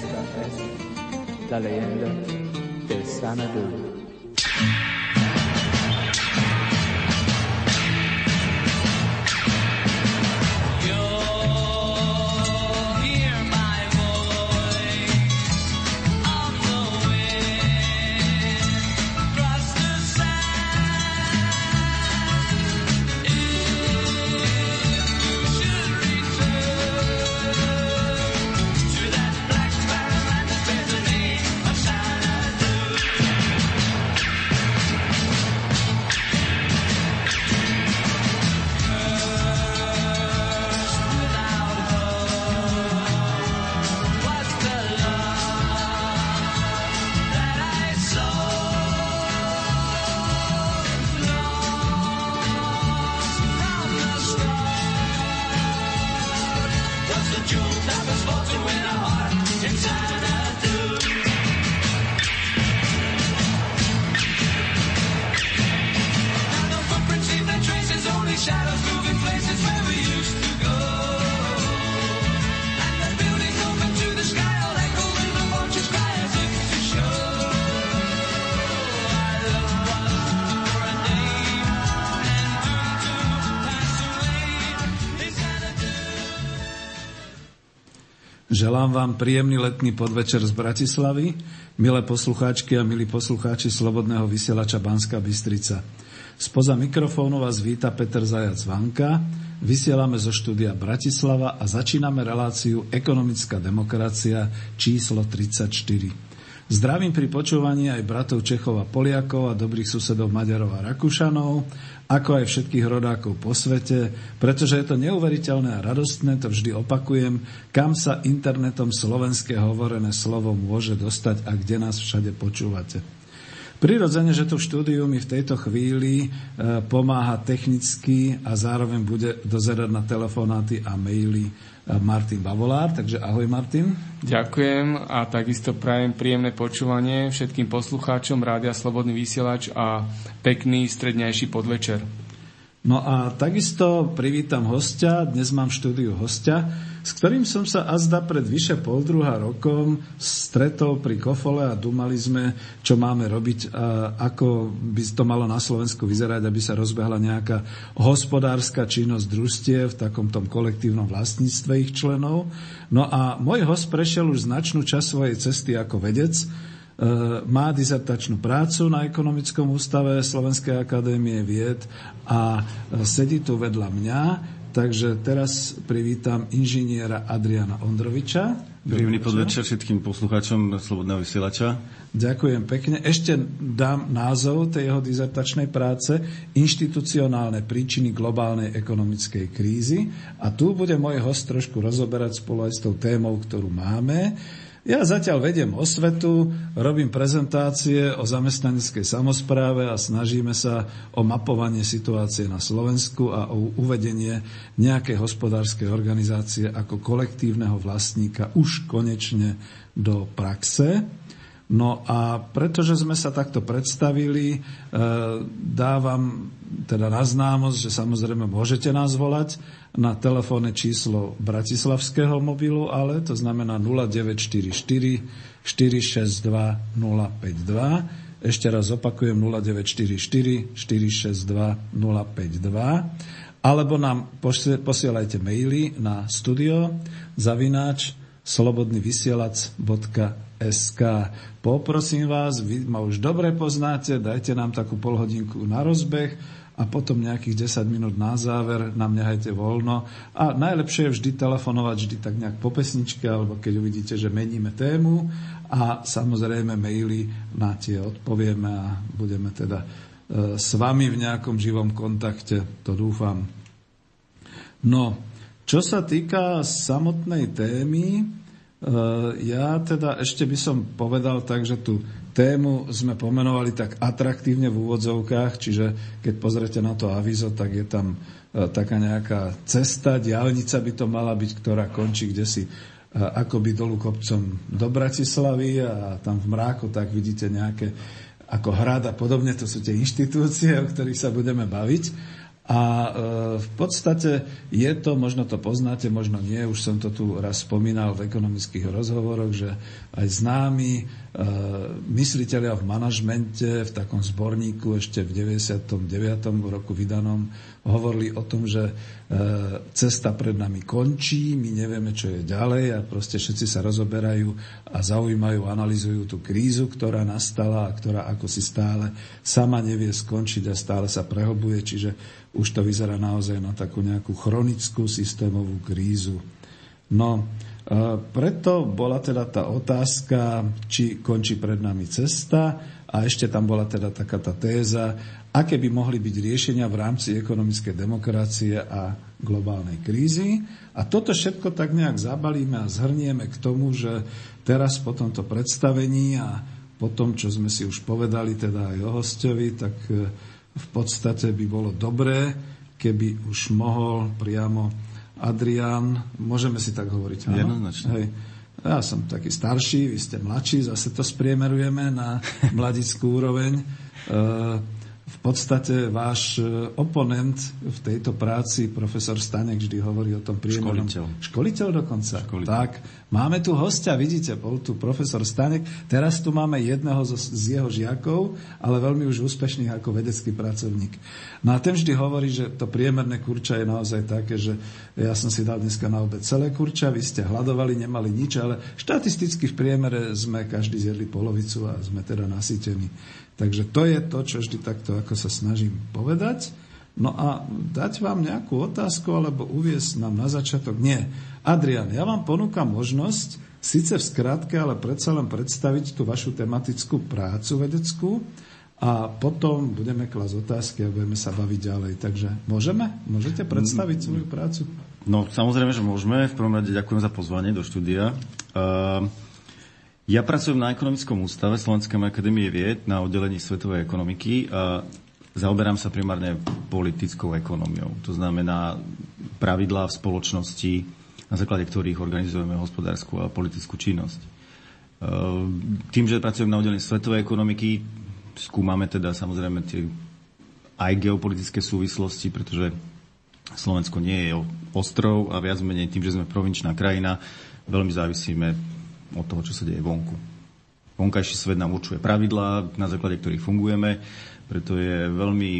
Esta es la leyenda del sanador. Želám vám príjemný letný podvečer z Bratislavy, milé poslucháčky a milí poslucháči Slobodného vysielača Banska Bystrica. Spoza mikrofónu vás víta Peter Zajac Vanka, vysielame zo štúdia Bratislava a začíname reláciu Ekonomická demokracia číslo 34. Zdravím pri počúvaní aj bratov Čechov a Poliakov a dobrých susedov Maďarov a Rakúšanov, ako aj všetkých rodákov po svete, pretože je to neuveriteľné a radostné, to vždy opakujem, kam sa internetom slovenské hovorené slovo môže dostať a kde nás všade počúvate. Prirodzene, že v štúdiu mi v tejto chvíli e, pomáha technicky a zároveň bude dozerať na telefonáty a maily Martin Bavolár. Takže ahoj Martin. Ďakujem a takisto prajem príjemné počúvanie všetkým poslucháčom Rádia Slobodný vysielač a pekný strednejší podvečer. No a takisto privítam hostia, dnes mám v štúdiu hostia, s ktorým som sa azda pred vyše pol rokom stretol pri Kofole a dumali sme, čo máme robiť, a ako by to malo na Slovensku vyzerať, aby sa rozbehla nejaká hospodárska činnosť družstie v takom tom kolektívnom vlastníctve ich členov. No a môj host prešiel už značnú časť svojej cesty ako vedec, má dizertačnú prácu na Ekonomickom ústave Slovenskej akadémie vied a e, sedí tu vedľa mňa, takže teraz privítam inžiniera Adriana Ondroviča. Príjemný podvečer všetkým poslucháčom Slobodného vysielača. Ďakujem pekne. Ešte dám názov tej jeho dizertačnej práce Inštitucionálne príčiny globálnej ekonomickej krízy. A tu bude môj host trošku rozoberať spolu aj s tou témou, ktorú máme. Ja zatiaľ vediem osvetu, robím prezentácie o zamestnaneckej samozpráve a snažíme sa o mapovanie situácie na Slovensku a o uvedenie nejakej hospodárskej organizácie ako kolektívneho vlastníka už konečne do praxe. No a pretože sme sa takto predstavili, e, dávam teda na známosť, že samozrejme môžete nás volať na telefónne číslo bratislavského mobilu, ale to znamená 0944 462 052. Ešte raz opakujem 0944 462 052. Alebo nám posielajte maily na studio zavináč slobodnyvysielac.sk Poprosím vás, vy ma už dobre poznáte, dajte nám takú polhodinku na rozbeh a potom nejakých 10 minút na záver nám nehajte voľno. A najlepšie je vždy telefonovať vždy tak nejak po pesničke, alebo keď uvidíte, že meníme tému a samozrejme maily na tie odpovieme a budeme teda e, s vami v nejakom živom kontakte, to dúfam. No, čo sa týka samotnej témy, e, ja teda ešte by som povedal tak, že tu tému sme pomenovali tak atraktívne v úvodzovkách, čiže keď pozrete na to avizo, tak je tam e, taká nejaká cesta, diálnica by to mala byť, ktorá končí kde si e, akoby dolu kopcom do Bratislavy a tam v mráku tak vidíte nejaké ako hrad a podobne, to sú tie inštitúcie, o ktorých sa budeme baviť. A e, v podstate je to, možno to poznáte, možno nie, už som to tu raz spomínal v ekonomických rozhovoroch, že aj známi e, mysliteľia v manažmente v takom zborníku ešte v 99. roku vydanom hovorili o tom, že e, cesta pred nami končí, my nevieme, čo je ďalej a proste všetci sa rozoberajú a zaujímajú, analizujú tú krízu, ktorá nastala a ktorá ako si stále sama nevie skončiť a stále sa prehobuje, čiže už to vyzerá naozaj na takú nejakú chronickú systémovú krízu. No, preto bola teda tá otázka, či končí pred nami cesta a ešte tam bola teda taká tá téza, aké by mohli byť riešenia v rámci ekonomickej demokracie a globálnej krízy. A toto všetko tak nejak zabalíme a zhrnieme k tomu, že teraz po tomto predstavení a po tom, čo sme si už povedali teda aj o hostovi, tak e, v podstate by bolo dobré, keby už mohol priamo Adrián, môžeme si tak hovoriť, áno? Jednoznačne. Hej. Ja som taký starší, vy ste mladší, zase to spriemerujeme na mladickú úroveň. E, v podstate váš e, oponent v tejto práci, profesor Stanek, vždy hovorí o tom priemernom... Školiteľ. Školiteľ dokonca. Školiteľ. Tak, máme tu hostia, vidíte, bol tu profesor Stanek, teraz tu máme jedného z, z jeho žiakov, ale veľmi už úspešných ako vedecký pracovník. No a ten vždy hovorí, že to priemerné kurča je naozaj také, že ja som si dal dneska na obed celé kurča, vy ste hľadovali, nemali nič, ale štatisticky v priemere sme každý zjedli polovicu a sme teda nasýtení. Takže to je to, čo vždy takto ako sa snažím povedať. No a dať vám nejakú otázku alebo uviesť nám na začiatok? Nie. Adrian, ja vám ponúkam možnosť, síce v skratke, ale predsa len predstaviť tú vašu tematickú prácu vedeckú a potom budeme klas otázky a budeme sa baviť ďalej. Takže môžeme? Môžete predstaviť svoju prácu? No, samozrejme, že môžeme. V prvom rade ďakujem za pozvanie do štúdia. Uh, ja pracujem na ekonomickom ústave Slovenskej akadémie vied na oddelení svetovej ekonomiky a zaoberám sa primárne politickou ekonómiou. To znamená pravidlá v spoločnosti, na základe ktorých organizujeme hospodárskú a politickú činnosť. E, tým, že pracujem na oddelení svetovej ekonomiky, skúmame teda samozrejme tie aj geopolitické súvislosti, pretože Slovensko nie je ostrov a viac menej tým, že sme provinčná krajina, veľmi závisíme od toho, čo sa deje vonku. Vonkajší svet nám určuje pravidlá, na základe ktorých fungujeme, preto je veľmi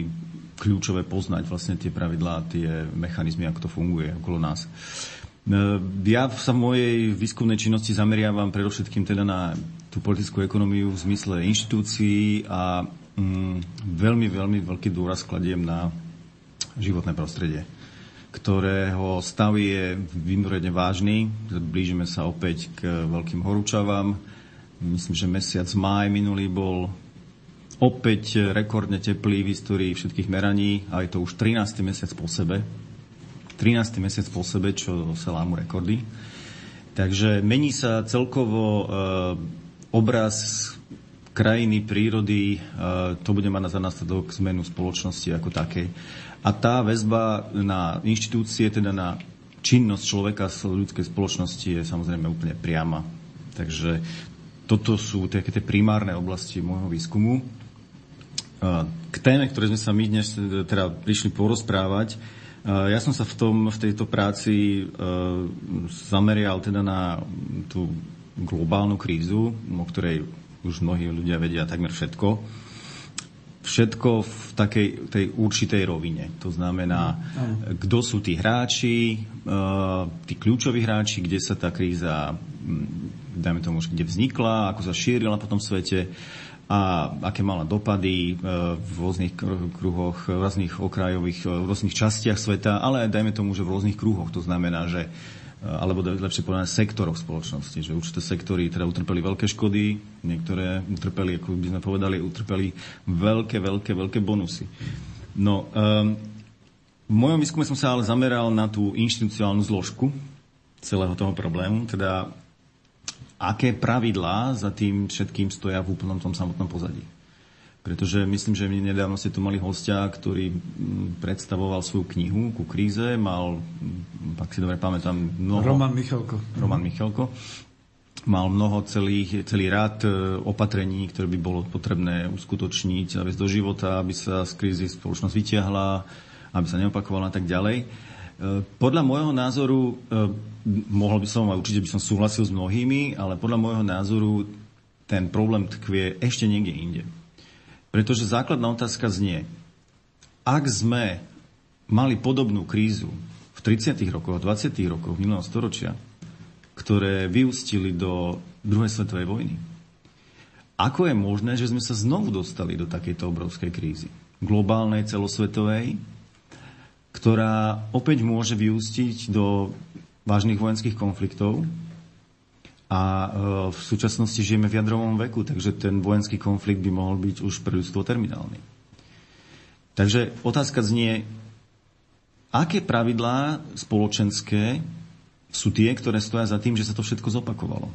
kľúčové poznať vlastne tie pravidlá, tie mechanizmy, ako to funguje okolo nás. E, ja sa v mojej výskumnej činnosti zameriavam predovšetkým teda na tú politickú ekonómiu v zmysle inštitúcií a mm, veľmi, veľmi veľký dôraz kladiem na životné prostredie ktorého stav je vymorene vážny. Blížime sa opäť k veľkým horúčavám. Myslím, že mesiac máj minulý bol opäť rekordne teplý v histórii všetkých meraní a je to už 13. mesiac po sebe. 13. mesiac po sebe, čo sa lámu rekordy. Takže mení sa celkovo e, obraz krajiny, prírody, e, to bude mať za následok zmenu spoločnosti ako takej. A tá väzba na inštitúcie, teda na činnosť človeka v ľudskej spoločnosti je samozrejme úplne priama. Takže toto sú také tie primárne oblasti môjho výskumu. K téme, ktoré sme sa my dnes teda prišli porozprávať, ja som sa v, tom, v tejto práci zamerial teda na tú globálnu krízu, o ktorej už mnohí ľudia vedia takmer všetko všetko v takej tej určitej rovine. To znamená, kto sú tí hráči, e, tí kľúčoví hráči, kde sa tá kríza, dajme tomu, kde vznikla, ako sa šírila po tom svete a aké mala dopady e, v rôznych kruhoch, v rôznych okrajových, v rôznych častiach sveta, ale aj dajme tomu, že v rôznych kruhoch. To znamená, že alebo lepšie povedané sektoroch spoločnosti, že určité sektory teda utrpeli veľké škody, niektoré utrpeli, ako by sme povedali, utrpeli veľké, veľké, veľké bonusy. No, um, v mojom výskume som sa ale zameral na tú inštitucionálnu zložku celého toho problému, teda aké pravidlá za tým všetkým stoja v úplnom tom samotnom pozadí. Pretože myslím, že my nedávno ste tu mali hostia, ktorý predstavoval svoju knihu ku kríze, mal, mm, ak si dobre pamätám, mnoho... Roman Michalko. Roman Michalko. Mal mnoho celých, celý rád e, opatrení, ktoré by bolo potrebné uskutočniť a do života, aby sa z krízy spoločnosť vytiahla, aby sa neopakovala a tak ďalej. Podľa môjho názoru, mohol by som a určite by som súhlasil s mnohými, ale podľa môjho názoru ten problém tkvie ešte niekde inde. Pretože základná otázka znie, ak sme mali podobnú krízu v 30. rokoch, 20. rokoch minulého storočia, ktoré vyústili do druhej svetovej vojny, ako je možné, že sme sa znovu dostali do takejto obrovskej krízy? Globálnej, celosvetovej, ktorá opäť môže vyústiť do vážnych vojenských konfliktov. A e, v súčasnosti žijeme v jadrovom veku, takže ten vojenský konflikt by mohol byť už pre ľudstvo terminálny. Takže otázka znie, aké pravidlá spoločenské sú tie, ktoré stoja za tým, že sa to všetko zopakovalo?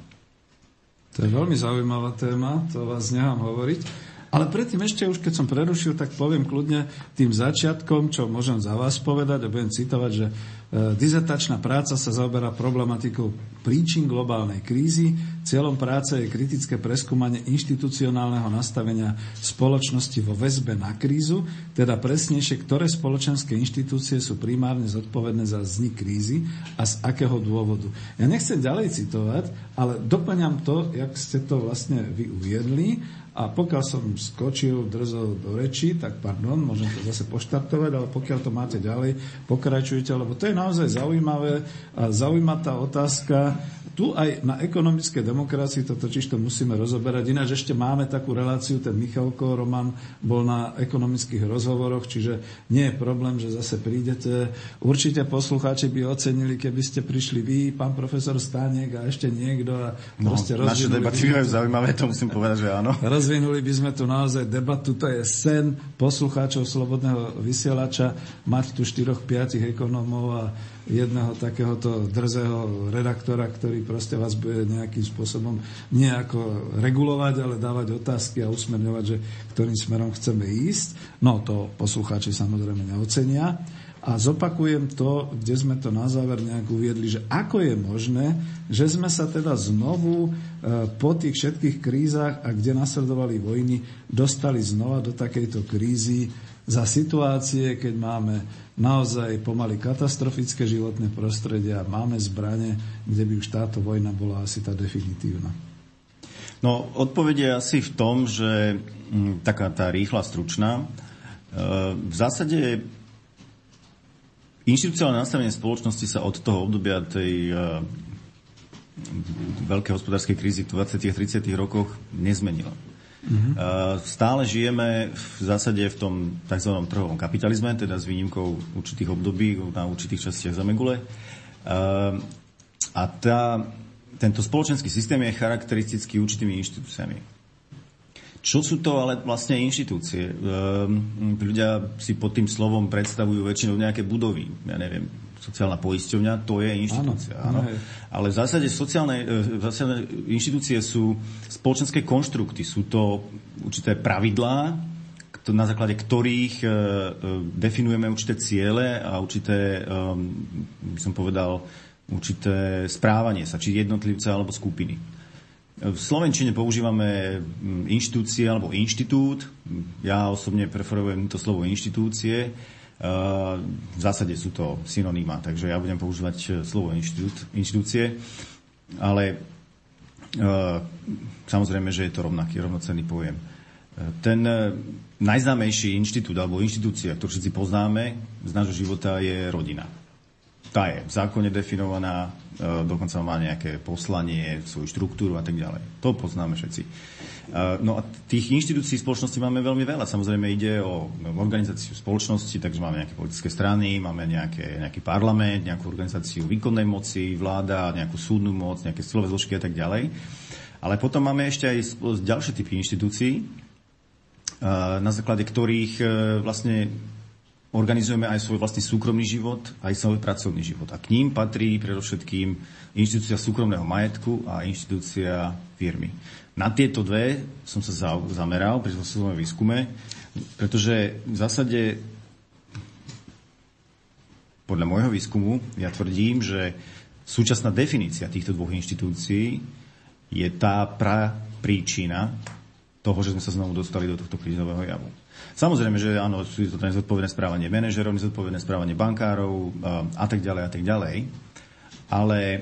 To je veľmi zaujímavá téma, to vás nechám hovoriť. Ale predtým ešte už, keď som prerušil, tak poviem kľudne tým začiatkom, čo môžem za vás povedať a budem citovať, že dizertačná práca sa zaoberá problematikou príčin globálnej krízy. Cieľom práce je kritické preskúmanie inštitucionálneho nastavenia spoločnosti vo väzbe na krízu, teda presnejšie, ktoré spoločenské inštitúcie sú primárne zodpovedné za vznik krízy a z akého dôvodu. Ja nechcem ďalej citovať, ale doplňam to, jak ste to vlastne vy uviedli a pokiaľ som skočil drzo do reči, tak pardon, môžem to zase poštartovať, ale pokiaľ to máte ďalej, pokračujte, lebo to je naozaj zaujímavé a zaujíma tá otázka, tu aj na ekonomickej demokracii to totiž to musíme rozoberať. Ináč ešte máme takú reláciu, ten Michalko Roman bol na ekonomických rozhovoroch, čiže nie je problém, že zase prídete. Určite poslucháči by ocenili, keby ste prišli vy, pán profesor Stániek a ešte niekto. A no, naše debaty by zaujímavé, to musím povedať, že áno. Rozvinuli by sme tu naozaj debatu, to je sen poslucháčov Slobodného vysielača, mať tu 4-5 ekonómov a jedného takéhoto drzého redaktora, ktorý proste vás bude nejakým spôsobom nejako regulovať, ale dávať otázky a usmerňovať, že ktorým smerom chceme ísť. No to poslucháči samozrejme neocenia. A zopakujem to, kde sme to na záver nejak uviedli, že ako je možné, že sme sa teda znovu e, po tých všetkých krízach a kde nasledovali vojny, dostali znova do takejto krízy za situácie, keď máme naozaj pomaly katastrofické životné prostredie a máme zbranie, kde by už táto vojna bola asi tá definitívna. No, odpoveď je asi v tom, že m, mm, taká tá rýchla, stručná. E, v zásade inštitucionálne nastavenie spoločnosti sa od toho obdobia tej e, veľkej hospodárskej krízy v 20. a 30. rokoch nezmenilo. Uh-huh. Stále žijeme v zásade v tom tzv. trhovom kapitalizme, teda s výnimkou určitých období na určitých častiach Zamegule. A tá, tento spoločenský systém je charakteristický určitými inštitúciami. Čo sú to ale vlastne inštitúcie? Ľudia si pod tým slovom predstavujú väčšinou nejaké budovy. Ja neviem, sociálna poisťovňa, to je inštitúcia. Áno, áno. Ale v zásade sociálne, e, v zásade inštitúcie sú spoločenské konštrukty, sú to určité pravidlá, na základe ktorých e, e, definujeme určité ciele a určité, by som povedal, určité správanie sa, či jednotlivca alebo skupiny. V Slovenčine používame inštitúcie alebo inštitút. Ja osobne preferujem to slovo inštitúcie v zásade sú to synonýma, takže ja budem používať e, slovo inštitúcie, ale e, samozrejme, že je to rovnaký, rovnocenný pojem. E, ten najznámejší inštitút alebo inštitúcia, ktorú všetci poznáme z nášho života, je rodina. Tá je v zákone definovaná, dokonca má nejaké poslanie, svoju štruktúru a tak ďalej. To poznáme všetci. No a tých inštitúcií spoločnosti máme veľmi veľa. Samozrejme ide o organizáciu spoločnosti, takže máme nejaké politické strany, máme nejaké, nejaký parlament, nejakú organizáciu výkonnej moci, vláda, nejakú súdnu moc, nejaké silové zložky a tak ďalej. Ale potom máme ešte aj ďalšie typy inštitúcií, na základe ktorých e, vlastne organizujeme aj svoj vlastný súkromný život, aj svoj pracovný život. A k ním patrí predovšetkým inštitúcia súkromného majetku a inštitúcia firmy. Na tieto dve som sa zameral pri svojom výskume, pretože v zásade podľa môjho výskumu ja tvrdím, že súčasná definícia týchto dvoch inštitúcií je tá pra príčina toho, že sme sa znovu dostali do tohto krízového javu. Samozrejme, že áno, sú to nezodpovedné správanie manažerov, nezodpovedné správanie bankárov a tak ďalej a tak ďalej. Ale e,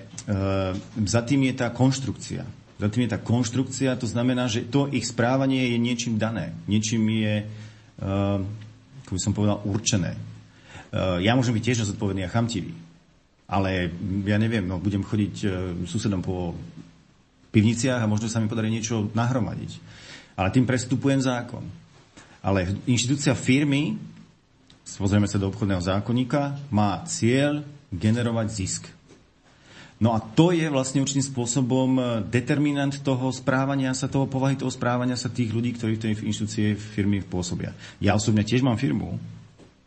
za tým je tá konštrukcia. Za tým je tá konštrukcia, to znamená, že to ich správanie je niečím dané. Niečím je, e, ako by som povedal, určené. E, ja môžem byť tiež nezodpovedný a chamtivý. Ale ja neviem, no, budem chodiť e, susedom po pivniciach a možno sa mi podarí niečo nahromadiť. Ale tým prestupujem zákon. Ale inštitúcia firmy, pozrieme sa do obchodného zákonníka, má cieľ generovať zisk. No a to je vlastne určitým spôsobom e, determinant toho správania sa, toho povahy toho správania sa tých ľudí, ktorí v tej inštitúcie firmy pôsobia. Ja osobne tiež mám firmu.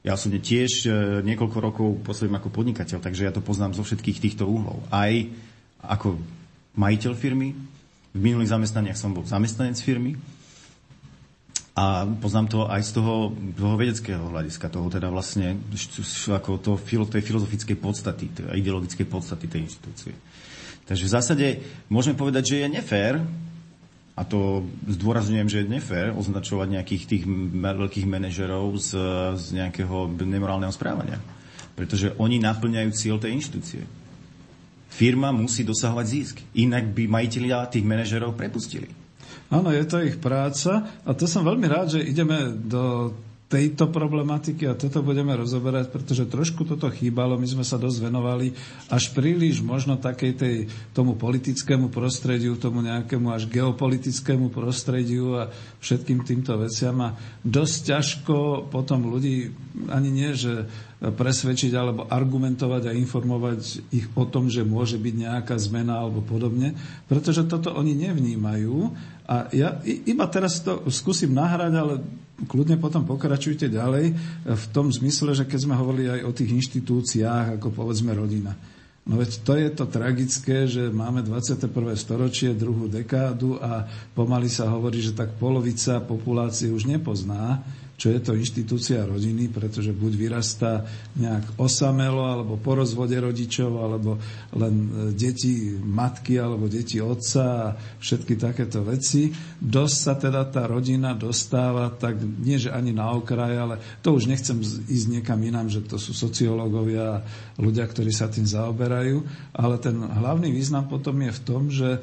Ja osobne tiež e, niekoľko rokov pôsobím ako podnikateľ, takže ja to poznám zo všetkých týchto úhlov. Aj ako majiteľ firmy, v minulých zamestnaniach som bol zamestnanec firmy, a poznám to aj z toho, toho vedeckého hľadiska, toho teda vlastne ako to, tej filozofickej podstaty, tej ideologickej podstaty tej inštitúcie. Takže v zásade môžeme povedať, že je nefér, a to zdôrazňujem, že je nefér označovať nejakých tých veľkých manažerov z, z nejakého nemorálneho správania. Pretože oni naplňajú cieľ tej inštitúcie. Firma musí dosahovať zisk. Inak by majiteľia tých manažerov prepustili. Áno, je to ich práca a to som veľmi rád, že ideme do tejto problematiky a toto budeme rozoberať, pretože trošku toto chýbalo. My sme sa dosť venovali až príliš možno takej tej, tomu politickému prostrediu, tomu nejakému až geopolitickému prostrediu a všetkým týmto veciam a dosť ťažko potom ľudí ani nie, že presvedčiť alebo argumentovať a informovať ich o tom, že môže byť nejaká zmena alebo podobne, pretože toto oni nevnímajú a ja iba teraz to skúsim nahrať, ale kľudne potom pokračujte ďalej v tom zmysle, že keď sme hovorili aj o tých inštitúciách, ako povedzme rodina. No veď to je to tragické, že máme 21. storočie, druhú dekádu a pomaly sa hovorí, že tak polovica populácie už nepozná čo je to inštitúcia rodiny, pretože buď vyrastá nejak osamelo, alebo po rozvode rodičov, alebo len e, deti matky, alebo deti otca a všetky takéto veci. Dosť sa teda tá rodina dostáva, tak nie, že ani na okraj, ale to už nechcem ísť niekam inám, že to sú sociológovia ľudia, ktorí sa tým zaoberajú, ale ten hlavný význam potom je v tom, že e,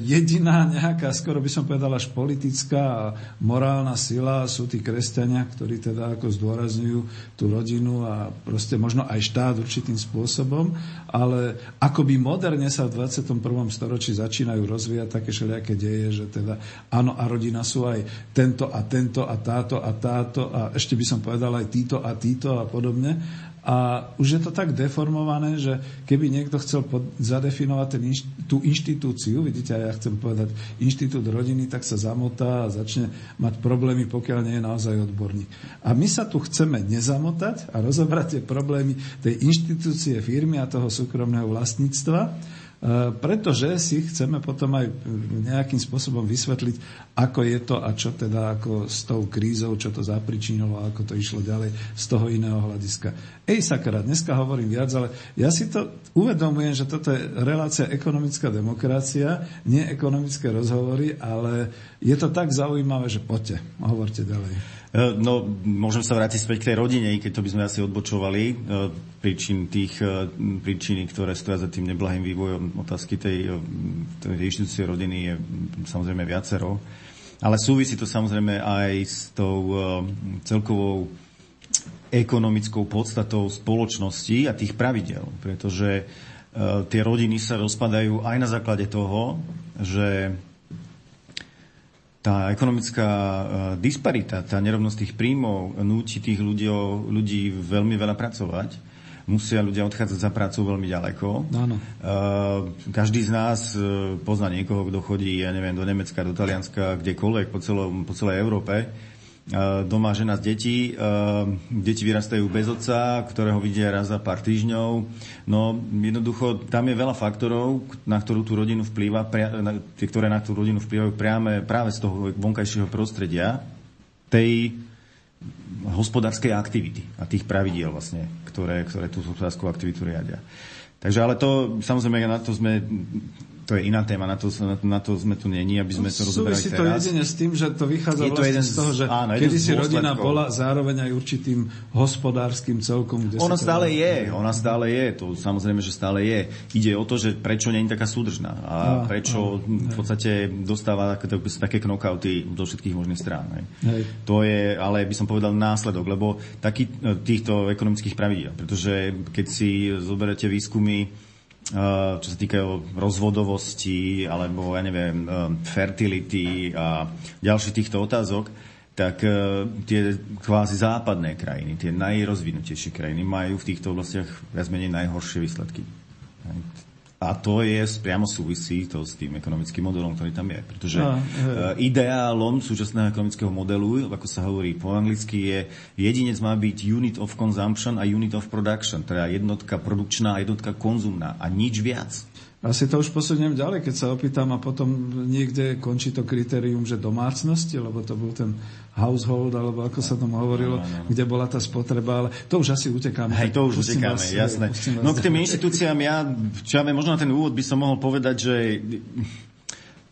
jediná nejaká, skoro by som povedal až politická a morálna sila sú tí kresťania, kresťania, ktorí teda ako zdôrazňujú tú rodinu a proste možno aj štát určitým spôsobom, ale akoby moderne sa v 21. storočí začínajú rozvíjať také všelijaké deje, že teda áno a rodina sú aj tento a tento a táto a táto a ešte by som povedal aj títo a títo a podobne a už je to tak deformované, že keby niekto chcel pod, zadefinovať ten, tú inštitúciu, vidíte, ja chcem povedať inštitút rodiny, tak sa zamotá a začne mať problémy, pokiaľ nie je naozaj odborník. A my sa tu chceme nezamotať a rozobrať tie problémy tej inštitúcie firmy a toho súkromného vlastníctva, pretože si chceme potom aj nejakým spôsobom vysvetliť, ako je to a čo teda ako s tou krízou, čo to zapričinilo ako to išlo ďalej z toho iného hľadiska. Ej, sakra, dneska hovorím viac, ale ja si to uvedomujem, že toto je relácia ekonomická demokracia, nie ekonomické rozhovory, ale je to tak zaujímavé, že poďte, hovorte ďalej. E, no, môžem sa vrátiť späť k tej rodine, keď to by sme asi odbočovali e, príčin tých e, príčiny, ktoré stoja za tým neblahým vývojom otázky tej, tej rodiny je samozrejme viacero. Ale súvisí to samozrejme aj s tou celkovou ekonomickou podstatou spoločnosti a tých pravidel, pretože tie rodiny sa rozpadajú aj na základe toho, že tá ekonomická e, disparita, tá nerovnosť tých príjmov núti tých ľudí, ľudí veľmi veľa pracovať. Musia ľudia odchádzať za prácu veľmi ďaleko. Áno. Uh, každý z nás uh, pozná niekoho, kto chodí, ja neviem, do Nemecka, do Talianska, kdekoľvek po, celom, po celej Európe doma žena z detí. Deti vyrastajú bez otca, ktorého vidia raz za pár týždňov. No jednoducho, tam je veľa faktorov, na ktorú tú rodinu vplýva, ktoré na tú rodinu vplývajú priame, práve z toho vonkajšieho prostredia, tej hospodárskej aktivity a tých pravidiel vlastne, ktoré, ktoré tú hospodárskú aktivitu riadia. Takže ale to, samozrejme, na to sme to je iná téma, na to, na, na to sme tu není, aby sme to rozoberali Súvisí teraz. to jedine s tým, že to vychádza Je to vlastne jeden z toho, že áno, kedy si rodina bola zároveň aj určitým hospodárskym celkom. Kde Ona si to stále je, ona stále je, to samozrejme, že stále je. Ide o to, že prečo nie je taká súdržná a Á, prečo v podstate dostáva také, také knockouty do všetkých možných strán. Hej. Hej. To je, ale by som povedal, následok, lebo taký e, týchto ekonomických pravidel, pretože keď si zoberete výskumy, čo sa týkajú rozvodovosti, alebo ja neviem, e, fertility a ďalších týchto otázok, tak e, tie kvázi západné krajiny, tie najrozvinutejšie krajiny majú v týchto oblastiach viac menej najhoršie výsledky. A to je priamo súvisí to s tým ekonomickým modelom, ktorý tam je. Pretože A, e, ideálom súčasného ekonomického modelu, ako sa hovorí po anglicky, je jedinec má byť unit of consumption a unit of production, teda jednotka produkčná a jednotka konzumná a nič viac. Asi to už posuniem ďalej, keď sa opýtam a potom niekde končí to kritérium, že domácnosti, lebo to bol ten household, alebo ako sa tomu hovorilo, kde bola tá spotreba, ale to už asi utekáme. Hej, to už utekáme, vás, jasné. No k tým inštitúciám, ja, čo ja viem, možno na ten úvod by som mohol povedať, že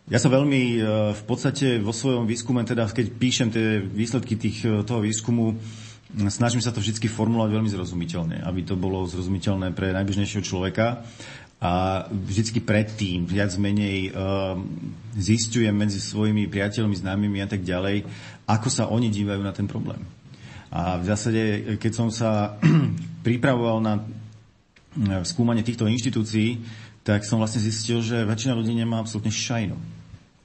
ja sa veľmi e, v podstate vo svojom výskume, teda keď píšem tie výsledky tých, e, toho výskumu, snažím sa to vždy formulovať veľmi zrozumiteľne, aby to bolo zrozumiteľné pre najbežnejšieho človeka. A vždycky predtým viac menej uh, zistujem medzi svojimi priateľmi, známymi a tak ďalej, ako sa oni dívajú na ten problém. A v zásade, keď som sa pripravoval na skúmanie týchto inštitúcií, tak som vlastne zistil, že väčšina ľudí nemá absolútne šajnu.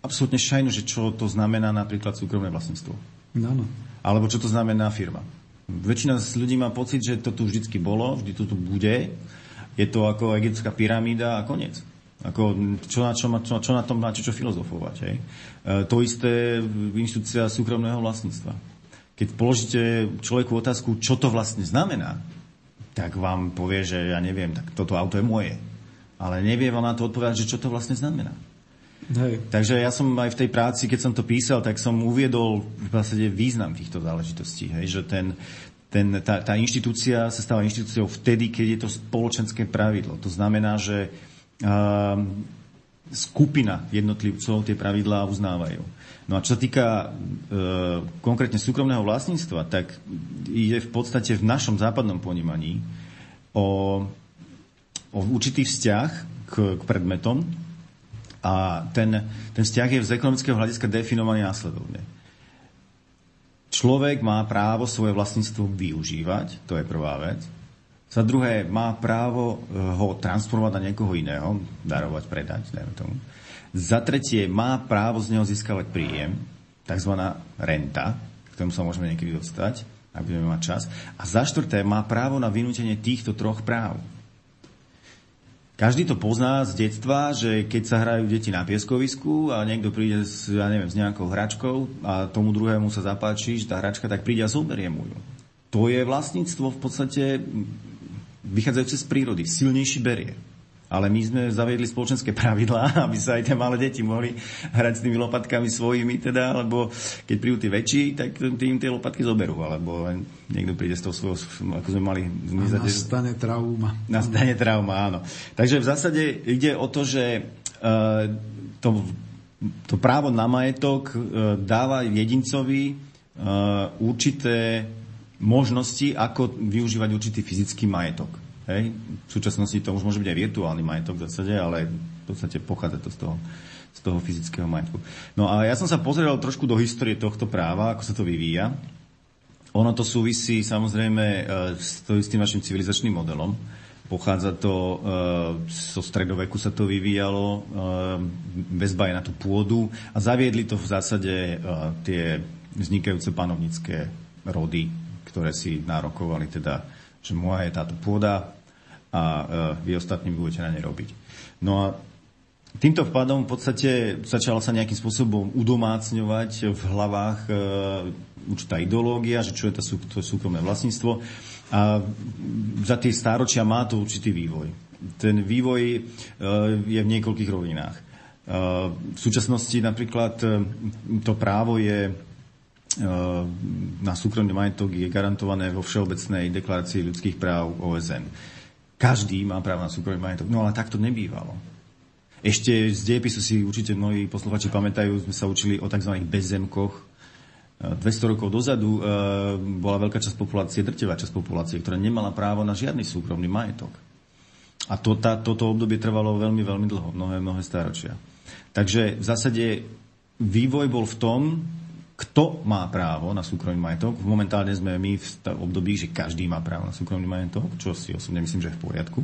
Absolútne šajnu, že čo to znamená napríklad súkromné vlastníctvo. Áno. Alebo čo to znamená firma. Väčšina z ľudí má pocit, že to tu vždycky bolo, vždy to tu bude. Je to ako egyptská pyramída a koniec. Ako, čo, na, čo, čo, čo na tom má čo, čo filozofovať. Hej? E, to isté inštitúcia súkromného vlastníctva. Keď položíte človeku otázku, čo to vlastne znamená, tak vám povie, že ja neviem, tak toto auto je moje. Ale nevie vám na to odpovedať, že čo to vlastne znamená. Hej. Takže ja som aj v tej práci, keď som to písal, tak som uviedol v zásade význam týchto záležitostí. Hej, že ten, ten, tá, tá inštitúcia sa stáva inštitúciou vtedy, keď je to spoločenské pravidlo. To znamená, že uh, skupina jednotlivcov tie pravidlá uznávajú. No a čo sa týka uh, konkrétne súkromného vlastníctva, tak ide v podstate v našom západnom ponímaní o, o určitý vzťah k, k predmetom, a ten, ten vzťah je z ekonomického hľadiska definovaný následovne. Človek má právo svoje vlastníctvo využívať, to je prvá vec. Za druhé, má právo e, ho transformovať na niekoho iného, darovať, predať, dajme tomu. Za tretie, má právo z neho získavať príjem, tzv. renta, k tomu sa môžeme niekedy dostať, ak budeme mať čas. A za štvrté, má právo na vynútenie týchto troch práv. Každý to pozná z detstva, že keď sa hrajú deti na pieskovisku a niekto príde s, ja neviem, s nejakou hračkou a tomu druhému sa zapáči, že tá hračka, tak príde a zoberie mu ju. To je vlastníctvo v podstate vychádzajúce z prírody. Silnejší berie. Ale my sme zaviedli spoločenské pravidlá, aby sa aj tie malé deti mohli hrať s tými lopatkami svojimi, teda, alebo keď prídu tí väčší, tak tým tie lopatky zoberú, alebo len niekto príde s tou svojou, ako sme mali... A nastane trauma. Nastane trauma, áno. Takže v zásade ide o to, že e, to, to právo na majetok e, dáva jedincovi e, určité možnosti, ako využívať určitý fyzický majetok. Hej? V súčasnosti to už môže byť aj virtuálny majetok v zásade, ale v podstate pochádza to z toho, z toho fyzického majetku. No a ja som sa pozrel trošku do histórie tohto práva, ako sa to vyvíja. Ono to súvisí samozrejme e, s, tým našim civilizačným modelom. Pochádza to, e, zo stredoveku sa to vyvíjalo, e, väzba je na tú pôdu a zaviedli to v zásade tie vznikajúce panovnické rody, ktoré si nárokovali teda, že moja je táto pôda a e, vy ostatní budete na nej robiť. No a Týmto vpadom v podstate začala sa nejakým spôsobom udomácňovať v hlavách e, určitá ideológia, že čo je sú, to súkromné vlastníctvo. A za tie stáročia má to určitý vývoj. Ten vývoj e, je v niekoľkých rovinách. V súčasnosti napríklad to právo je na súkromný majetok je garantované vo Všeobecnej deklarácii ľudských práv OSN. Každý má právo na súkromný majetok. No ale tak to nebývalo. Ešte z dejepisu si určite mnohí posluchači pamätajú, sme sa učili o tzv. bezzemkoch. 200 rokov dozadu bola veľká časť populácie, drtivá časť populácie, ktorá nemala právo na žiadny súkromný majetok. A to, tá, toto obdobie trvalo veľmi, veľmi dlho, mnohé, mnohé stáročia. Takže v zásade vývoj bol v tom, kto má právo na súkromný majetok. Momentálne sme my v období, že každý má právo na súkromný majetok, čo si osobne myslím, že je v poriadku.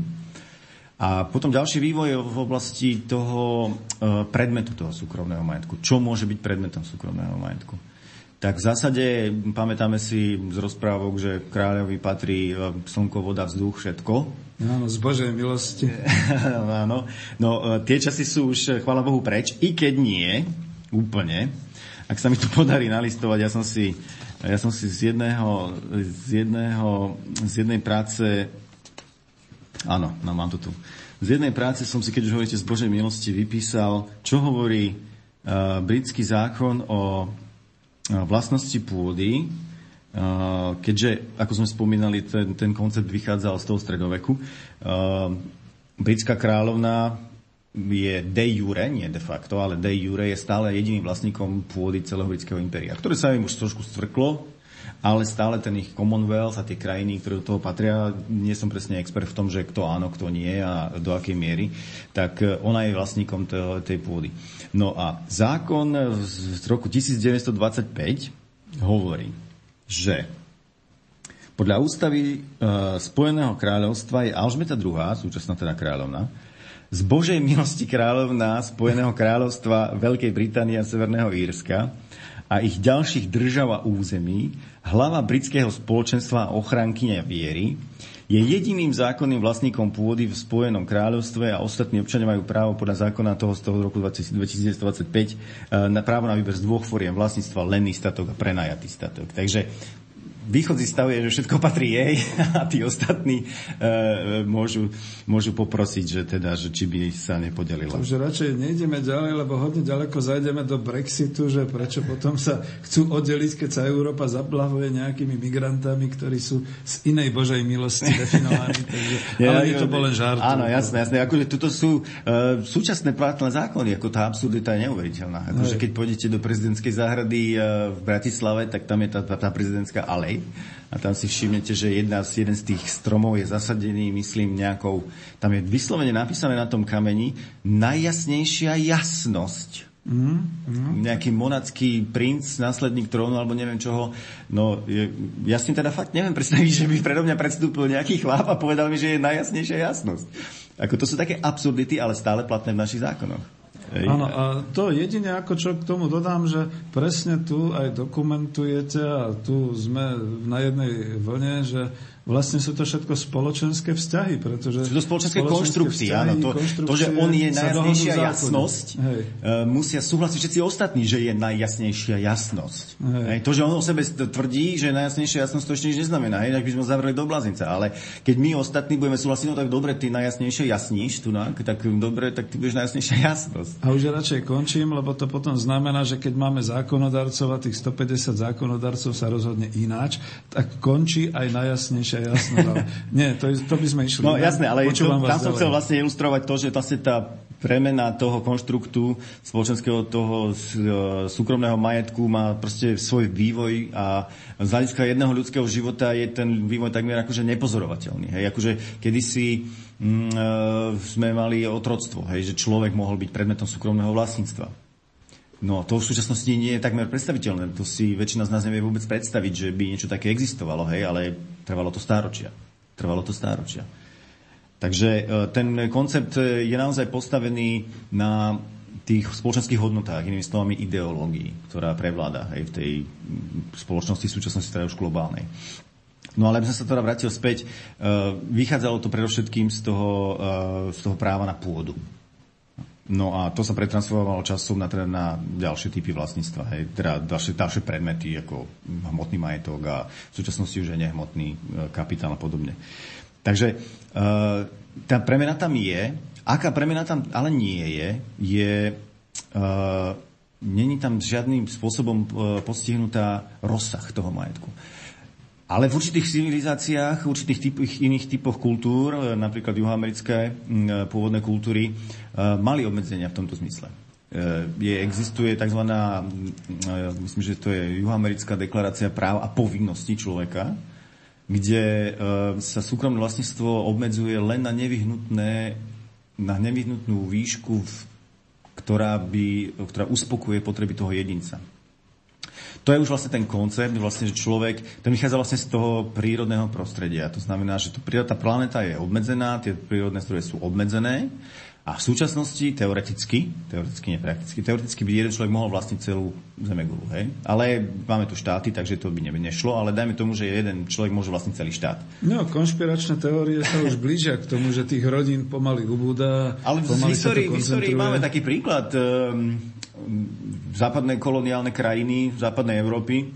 A potom ďalší vývoj v oblasti toho e, predmetu toho súkromného majetku. Čo môže byť predmetom súkromného majetku? Tak v zásade pamätáme si z rozprávok, že kráľovi patrí e, slnko, voda, vzduch, všetko. Áno, z Božej milosti. Áno. No, e, tie časy sú už, chvála Bohu, preč, i keď nie úplne ak sa mi to podarí nalistovať, ja som si, ja som si z jedného, z jedného, z jednej práce, áno, no mám to tu, z jednej práce som si, keď už hovoríte z Božej milosti, vypísal, čo hovorí uh, britský zákon o uh, vlastnosti pôdy, uh, keďže, ako sme spomínali, ten, ten koncept vychádzal z toho stredoveku. Uh, britská kráľovná je de jure, nie de facto, ale de jure je stále jediným vlastníkom pôdy celého britského impéria, ktoré sa im už trošku stvrklo, ale stále ten ich Commonwealth a tie krajiny, ktoré do toho patria, nie som presne expert v tom, že kto áno, kto nie a do akej miery, tak e, ona je vlastníkom tej pôdy. No a zákon z roku 1925 hovorí, že podľa ústavy e, Spojeného kráľovstva je Alžbeta II, súčasná teda kráľovna, z Božej milosti kráľovná Spojeného kráľovstva Veľkej Británie a Severného Írska a ich ďalších držav a území, hlava britského spoločenstva a ochrankyňa viery, je jediným zákonným vlastníkom pôdy v Spojenom kráľovstve a ostatní občania majú právo podľa zákona toho z toho roku 2025 eh, na právo na výber z dvoch foriem vlastníctva, lenný statok a prenajatý statok. Takže východzí stav je, že všetko patrí jej a tí ostatní e, môžu, môžu poprosiť, že teda, že či by sa nepodelila. Takže radšej nejdeme ďalej, lebo hodne ďaleko zajdeme do Brexitu, že prečo potom sa chcú oddeliť, keď sa Európa zablavuje nejakými migrantami, ktorí sú z inej Božej milosti definovaní. Takže, ja, ale je to bol len žart. Áno, jasné, jasné. Akože tuto sú uh, súčasné platné zákony, ako tá absurdita je neuveriteľná. Akože keď pôjdete do prezidentskej záhrady uh, v Bratislave, tak tam je tá, tá, tá prezidentská alej a tam si všimnete, že jedna z, jeden z tých stromov je zasadený, myslím, nejakou, tam je vyslovene napísané na tom kameni, najjasnejšia jasnosť. Mm, mm. Nejaký monacký princ, následník trónu, alebo neviem čoho. No, je, ja si teda fakt neviem predstaviť, že by predo mňa predstúpil nejaký chlap a povedal mi, že je najjasnejšia jasnosť. Ako to sú také absurdity, ale stále platné v našich zákonoch. Áno, a to jediné, ako čo k tomu dodám, že presne tu aj dokumentujete a tu sme na jednej vlne, že vlastne sú to všetko spoločenské vzťahy, pretože... Sú to spoločenské, konštrukcie, áno. To, to, že on je najjasnejšia jasnosť, Hej. Uh, musia súhlasiť všetci ostatní, že je najjasnejšia jasnosť. Hej. Hej. To, že on o sebe tvrdí, že je najjasnejšia jasnosť, to ešte nič neznamená. Tak by sme zavreli do bláznica. Ale keď my ostatní budeme súhlasiť, no tak dobre, ty najjasnejšie jasníš, tu, tak dobre, tak ty budeš najjasnejšia jasnosť. A už radšej končím, lebo to potom znamená, že keď máme zákonodarcov a tých 150 zákonodarcov sa rozhodne ináč, tak končí aj najjasnejšia jasnosť. Ale nie, to, to by sme išli. No jasné, ale to, tam som chcel vlastne ilustrovať to, že vlastne tá premena toho konštruktu spoločenského toho e, súkromného majetku má proste svoj vývoj a z hľadiska jedného ľudského života je ten vývoj takmer akože nepozorovateľný. Hej, akože kedysi mm, e, sme mali otroctvo, hej, že človek mohol byť predmetom súkromného vlastníctva. No, to v súčasnosti nie je takmer predstaviteľné. To si väčšina z nás nevie vôbec predstaviť, že by niečo také existovalo, hej, ale trvalo to stáročia. Trvalo to stáročia. Takže e, ten koncept e, je naozaj postavený na tých spoločenských hodnotách, inými slovami ideológií, ktorá prevláda hej, v tej spoločnosti v súčasnosti teda už globálnej. No ale by som sa teda vrátil späť. E, vychádzalo to predovšetkým z toho, z toho práva na pôdu. No a to sa pretransformovalo časom na, teda na ďalšie typy vlastníctva, hej, teda ďalšie, ďalšie predmety ako hmotný majetok a v súčasnosti už je nehmotný e, kapitál a podobne. Takže e, tá premena tam je, aká premena tam ale nie je, je e, není tam žiadnym spôsobom postihnutá rozsah toho majetku. Ale v určitých civilizáciách, v určitých typ, iných typoch kultúr, e, napríklad juhoamerické pôvodné kultúry, mali obmedzenia v tomto zmysle. Je, existuje tzv. myslím, že to je juhoamerická deklarácia práv a povinností človeka, kde sa súkromné vlastníctvo obmedzuje len na nevyhnutné na nevyhnutnú výšku, ktorá, by, ktorá uspokuje potreby toho jedinca. To je už vlastne ten koncept, vlastne, že človek, ten vychádza vlastne z toho prírodného prostredia. To znamená, že tá planéta je obmedzená, tie prírodné zdroje sú obmedzené a v súčasnosti, teoreticky, teoreticky neprakticky, teoreticky by jeden človek mohol vlastniť celú Zemegulu, hej? Ale máme tu štáty, takže to by nešlo, ale dajme tomu, že jeden človek môže vlastniť celý štát. No, konšpiračné teórie sa už blížia k tomu, že tých rodín pomaly ubúda. Ale v histórii, v histórii máme taký príklad. Um, západné koloniálne krajiny západnej Európy,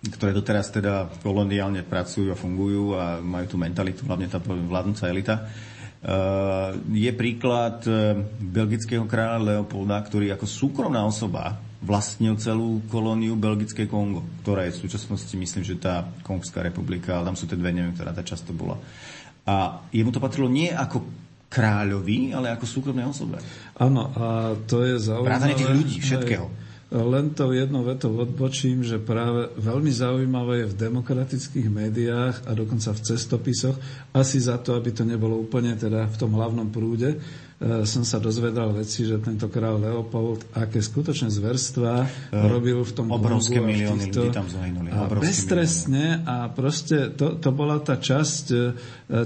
ktoré doteraz teda koloniálne pracujú a fungujú a majú tú mentalitu, hlavne tá vládnúca elita, Eh, je príklad eh, belgického kráľa Leopolda, ktorý ako súkromná osoba vlastnil celú kolóniu Belgické Kongo, ktorá je v súčasnosti, myslím, že tá Kongská republika, ale tam sú tie dve, neviem, ktorá tá často bola. A jemu to patrilo nie ako kráľovi, ale ako súkromnej osobe. Áno, a to je zaujímavé. Vrátane tých ľudí, všetkého. Len to jednou vetou odbočím, že práve veľmi zaujímavé je v demokratických médiách a dokonca v cestopisoch, asi za to, aby to nebolo úplne teda v tom hlavnom prúde, som sa dozvedal veci, že tento král Leopold, aké skutočné zverstva e, robil v tom Obrovské milióny týchto, ľudí tam zahynuli. A bezstresne a proste to, to bola tá časť e,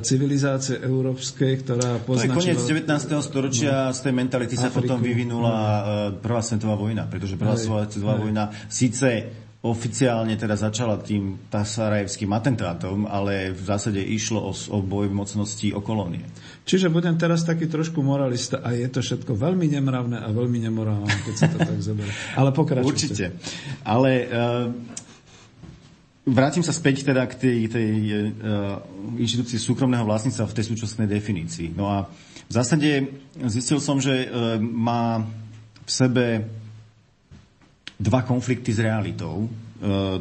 civilizácie európskej, ktorá poznačila... To je koniec 19. storočia, no, z tej mentality sa Afriku, potom vyvinula no. Prvá svetová vojna, pretože Prvá svetová vojna síce oficiálne teda začala tým Tasarajevským atentátom, ale v zásade išlo o, o boj mocností o kolónie. Čiže budem teraz taký trošku moralista a je to všetko veľmi nemravné a veľmi nemorálne, keď sa to tak zoberie. Ale pokračujte. Určite. Ale uh, vrátim sa späť teda k tej, tej uh, inštitúcii súkromného vlastníctva v tej súčasnej definícii. No a v zásade zistil som, že uh, má v sebe dva konflikty s realitou e,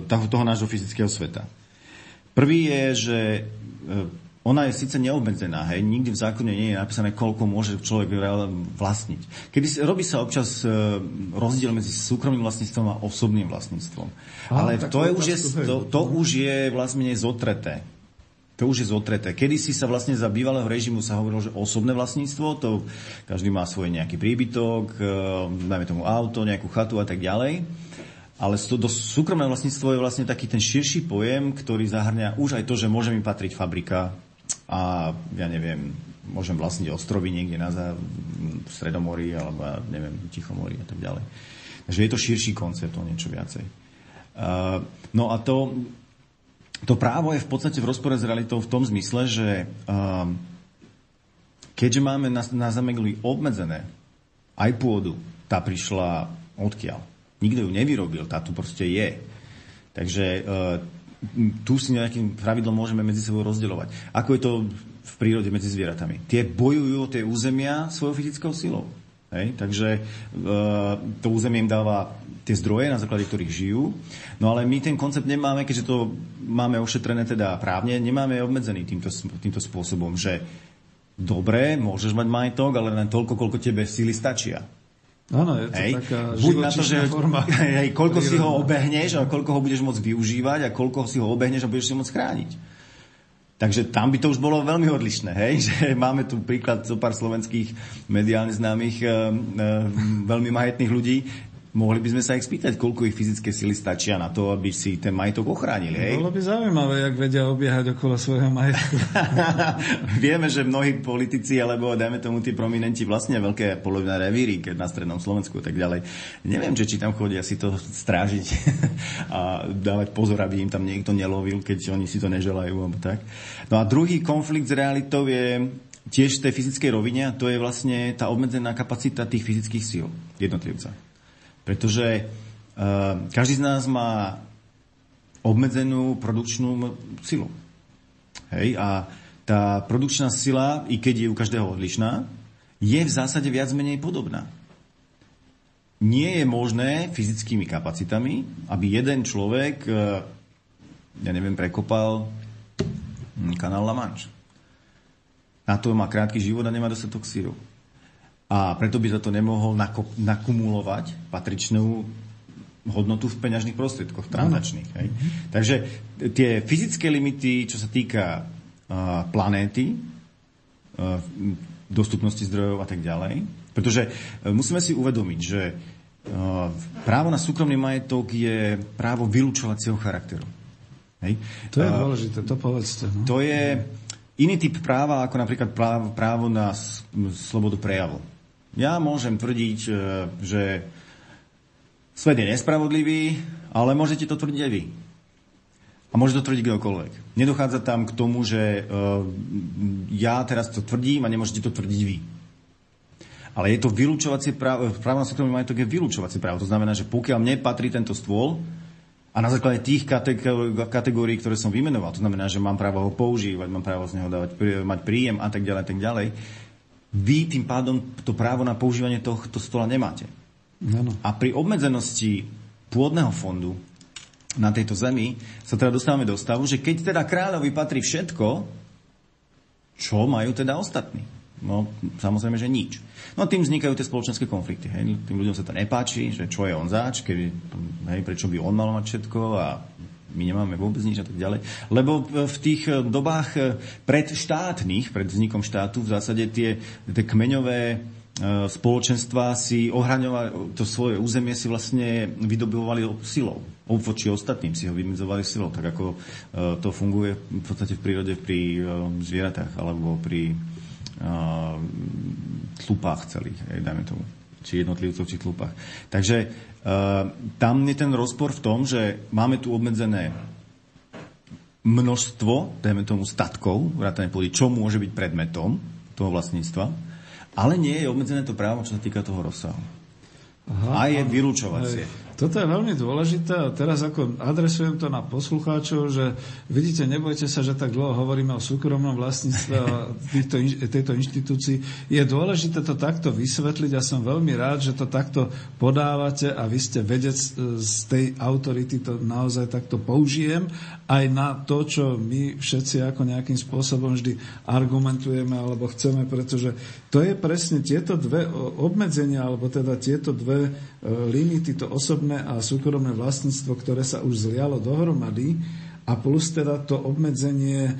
toho nášho fyzického sveta. Prvý je, že e, ona je síce neobmedzená, hej, nikdy v zákone nie je napísané, koľko môže človek vlastniť. Kedy robí sa občas e, rozdiel medzi súkromným vlastníctvom a osobným vlastníctvom. Ale to, je už je, to, to už je vlastne zotreté. To už je zotreté. Kedy si sa vlastne za bývalého režimu sa hovorilo, že osobné vlastníctvo, to každý má svoj nejaký príbytok, e, dajme tomu auto, nejakú chatu a tak ďalej. Ale to, to súkromné vlastníctvo je vlastne taký ten širší pojem, ktorý zahrňa už aj to, že môže mi patriť fabrika a ja neviem, môžem vlastniť ostrovy niekde na za, v Stredomorí alebo neviem, Tichomorí a tak ďalej. Takže je to širší koncept o niečo viacej. Uh, no a to, to právo je v podstate v rozpore s realitou v tom zmysle, že um, keďže máme na, na Zemegli obmedzené aj pôdu, tá prišla odkiaľ. Nikto ju nevyrobil, tá tu proste je. Takže uh, tu si nejakým pravidlom môžeme medzi sebou rozdeľovať. Ako je to v prírode medzi zvieratami? Tie bojujú o tie územia svojou fyzickou silou. Hej? Takže e, to územie im dáva tie zdroje, na základe ktorých žijú. No ale my ten koncept nemáme, keďže to máme ošetrené teda právne, nemáme obmedzený týmto, týmto spôsobom, že dobre, môžeš mať majetok, ale len toľko, koľko tebe síly stačia. Áno, je to hej. taká Buď na to, že, forma. Hej, koľko prírodná. si ho obehneš a koľko ho budeš môcť využívať a koľko si ho obehneš a budeš si môcť chrániť. Takže tam by to už bolo veľmi odlišné, hej? že máme tu príklad zo pár slovenských mediálne známych e, e, veľmi majetných ľudí, Mohli by sme sa ich spýtať, koľko ich fyzické sily stačia na to, aby si ten majetok ochránili. Hej? Bolo by zaujímavé, jak vedia obiehať okolo svojho majetku. Vieme, že mnohí politici, alebo dajme tomu tí prominenti vlastne veľké polovné revíry, keď na strednom Slovensku a tak ďalej. Neviem, že či tam chodia si to strážiť a dávať pozor, aby im tam niekto nelovil, keď oni si to neželajú, alebo tak. No a druhý konflikt s realitou je tiež v tej fyzickej rovine, a to je vlastne tá obmedzená kapacita tých fyzických síl jednotlivca. Pretože uh, každý z nás má obmedzenú produkčnú silu. Hej, a tá produkčná sila, i keď je u každého odlišná, je v zásade viac menej podobná. Nie je možné fyzickými kapacitami, aby jeden človek uh, ja neviem, prekopal hm, kanál La Manche. Na to má krátky život a nemá dostatok síru. A preto by za to nemohol nakumulovať patričnú hodnotu v peňažných prostriedkoch, transakčných. Hej. Takže tie fyzické limity, čo sa týka uh, planéty, uh, dostupnosti zdrojov a tak ďalej, pretože uh, musíme si uvedomiť, že uh, právo na súkromný majetok je právo vylúčovacieho charakteru. Hej. To je uh, dôležité, to povedzte. No. To je iný typ práva, ako napríklad právo, právo na slobodu prejavu. Ja môžem tvrdiť, že Svet je nespravodlivý, ale môžete to tvrdiť aj vy. A môže to tvrdiť kdokoľvek. Nedochádza tam k tomu, že uh, ja teraz to tvrdím a nemôžete to tvrdiť vy. Ale je to vylúčovacie právo, právo na súkromný majetok je vylúčovacie právo. To znamená, že pokiaľ mne patrí tento stôl a na základe tých kategórií, ktoré som vymenoval, to znamená, že mám právo ho používať, mám právo z neho dávať, mať príjem a tak ďalej, tak ďalej, vy tým pádom to právo na používanie tohto stola nemáte. Ano. A pri obmedzenosti pôdneho fondu na tejto zemi sa teda dostávame do stavu, že keď teda kráľovi patrí všetko, čo majú teda ostatní? No, samozrejme, že nič. No tým vznikajú tie spoločenské konflikty. Hej. Tým ľuďom sa to nepáči, že čo je on zač, keby, hej, prečo by on mal mať všetko a my nemáme vôbec nič a tak ďalej. Lebo v tých dobách predštátnych, pred vznikom štátu, v zásade tie, tie kmeňové E, spoločenstva si ohraňovali to svoje územie, si vlastne vydobivovali silou. Voči ostatným si ho vymedzovali silou, tak ako to funguje v podstate v prírode pri zvieratách alebo pri tlupách celých, dajme tomu či jednotlivcov, či tlupách. Takže tam je ten rozpor v tom, že máme tu obmedzené množstvo, dajme tomu, statkov, vrátane pôdy, čo môže byť predmetom toho vlastníctva ale nie je obmedzené to právo, čo sa týka toho rozsahu. Aha, a je vylúčovacie. Hej. Toto je veľmi dôležité a teraz ako adresujem to na poslucháčov, že vidíte, nebojte sa, že tak dlho hovoríme o súkromnom vlastníctve a týchto, tejto inštitúcii. Je dôležité to takto vysvetliť a som veľmi rád, že to takto podávate a vy ste vedec e, z tej autority, to naozaj takto použijem aj na to, čo my všetci ako nejakým spôsobom vždy argumentujeme alebo chceme, pretože to je presne tieto dve obmedzenia, alebo teda tieto dve e, limity, to osobné a súkromné vlastníctvo, ktoré sa už zlialo dohromady. A plus teda to obmedzenie e,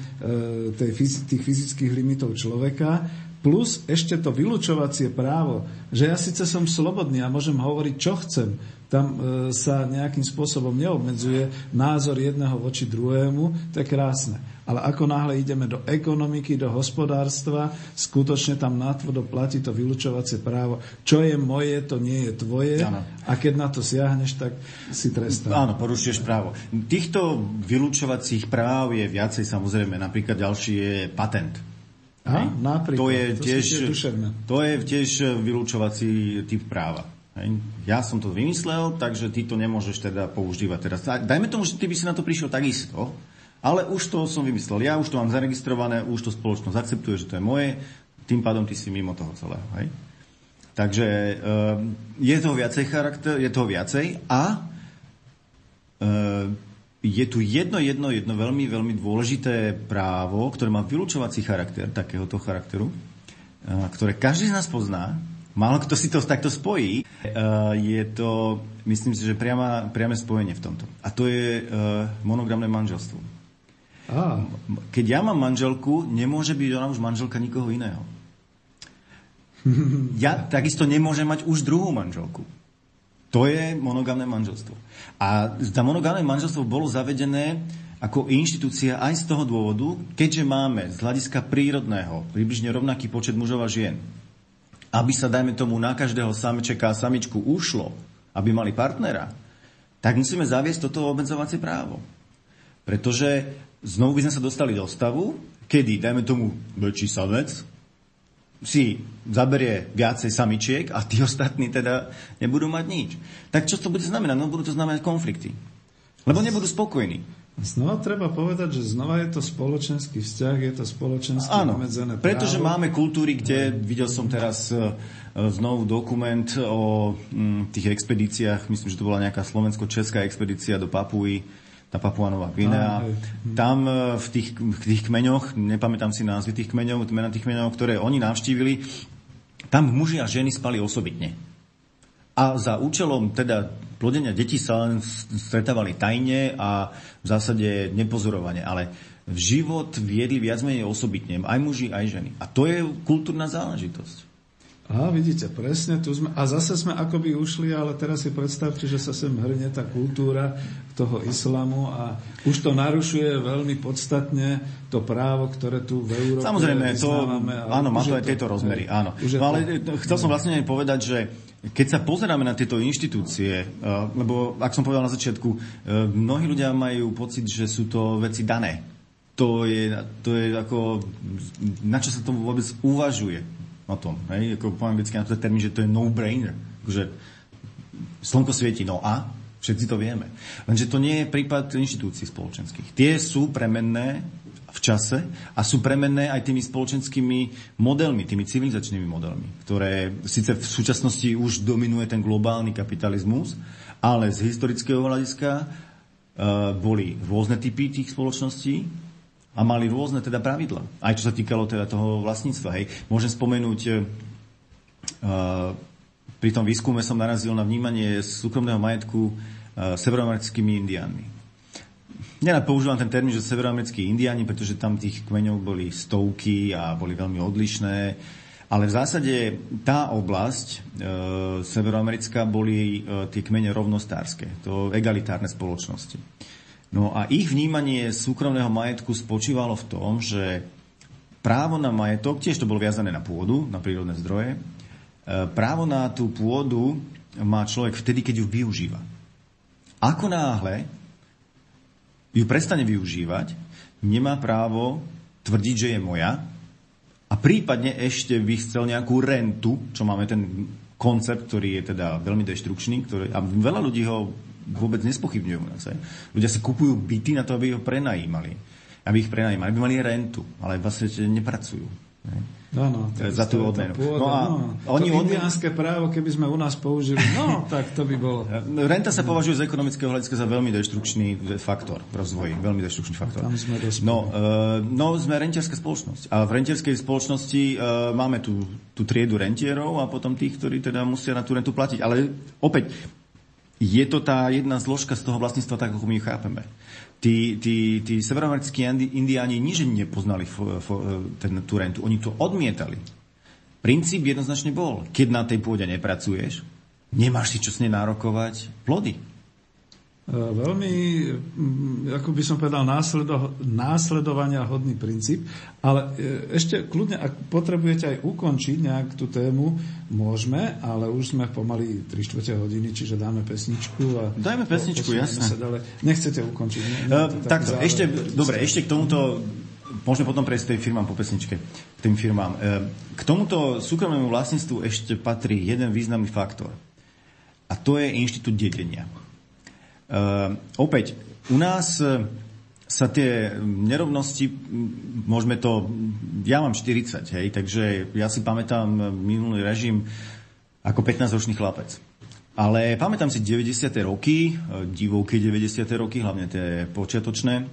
tej, tých fyzických limitov človeka, plus ešte to vylúčovacie právo, že ja síce som slobodný a môžem hovoriť, čo chcem, tam e, sa nejakým spôsobom neobmedzuje názor jedného voči druhému, to je krásne. Ale ako náhle ideme do ekonomiky, do hospodárstva, skutočne tam natvrdo platí to vylúčovacie právo. Čo je moje, to nie je tvoje. Ano. A keď na to siahneš, tak si trestá. Áno, porušuješ právo. Týchto vylúčovacích práv je viacej samozrejme. Napríklad ďalší je patent. A, napríklad, to je, to, tiež, to je tiež vylúčovací typ práva. Ja som to vymyslel, takže ty to nemôžeš teda používať teraz. Dajme tomu, že ty by si na to prišiel takisto, ale už to som vymyslel ja, už to mám zaregistrované, už to spoločnosť akceptuje, že to je moje, tým pádom ty si mimo toho celého. Hej? Takže um, je toho viacej charakter, je toho viacej a um, je tu jedno, jedno, jedno veľmi, veľmi dôležité právo, ktoré má vylúčovací charakter, takéhoto charakteru, ktoré každý z nás pozná, Málo kto si to takto spojí. Uh, je to, myslím si, že priama, priame spojenie v tomto. A to je uh, monogramné manželstvo. Ah. Keď ja mám manželku, nemôže byť ona už manželka nikoho iného. Ja takisto nemôžem mať už druhú manželku. To je monogamné manželstvo. A za monogamné manželstvo bolo zavedené ako inštitúcia aj z toho dôvodu, keďže máme z hľadiska prírodného približne rovnaký počet mužov a žien, aby sa, dajme tomu, na každého samčeka a samičku ušlo, aby mali partnera, tak musíme zaviesť toto obmedzovacie právo. Pretože znovu by sme sa dostali do stavu, kedy, dajme tomu, väčší samec si zaberie viacej samičiek a tí ostatní teda nebudú mať nič. Tak čo to bude znamenať? No budú to znamenať konflikty. Lebo nebudú spokojní. Znova treba povedať, že znova je to spoločenský vzťah, je to spoločenské Áno, obmedzené právo. pretože máme kultúry, kde videl som teraz e, znovu dokument o m, tých expedíciách, myslím, že to bola nejaká slovensko-česká expedícia do Papuji, tá Papuanová Gvinea. Tam e, v tých, v tých kmeňoch, nepamätám si názvy tých kmeňov, mena tých kmeňov, ktoré oni navštívili, tam muži a ženy spali osobitne. A za účelom teda plodenia detí sa len stretávali tajne a v zásade nepozorovane. Ale v život viedli viac menej osobitne, aj muži, aj ženy. A to je kultúrna záležitosť. A vidíte, presne tu sme. A zase sme akoby ušli, ale teraz si predstavte, že sa sem hrne tá kultúra toho islamu a už to narušuje veľmi podstatne to právo, ktoré tu v Európe Samozrejme, to, áno, má to aj tieto rozmery, áno. No, ale chcel som vlastne povedať, že keď sa pozeráme na tieto inštitúcie, eh, lebo ak som povedal na začiatku, eh, mnohí ľudia majú pocit, že sú to veci dané. To je, to je ako, na čo sa to vôbec uvažuje o tom. Hej? Ako po anglicky na to termín, že to je no-brainer. Že slnko svieti, no a? Všetci to vieme. Lenže to nie je prípad inštitúcií spoločenských. Tie sú premenné v čase a sú premenné aj tými spoločenskými modelmi, tými civilizačnými modelmi, ktoré síce v súčasnosti už dominuje ten globálny kapitalizmus, ale z historického hľadiska uh, boli rôzne typy tých spoločností, a mali rôzne teda pravidla. Aj čo sa týkalo teda toho vlastníctva. Hej. Môžem spomenúť, uh, pri tom výskume som narazil na vnímanie súkromného majetku uh, severoamerickými indiánmi. Nerad používam ten termín, že severoamerickí indiáni, pretože tam tých kmeňov boli stovky a boli veľmi odlišné. Ale v zásade tá oblasť e, severoamerická boli e, tie kmene rovnostárske, to egalitárne spoločnosti. No a ich vnímanie súkromného majetku spočívalo v tom, že právo na majetok, tiež to bolo viazané na pôdu, na prírodné zdroje, e, právo na tú pôdu má človek vtedy, keď ju využíva. Ako náhle ju prestane využívať, nemá právo tvrdiť, že je moja a prípadne ešte by chcel nejakú rentu, čo máme ten koncept, ktorý je teda veľmi deštrukčný, ktorý, a veľa ľudí ho vôbec nespochybňujú u nás. Ľudia si kupujú byty na to, aby ho prenajímali. Aby ich prenajímali, aby mali rentu, ale vlastne nepracujú. Áno, za tú odmenu. No a no, oni to indiánske právo, keby sme u nás použili, no, tak to by bolo... Renta sa považuje z ekonomického hľadiska za veľmi deštrukčný faktor v rozvoji. Veľmi deštrukčný faktor. Tam sme no, uh, no, sme rentierská spoločnosť. A v rentierskej spoločnosti uh, máme tú, tú triedu rentierov a potom tých, ktorí teda musia na tú rentu platiť. Ale opäť, je to tá jedna zložka z toho vlastníctva, tak ako my ju chápeme. Tí, tí, tí severoamerickí indiáni nič nepoznali fo, fo, ten, tú rentu. Oni to odmietali. Princíp jednoznačne bol, keď na tej pôde nepracuješ, nemáš si čo s nárokovať plody. E, veľmi, mm, ako by som povedal, následo, následovania hodný princíp, ale e, ešte kľudne, ak potrebujete aj ukončiť nejak tú tému, môžeme, ale už sme pomaly 3 čtvrte hodiny, čiže dáme pesničku. A Dajme pesničku, jasne. Sa ďalej. Nechcete ukončiť? Nie? Uh, takto, ešte, dobre, ešte k tomuto Môžeme potom prejsť tej firmám po pesničke, k tým firmám. K tomuto súkromnému vlastníctvu ešte patrí jeden významný faktor. A to je inštitút dedenia. Uh, opäť, u nás uh, sa tie nerovnosti, môžeme to, ja mám 40, hej, takže ja si pamätám minulý režim ako 15-ročný chlapec. Ale pamätám si 90. roky, e, divovky 90. roky, hlavne tie počiatočné.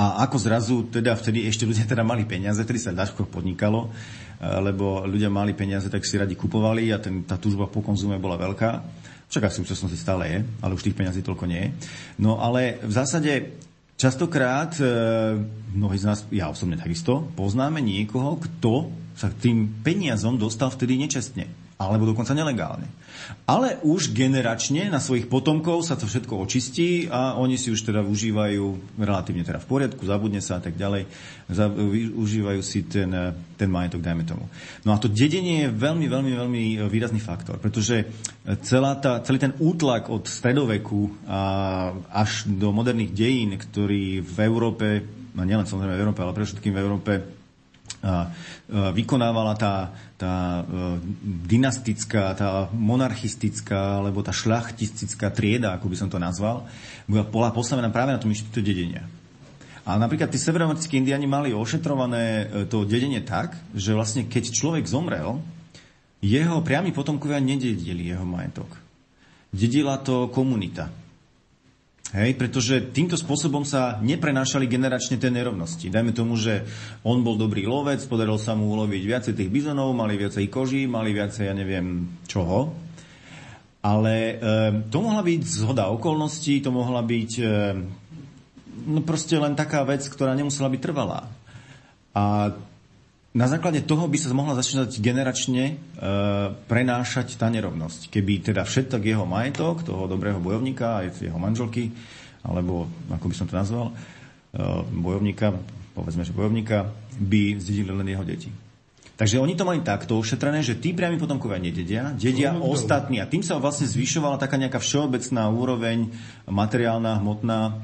A ako zrazu, teda vtedy ešte ľudia teda mali peniaze, vtedy sa ľahko podnikalo, lebo ľudia mali peniaze, tak si radi kupovali a ten, tá túžba po konzume bola veľká. Aj v súčasnosti stále je, ale už tých peňazí toľko nie je. No ale v zásade častokrát e, mnohí z nás, ja osobne takisto, poznáme niekoho, kto sa k tým peniazom dostal vtedy nečestne alebo dokonca nelegálne. Ale už generačne na svojich potomkov sa to všetko očistí a oni si už teda užívajú relatívne teda v poriadku, zabudne sa a tak ďalej, za, užívajú si ten, ten majetok, dajme tomu. No a to dedenie je veľmi, veľmi, veľmi výrazný faktor, pretože celá tá, celý ten útlak od stredoveku a až do moderných dejín, ktorý v Európe, no nielen samozrejme v Európe, ale pre v Európe vykonávala tá, tá dynastická, tá monarchistická, alebo tá šlachtistická trieda, ako by som to nazval, bola postavená práve na tom inštitúte dedenia. A napríklad tí severoamerickí indiani mali ošetrované e, to dedenie tak, že vlastne keď človek zomrel, jeho priami potomkovia nededili jeho majetok. Dedila to komunita. Hej, pretože týmto spôsobom sa neprenášali generačne tie nerovnosti. Dajme tomu, že on bol dobrý lovec, podarilo sa mu uloviť viacej tých bizonov, mali viacej koží, mali viacej, ja neviem, čoho. Ale e, to mohla byť zhoda okolností, to mohla byť e, no proste len taká vec, ktorá nemusela byť trvalá. A na základe toho by sa mohla začínať generačne e, prenášať tá nerovnosť. Keby teda všetok jeho majetok, toho dobrého bojovníka, aj jeho manželky, alebo ako by som to nazval, e, bojovníka, povedzme, že bojovníka, by zdedili len jeho deti. Takže oni to mali takto ošetrené, že tí priami potomkovia nededia, dedia no, ostatní. A tým sa vlastne zvyšovala taká nejaká všeobecná úroveň, materiálna, hmotná,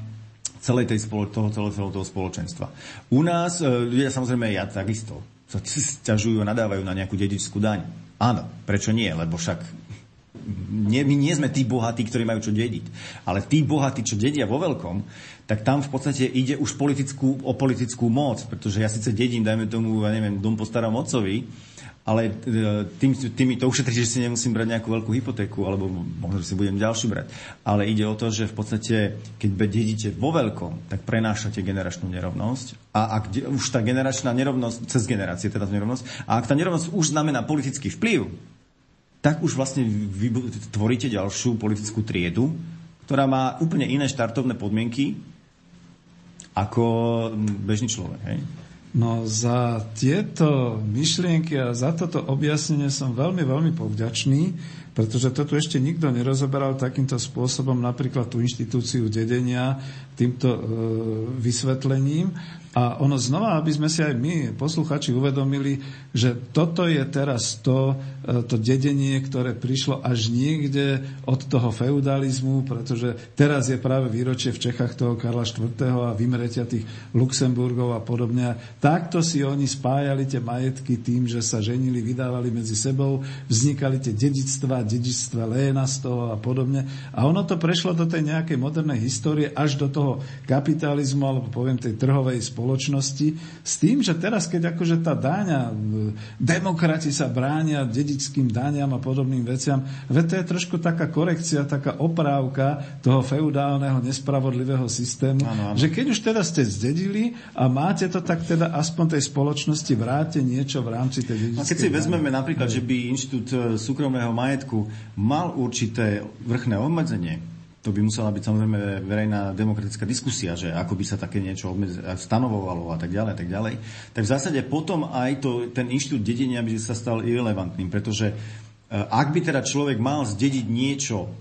celej tej spolo- toho, celého, celého toho spoločenstva. U nás, e, ja samozrejme ja takisto, sa ťažujú a nadávajú na nejakú dedičskú daň. Áno, prečo nie? Lebo však nie, my nie sme tí bohatí, ktorí majú čo dediť. Ale tí bohatí, čo dedia vo veľkom, tak tam v podstate ide už politickú, o politickú moc. Pretože ja síce dedím, dajme tomu, ja neviem, dom po starom otcovi, ale e, tým, tým to ušetrí, že si nemusím brať nejakú veľkú hypotéku, alebo možno si budem ďalšiu brať. Ale ide o to, že v podstate, keď dedíte vo veľkom, tak prenášate generačnú nerovnosť. A ak už tá generačná nerovnosť, cez generácie teda nerovnosť, a ak tá nerovnosť už znamená politický vplyv, tak už vlastne vy tvoríte ďalšiu politickú triedu, ktorá má úplne iné štartovné podmienky ako bežný človek. Hej? No za tieto myšlienky a za toto objasnenie som veľmi, veľmi povďačný, pretože toto ešte nikto nerozoberal takýmto spôsobom, napríklad tú inštitúciu dedenia týmto e, vysvetlením. A ono znova, aby sme si aj my, posluchači, uvedomili, že toto je teraz to, e, to dedenie, ktoré prišlo až niekde od toho feudalizmu, pretože teraz je práve výročie v Čechách toho Karla IV. a vymretia tých Luxemburgov a podobne. Takto si oni spájali tie majetky tým, že sa ženili, vydávali medzi sebou, vznikali tie dedictva, dedičstva Léna z toho a podobne. A ono to prešlo do tej nejakej modernej histórie až do toho kapitalizmu, alebo poviem tej trhovej spoločnosti spoločnosti s tým, že teraz, keď akože tá dáňa, demokrati sa bránia dedičským dáňam a podobným veciam, veď to je trošku taká korekcia, taká oprávka toho feudálneho nespravodlivého systému, ano, ano. že keď už teda ste zdedili a máte to, tak teda aspoň tej spoločnosti vráte niečo v rámci tej dedičskej A keď si vezmeme napríklad, že by Inštitút e, súkromného majetku mal určité vrchné obmedzenie, to by musela byť samozrejme verejná demokratická diskusia, že ako by sa také niečo stanovovalo a tak ďalej, a tak ďalej. Tak v zásade potom aj to, ten inštitút dedenia by sa stal irrelevantným, pretože eh, ak by teda človek mal zdediť niečo,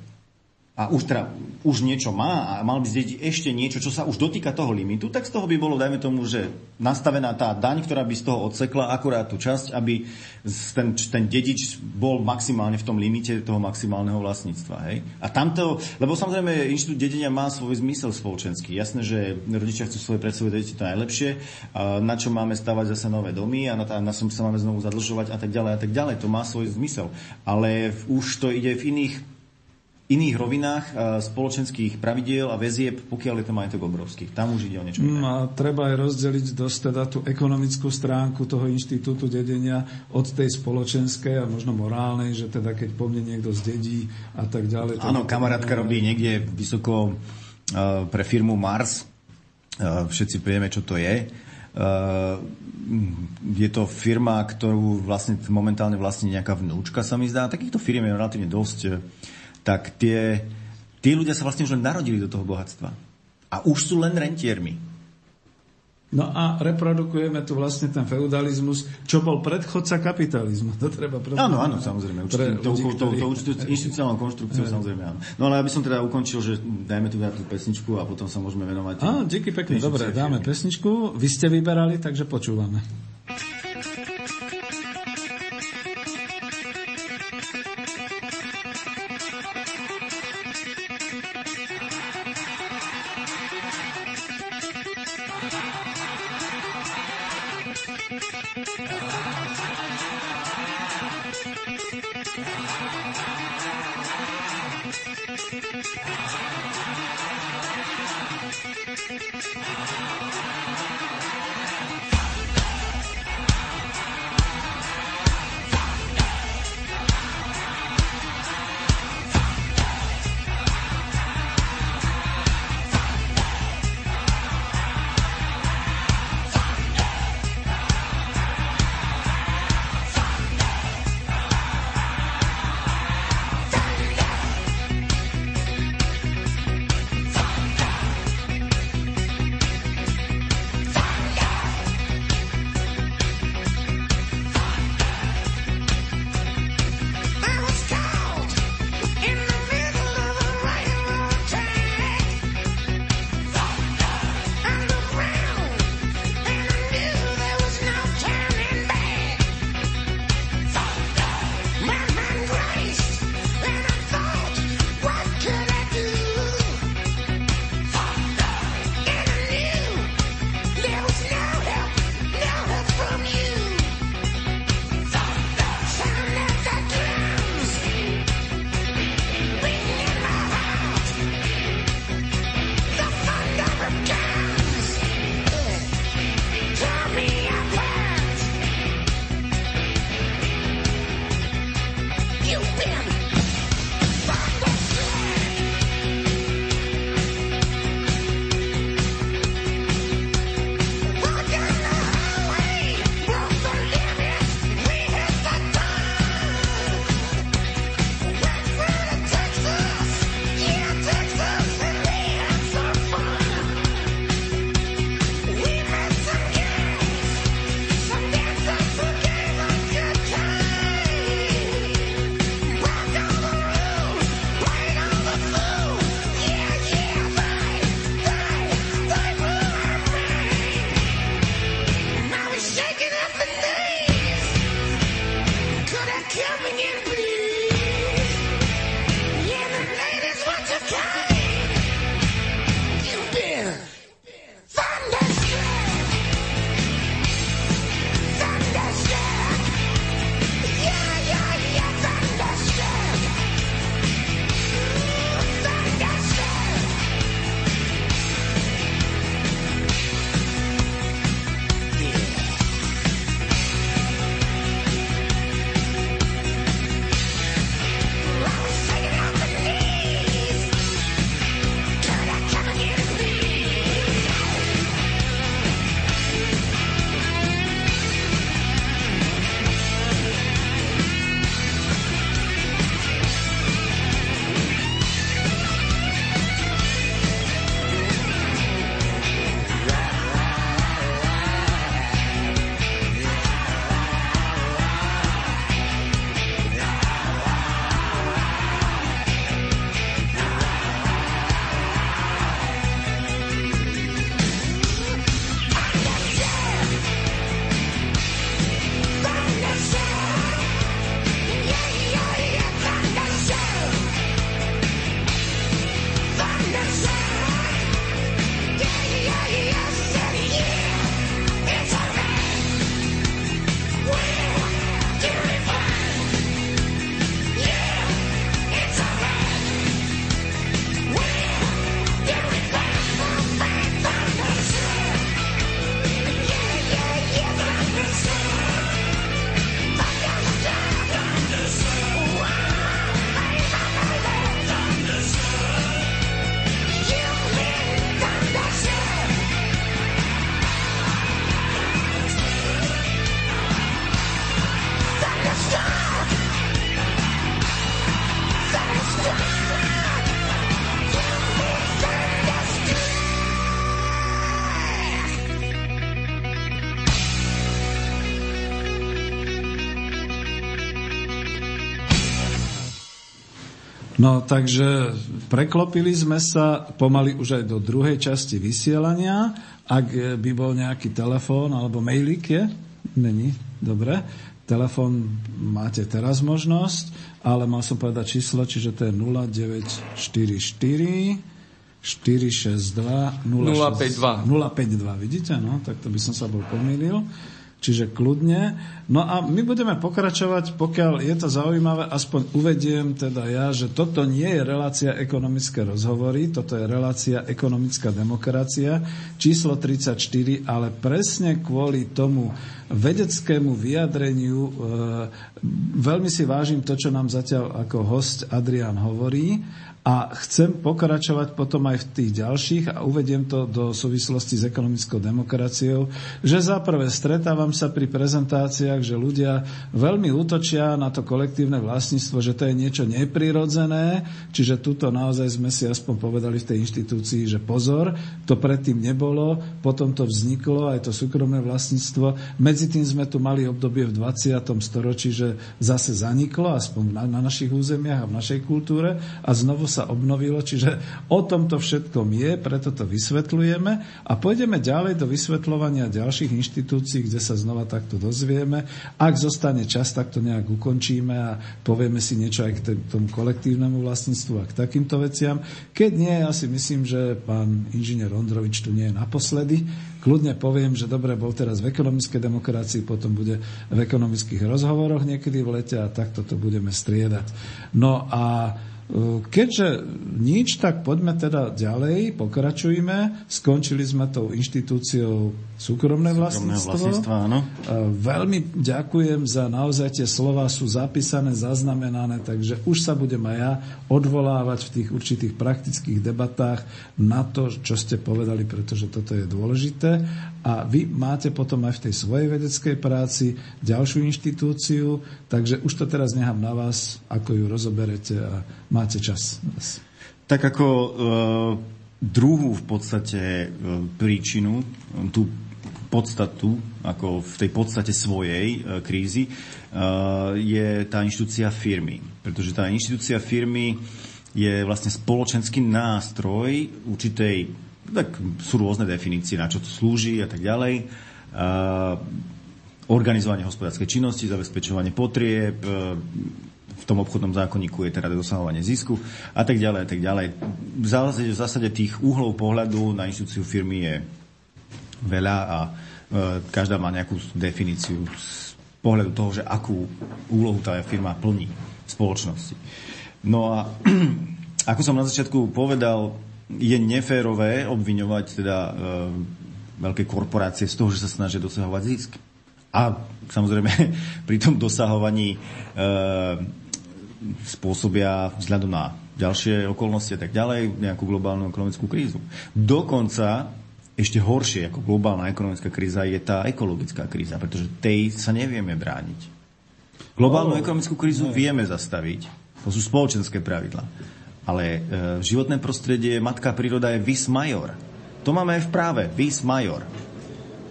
a už, teda, už niečo má a mal by zdediť ešte niečo, čo sa už dotýka toho limitu, tak z toho by bolo, dajme tomu, že nastavená tá daň, ktorá by z toho odsekla akurát tú časť, aby ten, ten dedič bol maximálne v tom limite toho maximálneho vlastníctva. Hej? A tamto, lebo samozrejme inštitút dedenia má svoj zmysel spoločenský. Jasné, že rodičia chcú svoje pre svoje deti to najlepšie, na čo máme stavať zase nové domy a na, na čo sa máme znovu zadlžovať a tak ďalej a tak ďalej. To má svoj zmysel. Ale už to ide v iných iných rovinách spoločenských pravidiel a väzieb, pokiaľ je to majetok obrovský. Tam už ide o niečo iné. No a treba aj rozdeliť dosť teda tú ekonomickú stránku toho inštitútu dedenia od tej spoločenskej a možno morálnej, že teda keď po mne niekto zdedí a tak ďalej. Áno, kamarátka robí niekde vysoko pre firmu Mars. Všetci vieme, čo to je. Je to firma, ktorú vlastne momentálne vlastní nejaká vnúčka, sa mi zdá. Takýchto firm je relatívne dosť tak tie, tí ľudia sa vlastne už len narodili do toho bohatstva. A už sú len rentiermi. No a reprodukujeme tu vlastne ten feudalizmus, čo bol predchodca kapitalizmu. To treba Áno, áno, samozrejme. Určite, to, to, to, to, inštitucionálnou konštrukciou je. samozrejme áno. No ale aby som teda ukončil, že dajme tu tú pesničku a potom sa môžeme venovať. Á, díky pekne, dobre, dáme pesničku. Vy ste vyberali, takže počúvame. No takže preklopili sme sa pomaly už aj do druhej časti vysielania. Ak by bol nejaký telefón alebo mailík je? Není? Dobre. Telefón máte teraz možnosť, ale mal som povedať číslo, čiže to je 0944 462 052. 052, vidíte? No, tak to by som sa bol pomýlil. Čiže kľudne. No a my budeme pokračovať, pokiaľ je to zaujímavé, aspoň uvediem teda ja, že toto nie je relácia ekonomické rozhovory, toto je relácia ekonomická demokracia, číslo 34, ale presne kvôli tomu vedeckému vyjadreniu e, veľmi si vážim to, čo nám zatiaľ ako host Adrian hovorí a chcem pokračovať potom aj v tých ďalších a uvediem to do súvislosti s ekonomickou demokraciou, že zaprvé stretávam sa pri prezentáciách, že ľudia veľmi útočia na to kolektívne vlastníctvo, že to je niečo neprirodzené, čiže tuto naozaj sme si aspoň povedali v tej inštitúcii, že pozor, to predtým nebolo, potom to vzniklo, aj to súkromné vlastníctvo. Medzi tým sme tu mali obdobie v 20. storočí, že zase zaniklo, aspoň na, na našich územiach a v našej kultúre a znovu sa sa obnovilo, čiže o tomto všetkom je, preto to vysvetľujeme a pôjdeme ďalej do vysvetľovania ďalších inštitúcií, kde sa znova takto dozvieme. Ak zostane čas, tak to nejak ukončíme a povieme si niečo aj k tomu kolektívnemu vlastníctvu a k takýmto veciam. Keď nie, ja si myslím, že pán inžinier Ondrovič tu nie je naposledy. Kľudne poviem, že dobre, bol teraz v ekonomickej demokracii, potom bude v ekonomických rozhovoroch niekedy v lete a takto to budeme striedať. No a Keďže nič, tak poďme teda ďalej, pokračujme. Skončili sme tou inštitúciou súkromné vlastníctvo. vlastníctvo áno. Veľmi ďakujem za naozaj tie slova sú zapísané, zaznamenané, takže už sa budem aj ja odvolávať v tých určitých praktických debatách na to, čo ste povedali, pretože toto je dôležité. A vy máte potom aj v tej svojej vedeckej práci ďalšiu inštitúciu, takže už to teraz nechám na vás, ako ju rozoberete a máte čas. Tak ako e, druhú v podstate e, príčinu, tú podstatu, ako v tej podstate svojej e, krízy, e, je tá inštitúcia firmy. Pretože tá inštitúcia firmy je vlastne spoločenský nástroj určitej, tak sú rôzne definície, na čo to slúži a tak ďalej. E, organizovanie hospodárskej činnosti, zabezpečovanie potrieb, v tom obchodnom zákonníku je teda dosahovanie zisku a tak ďalej a tak ďalej. V zásade, v zásade tých uhlov pohľadu na inštitúciu firmy je veľa a e, každá má nejakú definíciu z pohľadu toho, že akú úlohu tá firma plní v spoločnosti. No a ako som na začiatku povedal, je neférové obviňovať teda e, veľké korporácie z toho, že sa snažia dosahovať zisk. A samozrejme pri tom dosahovaní e, spôsobia vzhľadom na ďalšie okolnosti a tak ďalej nejakú globálnu ekonomickú krízu. Dokonca ešte horšie ako globálna ekonomická kríza je tá ekologická kríza, pretože tej sa nevieme brániť. Globálnu oh, ekonomickú krízu ne. vieme zastaviť. To sú spoločenské pravidla. Ale e, životné prostredie, matka príroda je vis major. To máme aj v práve, vis major.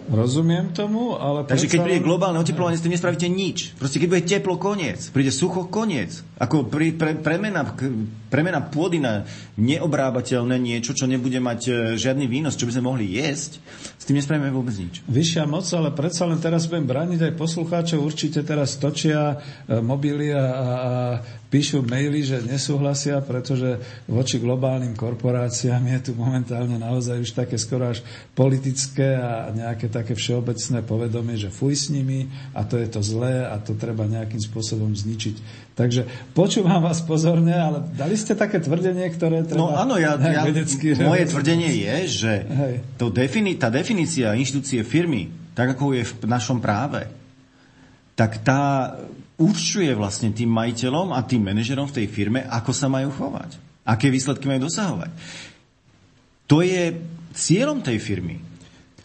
Rozumiem tomu, ale... Takže keď príde globálne oteplovanie, s tým nespravíte nič. Proste keď bude teplo, koniec. Príde sucho, koniec. Ako pri, pre, premena, premena pôdy na neobrábateľné niečo, čo nebude mať e, žiadny výnos, čo by sme mohli jesť, s tým nespravíme vôbec nič. Vyššia moc, ale predsa len teraz budem brániť aj poslucháčov, určite teraz točia e, mobily a, a píšu maily, že nesúhlasia, pretože voči globálnym korporáciám je tu momentálne naozaj už také skoro až politické a nejaké také všeobecné povedomie, že fuj s nimi a to je to zlé a to treba nejakým spôsobom zničiť. Takže počúvam vás pozorne, ale dali ste také tvrdenie, ktoré treba... No áno, ja, ja, moje tvrdenie je, že to defini- tá definícia inštitúcie firmy, tak ako je v našom práve, tak tá určuje vlastne tým majiteľom a tým manažerom v tej firme, ako sa majú chovať. Aké výsledky majú dosahovať. To je cieľom tej firmy.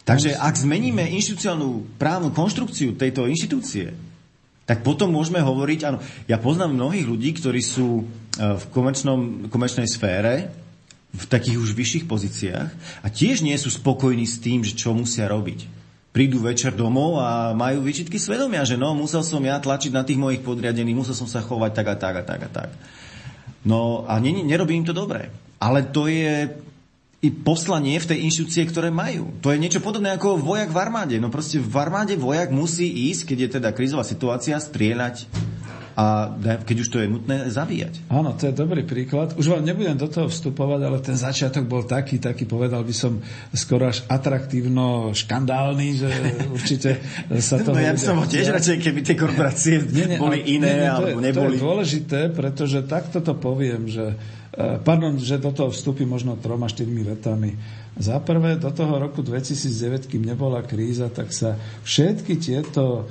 Takže ak zmeníme inštitucionálnu právnu konštrukciu tejto inštitúcie, tak potom môžeme hovoriť, áno, ja poznám mnohých ľudí, ktorí sú e, v komerčnom, komerčnej sfére, v takých už vyšších pozíciách a tiež nie sú spokojní s tým, že čo musia robiť prídu večer domov a majú výčitky svedomia, že no, musel som ja tlačiť na tých mojich podriadených, musel som sa chovať tak a tak a tak a tak. No a ne, nerobí im to dobre. Ale to je i poslanie v tej inštitúcie, ktoré majú. To je niečo podobné ako vojak v armáde. No proste v armáde vojak musí ísť, keď je teda krízová situácia, strieľať a keď už to je nutné, zabíjať. Áno, to je dobrý príklad. Už vám nebudem do toho vstupovať, ale ten začiatok bol taký, taký povedal by som skoro až atraktívno škandálny, že určite sa to... No ja by som ho tiež radšej, keby tie korporácie nie, nie, boli iné, nie, nie, alebo je, neboli. To je dôležité, pretože takto to poviem, že pardon, že do toho vstupí možno troma, štyrmi vetami. Za prvé, do toho roku 2009, kým nebola kríza, tak sa všetky tieto e,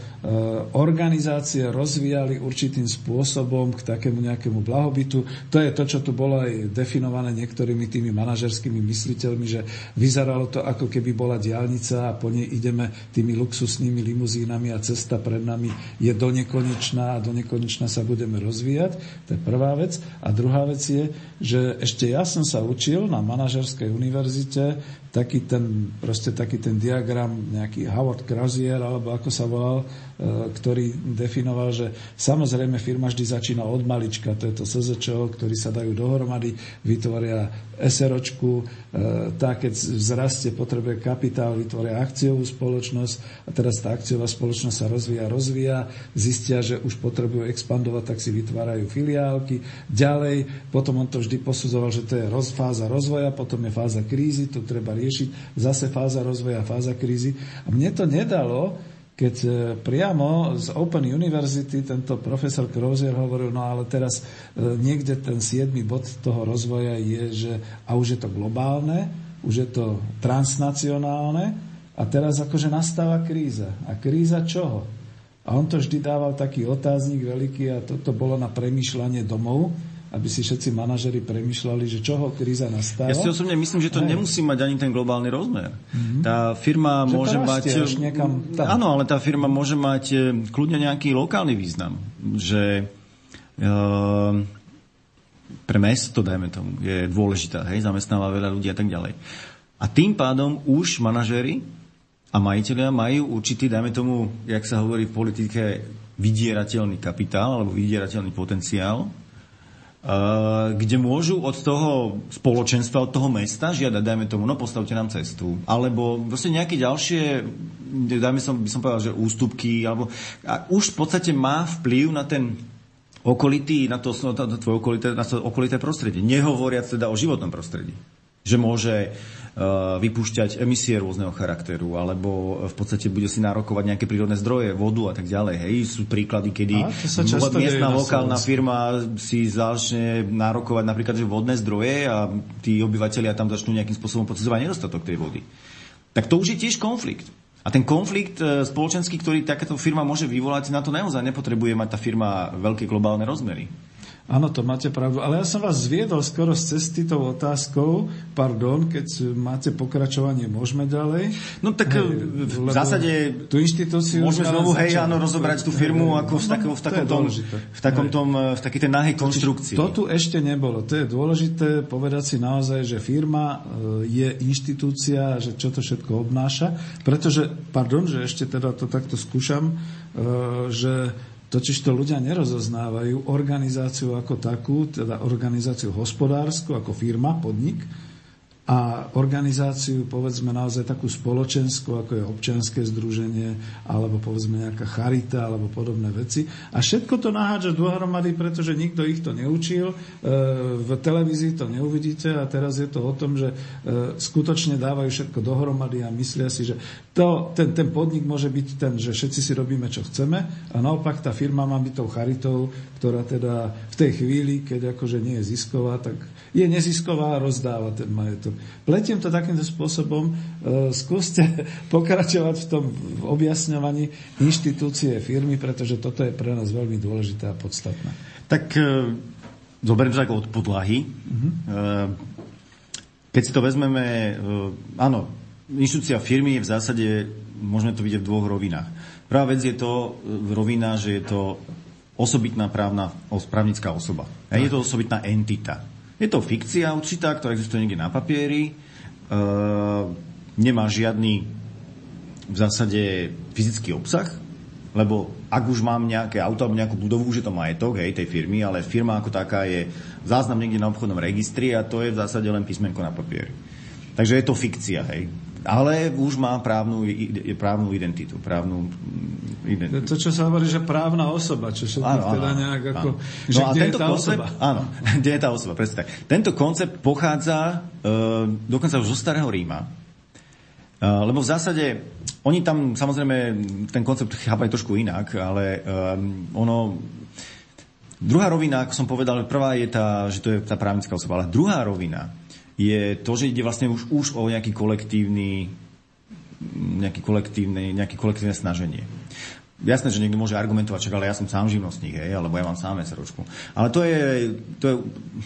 organizácie rozvíjali určitým spôsobom k takému nejakému blahobytu. To je to, čo tu bolo aj definované niektorými tými manažerskými mysliteľmi, že vyzeralo to, ako keby bola diálnica a po nej ideme tými luxusnými limuzínami a cesta pred nami je do nekonečná a do nekonečná sa budeme rozvíjať. To je prvá vec. A druhá vec je, že ešte ja som sa učil na manažerskej univerzite taký ten, proste taký ten diagram, nejaký Howard Crozier, alebo ako sa volal, e, ktorý definoval, že samozrejme firma vždy začína od malička, to je to SZČO, ktorí sa dajú dohromady, vytvoria SROčku, e, tá keď vzrastie, potrebuje kapitál, vytvoria akciovú spoločnosť a teraz tá akciová spoločnosť sa rozvíja, rozvíja, zistia, že už potrebujú expandovať, tak si vytvárajú filiálky. Ďalej, potom on to vždy posudzoval, že to je roz, fáza rozvoja, potom je fáza krízy, to treba riešiť, zase fáza rozvoja, fáza krízy. A mne to nedalo, keď e, priamo z Open University tento profesor Crozier hovoril, no ale teraz e, niekde ten siedmy bod toho rozvoja je, že a už je to globálne, už je to transnacionálne a teraz akože nastáva kríza. A kríza čoho? A on to vždy dával taký otáznik veľký a toto bolo na premýšľanie domov, aby si všetci manažeri premyšľali, že čoho kríza nastáva. Ja si osobne myslím, že to Aj. nemusí mať ani ten globálny rozmer. Mm-hmm. Tá firma že môže mať... Niekam tam. Áno, ale tá firma môže mať e, kľudne nejaký lokálny význam. Že uh, pre mesto, dajme tomu, je dôležitá, hej, zamestnáva veľa ľudí a tak ďalej. A tým pádom už manažery a majiteľia majú určitý, dajme tomu, jak sa hovorí v politike, vydierateľný kapitál alebo vydierateľný potenciál, kde môžu od toho spoločenstva, od toho mesta žiadať, dajme tomu, no postavte nám cestu. Alebo proste nejaké ďalšie, dajme som, by som povedal, že ústupky, alebo a už v podstate má vplyv na ten okolitý, na to, na to, tvoje okolité, na to okolité prostredie. Nehovoriac teda o životnom prostredí. Že môže Eh, vypúšťať emisie rôzneho charakteru, alebo v podstate bude si nárokovať nejaké prírodné zdroje, vodu a tak ďalej. Hej, sú príklady, kedy miestna lokálna firma si začne nárokovať napríklad že vodné zdroje a tí obyvateľia tam začnú nejakým spôsobom pocitovať nedostatok tej vody. Tak to už je tiež konflikt. A ten konflikt eh, spoločenský, ktorý takáto firma môže vyvolať, na to naozaj nepotrebuje mať tá firma veľké globálne rozmery. Áno, to máte pravdu. Ale ja som vás zviedol skoro z cesty tou otázkou, pardon, keď máte pokračovanie, môžeme ďalej? No tak hej, v zásade tú inštitúciu môžeme znovu, hej, áno, rozobrať tú firmu hej, ako v, takom, v takom tom, v takom tom, v takej tej nahej konštrukcii. To tu ešte nebolo. To je dôležité povedať si naozaj, že firma e, je inštitúcia, že čo to všetko obnáša, pretože, pardon, že ešte teda to takto skúšam, e, že Totiž to ľudia nerozoznávajú organizáciu ako takú, teda organizáciu hospodárskú, ako firma, podnik, a organizáciu, povedzme naozaj takú spoločenskú, ako je občianské združenie, alebo povedzme nejaká charita, alebo podobné veci. A všetko to naháďa dohromady, pretože nikto ich to neučil. E, v televízii to neuvidíte a teraz je to o tom, že e, skutočne dávajú všetko dohromady a myslia si, že to, ten, ten podnik môže byť ten, že všetci si robíme, čo chceme a naopak tá firma má byť tou charitou, ktorá teda v tej chvíli, keď akože nie je zisková, tak je nezisková a rozdáva ten majetok. Pletiem to takýmto spôsobom. E, skúste pokračovať v tom objasňovaní inštitúcie firmy, pretože toto je pre nás veľmi dôležité a podstatné. Tak e, zoberiem to tak od podlahy. Uh-huh. Keď si to vezmeme, áno, inštitúcia firmy je v zásade, môžeme to vidieť v dvoch rovinách. Prvá vec je to rovina, že je to osobitná právna, právnická osoba. A je to osobitná entita. Je to fikcia určitá, ktorá existuje niekde na papieri, e, nemá žiadny v zásade fyzický obsah, lebo ak už mám nejaké auto alebo nejakú budovu, už je to majetok hej, tej firmy, ale firma ako taká je záznam niekde na obchodnom registri a to je v zásade len písmenko na papieri. Takže je to fikcia, hej. Ale už má právnu, právnu identitu, právnu mm, identitu. To, čo sa hovorí, že právna osoba, čo sa áno, teda nejak ako... Áno. Že no tento je tá koncept, osoba? Áno, kde je tá osoba, presne tak. Tento koncept pochádza uh, dokonca už zo starého Ríma, uh, lebo v zásade oni tam samozrejme ten koncept chápajú trošku inak, ale um, ono... Druhá rovina, ako som povedal, prvá je tá, že to je tá právnická osoba, ale druhá rovina je to, že ide vlastne už, už o nejaký kolektívny nejaký kolektívne, nejaké kolektívne snaženie. Jasné, že niekto môže argumentovať, čak, ale ja som sám živnostník, hej, alebo ja mám sám SROčku. Ale to je, to, je,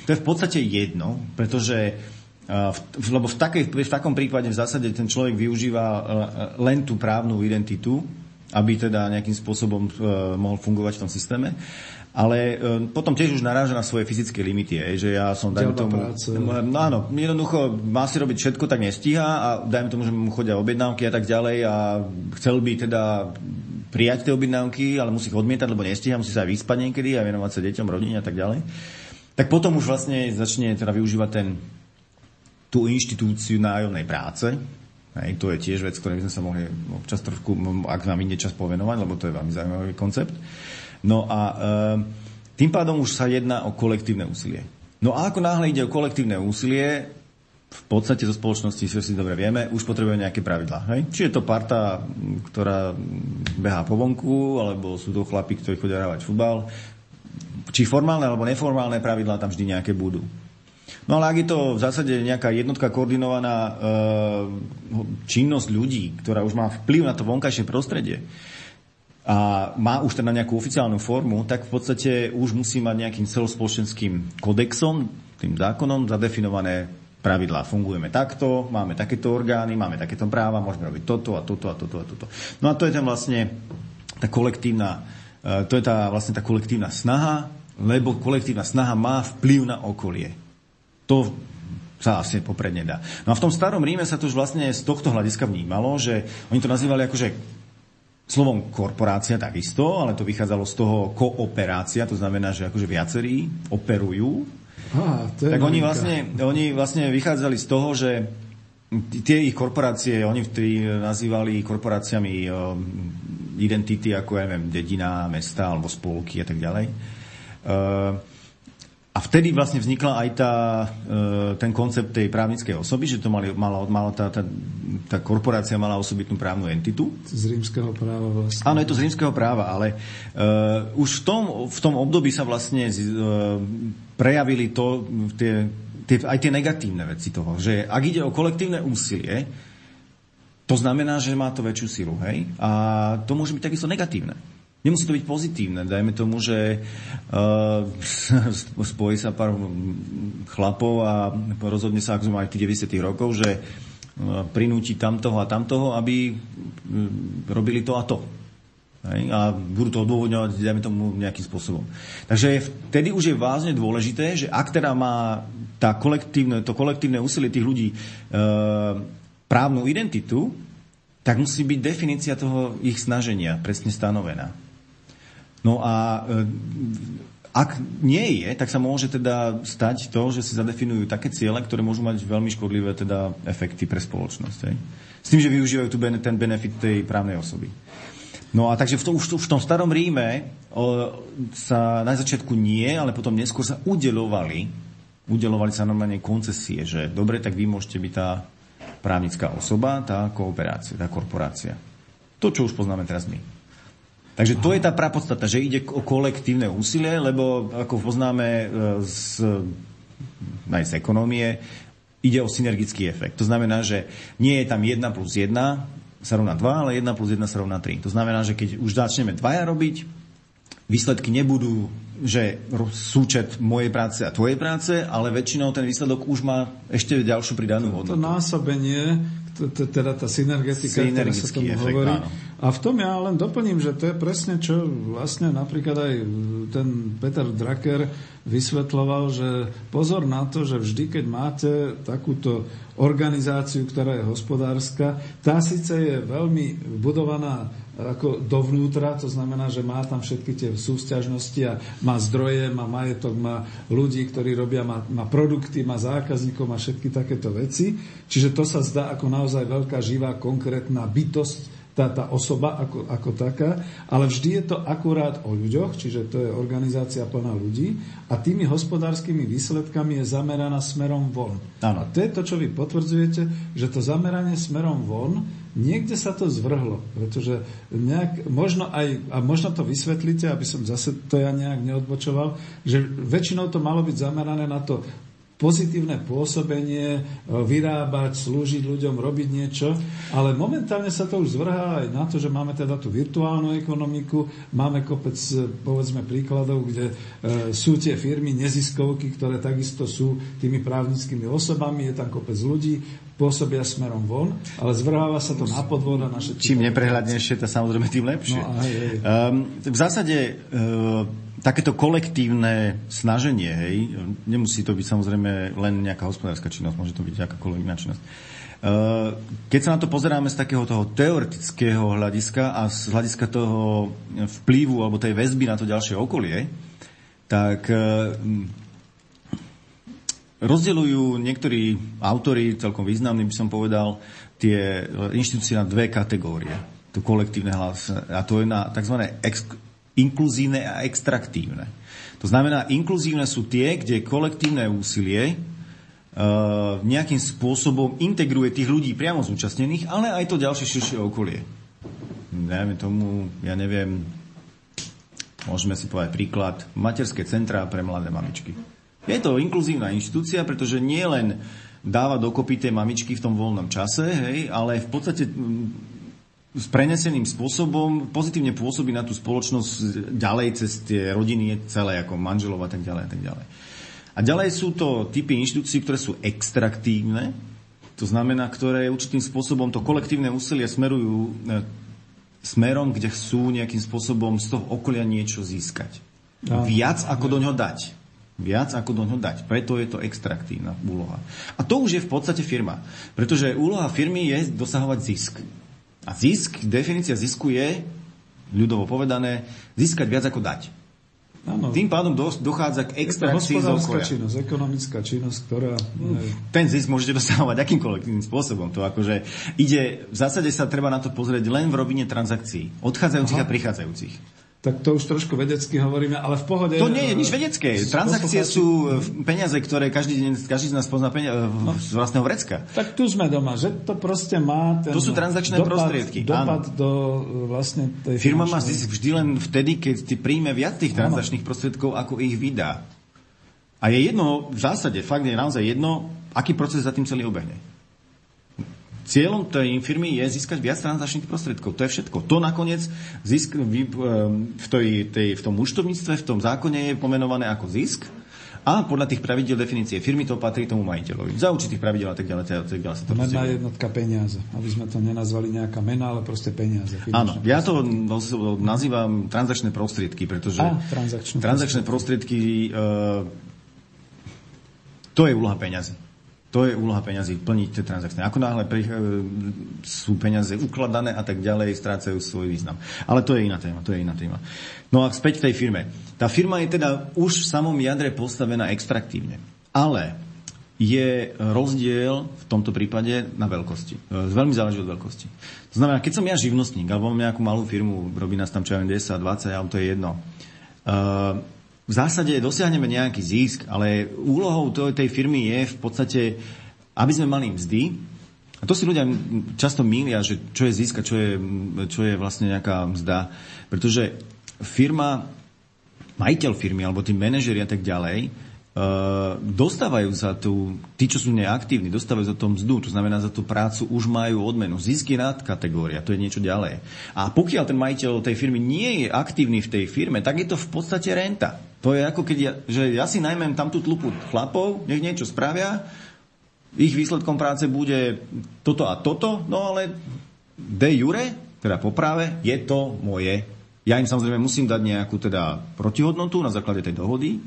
to je v podstate jedno, pretože v, lebo v, takej, v takom prípade v zásade ten človek využíva e, e, len tú právnu identitu, aby teda nejakým spôsobom e, mohol fungovať v tom systéme. Ale potom tiež už naráža na svoje fyzické limity, je, že ja som, dajme tomu... Práce. No áno, jednoducho má si robiť všetko, tak nestíha a dajme tomu, že mu chodia objednávky a tak ďalej a chcel by teda prijať tie objednávky, ale musí ich odmietať, lebo nestíha, musí sa aj vyspať niekedy a venovať sa deťom, rodine a tak ďalej. Tak potom už vlastne začne teda využívať ten tú inštitúciu nájomnej práce. Hej, to je tiež vec, ktorej by sme sa mohli občas trošku, ak nám ide čas povenovať, lebo to je veľmi zaujímavý koncept. No a e, tým pádom už sa jedná o kolektívne úsilie. No a ako náhle ide o kolektívne úsilie, v podstate zo spoločnosti, čo si dobre vieme, už potrebuje nejaké pravidlá. Hej? Či je to parta, ktorá behá po vonku, alebo sú to chlapí, ktorí chodia hrávať futbal. Či formálne alebo neformálne pravidlá tam vždy nejaké budú. No ale ak je to v zásade nejaká jednotka koordinovaná e, činnosť ľudí, ktorá už má vplyv na to vonkajšie prostredie, a má už teda nejakú oficiálnu formu, tak v podstate už musí mať nejakým celospoločenským kodexom, tým zákonom, zadefinované pravidlá. Fungujeme takto, máme takéto orgány, máme takéto práva, môžeme robiť toto a toto a toto a toto. No a to je tam vlastne tá kolektívna, e, to je tá vlastne tá kolektívna snaha, lebo kolektívna snaha má vplyv na okolie. To sa asi popredne dá. No a v tom starom Ríme sa to už vlastne z tohto hľadiska vnímalo, že oni to nazývali akože slovom korporácia takisto, ale to vychádzalo z toho kooperácia, to znamená, že akože viacerí operujú. Á, to je tak oni vlastne, oni vlastne vychádzali z toho, že tie ich korporácie, oni vtedy nazývali korporáciami um, identity ako, ja neviem, dedina, mesta alebo spolky a tak ďalej. Uh, a vtedy vlastne vznikla aj tá, e, ten koncept tej právnickej osoby, že to mali, mala, mala tá, tá, tá korporácia mala osobitnú právnu entitu. Z rímskeho práva vlastne. Áno, je to z rímskeho práva, ale uh, už v tom, v tom období sa vlastne uh, prejavili to, tie, tie, aj tie negatívne veci toho, že ak ide o kolektívne úsilie, to znamená, že má to väčšiu silu, hej? A to môže byť takisto negatívne. Nemusí to byť pozitívne. Dajme tomu, že uh, spojí sa pár chlapov a rozhodne sa, ako sme mali tých 90 rokov, že uh, prinúti tamtoho a tamtoho, aby uh, robili to a to. Hej? A budú to odôvodňovať, dajme tomu, nejakým spôsobom. Takže vtedy už je vážne dôležité, že ak teda má tá kolektívne, to kolektívne úsilie tých ľudí uh, právnu identitu, tak musí byť definícia toho ich snaženia presne stanovená. No a e, ak nie je, tak sa môže teda stať to, že si zadefinujú také ciele, ktoré môžu mať veľmi škodlivé teda efekty pre spoločnosť. Hej? S tým, že využívajú tu ten benefit tej právnej osoby. No a takže v už v tom starom Ríme o, sa na začiatku nie, ale potom neskôr sa udelovali, udelovali sa normálne koncesie, že dobre, tak vy môžete byť tá právnická osoba, tá kooperácia, tá korporácia. To, čo už poznáme teraz my. Takže to je tá prapodstata, že ide o kolektívne úsilie, lebo ako poznáme e, z, aj z ekonomie, ide o synergický efekt. To znamená, že nie je tam 1 plus 1 sa rovná 2, ale 1 plus 1 sa rovná 3. To znamená, že keď už začneme dvaja robiť, výsledky nebudú, že súčet mojej práce a tvojej práce, ale väčšinou ten výsledok už má ešte ďalšiu pridanú hodnotu. To násobenie teda tá synergetika, ktorá sa tomu efekt, hovorí. Áno. A v tom ja len doplním, že to je presne, čo vlastne napríklad aj ten Peter Drucker vysvetloval, že pozor na to, že vždy, keď máte takúto organizáciu, ktorá je hospodárska, tá síce je veľmi budovaná ako dovnútra, to znamená, že má tam všetky tie súťažnosti a má zdroje, má majetok, má ľudí, ktorí robia, má, má produkty, má zákazníkov, má všetky takéto veci. Čiže to sa zdá ako naozaj veľká, živá, konkrétna bytosť, tá, tá osoba ako, ako taká, ale vždy je to akurát o ľuďoch, čiže to je organizácia plná ľudí a tými hospodárskymi výsledkami je zameraná smerom von. Áno. A to je to, čo vy potvrdzujete, že to zameranie smerom von niekde sa to zvrhlo, pretože nejak, možno aj, a možno to vysvetlíte, aby som zase to ja nejak neodbočoval, že väčšinou to malo byť zamerané na to pozitívne pôsobenie, e, vyrábať, slúžiť ľuďom, robiť niečo, ale momentálne sa to už zvrhá aj na to, že máme teda tú virtuálnu ekonomiku, máme kopec, e, povedzme, príkladov, kde e, sú tie firmy neziskovky, ktoré takisto sú tými právnickými osobami, je tam kopec ľudí, pôsobia smerom von, ale zvrháva sa to na podvod a naše... Čím neprehľadnejšie, to samozrejme tým lepšie. No, aj, aj. Um, v zásade uh, takéto kolektívne snaženie, hej, nemusí to byť samozrejme len nejaká hospodárska činnosť, môže to byť akákoľvek iná činnosť. Uh, keď sa na to pozeráme z takého toho teoretického hľadiska a z hľadiska toho vplyvu alebo tej väzby na to ďalšie okolie, tak uh, Rozdeľujú niektorí autory, celkom významní by som povedal, tie inštitúcie na dve kategórie. To kolektívne hlas. A to je na tzv. Inkluzívne a extraktívne. To znamená, inkluzívne sú tie, kde kolektívne úsilie uh, nejakým spôsobom integruje tých ľudí priamo zúčastnených, ale aj to ďalšie širšie okolie. Dajme tomu, ja neviem, môžeme si povedať príklad, materské centrá pre mladé mamičky je to inkluzívna inštitúcia, pretože nie len dáva dokopy tie mamičky v tom voľnom čase, hej, ale v podstate s preneseným spôsobom pozitívne pôsobí na tú spoločnosť ďalej cez tie rodiny celé, ako manželov a tak ďalej a tak ďalej. A ďalej sú to typy inštitúcií, ktoré sú extraktívne, to znamená, ktoré určitým spôsobom to kolektívne úsilie smerujú e, smerom, kde chcú nejakým spôsobom z toho okolia niečo získať. Viac ako do ňoho dať viac ako do ňoho dať. Preto je to extraktívna úloha. A to už je v podstate firma. Pretože úloha firmy je dosahovať zisk. A zisk, definícia zisku je, ľudovo povedané, získať viac ako dať. Ano. Tým pádom dochádza k extrakcii z okolia. činnosť, ekonomická činnosť, ktorá... Ten zisk môžete dosahovať akýmkoľvek spôsobom. To akože ide, v zásade sa treba na to pozrieť len v robine transakcií. Odchádzajúcich Aha. a prichádzajúcich tak to už trošku vedecky hovoríme, ale v pohode... To nie je nič vedecké. Transakcie sú e, peniaze, ktoré každý deň, každý z nás pozná penia- e, no. z vlastného vrecka. Tak tu sme doma, že to proste má ten To sú transakčné dopad, prostriedky. Dopad áno. do e, vlastne tej Firma má zisk vždy len vtedy, keď ty príjme viac tých transakčných áno. prostriedkov, ako ich vydá. A je jedno, v zásade, fakt je naozaj jedno, aký proces za tým celý obehne. Cieľom tej firmy je získať viac transakčných prostriedkov. To je všetko. To nakoniec zisk v, tej, tej, v tom účtovníctve, v tom zákone je pomenované ako zisk a podľa tých pravidel definície firmy to patrí tomu majiteľovi. Za určitých pravidel a tak ďalej. Tak ďalej to Menná jednotka peniaze. Aby sme to nenazvali nejaká mena, ale proste peniaze. Áno, ja to nazývam transakčné prostriedky, pretože a, transakčné, transakčné prostriedky, uh, to je úloha peňazí. To je úloha peňazí, plniť tie transakcie. Ako náhle pri, e, sú peniaze ukladané a tak ďalej, strácajú svoj význam. Ale to je iná téma, to je iná téma. No a späť v tej firme. Tá firma je teda už v samom jadre postavená extraktívne. Ale je rozdiel v tomto prípade na veľkosti. E, veľmi záleží od veľkosti. To znamená, keď som ja živnostník, alebo mám nejakú malú firmu, robí nás tam čo 10, 20, alebo to je jedno. Uh, v zásade dosiahneme nejaký zisk, ale úlohou tej firmy je v podstate, aby sme mali mzdy, a to si ľudia často mília, že čo je zisk a čo je, čo je vlastne nejaká mzda. Pretože firma, majiteľ firmy alebo tí manažeri a tak ďalej, Uh, dostávajú za tú, tí, čo sú neaktívni, dostávajú za to mzdu, to znamená za tú prácu už majú odmenu. Zisk je nad kategória, to je niečo ďalej. A pokiaľ ten majiteľ tej firmy nie je aktívny v tej firme, tak je to v podstate renta. To je ako keď ja, že ja si najmem tam tú tlupu chlapov, nech niečo spravia, ich výsledkom práce bude toto a toto, no ale de jure, teda po práve, je to moje. Ja im samozrejme musím dať nejakú teda protihodnotu na základe tej dohody,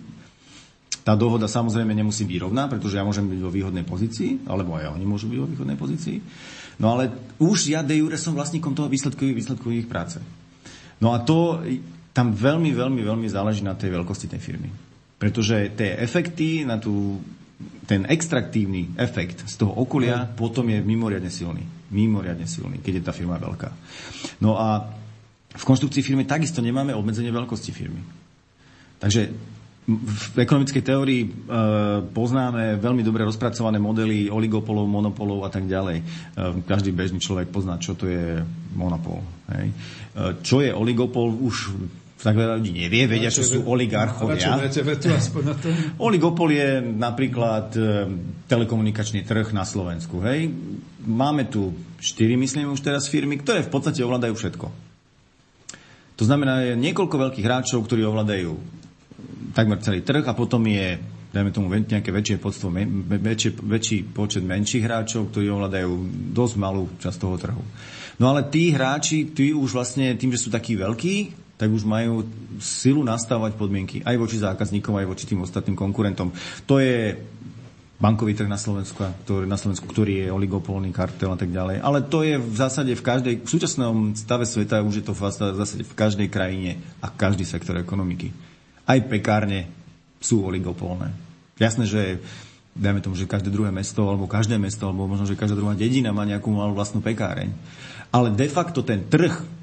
Tá dohoda samozrejme nemusí byť rovná, pretože ja môžem byť vo výhodnej pozícii, alebo aj oni môžu byť vo výhodnej pozícii. No ale už ja de jure som vlastníkom toho výsledku, výsledku ich práce. No a to tam veľmi, veľmi, veľmi záleží na tej veľkosti tej firmy. Pretože tie efekty na tú, ten extraktívny efekt z toho okolia no. potom je mimoriadne silný. Mimoriadne silný, keď je tá firma veľká. No a v konštrukcii firmy takisto nemáme obmedzenie veľkosti firmy. Takže v ekonomickej teórii e, poznáme veľmi dobre rozpracované modely oligopolov, monopolov a tak ďalej. E, každý bežný človek pozná, čo to je monopol. Hej. E, čo je oligopol, už tak veľa ľudí nevie, vedia, čo sú oligarchovia. Oligopol je napríklad e, telekomunikačný trh na Slovensku. Hej. Máme tu štyri, myslím už teraz, firmy, ktoré v podstate ovládajú všetko. To znamená, je niekoľko veľkých hráčov, ktorí ovládajú takmer celý trh a potom je dajme tomu nejaké väčšie podstvo, väčšie, väčší počet menších hráčov, ktorí ovládajú dosť malú časť toho trhu. No ale tí hráči, tí už vlastne tým, že sú takí veľkí, tak už majú silu nastavovať podmienky aj voči zákazníkom, aj voči tým ostatným konkurentom. To je bankový trh na Slovensku, ktorý, na Slovensku, ktorý je oligopolný kartel a tak ďalej. Ale to je v zásade v každej, v súčasnom stave sveta už je to v zásade v každej krajine a každý sektor ekonomiky. Aj pekárne sú oligopolné. Jasné, že dajme tomu, že každé druhé mesto, alebo každé mesto, alebo možno, že každá druhá dedina má nejakú malú vlastnú pekáreň. Ale de facto ten trh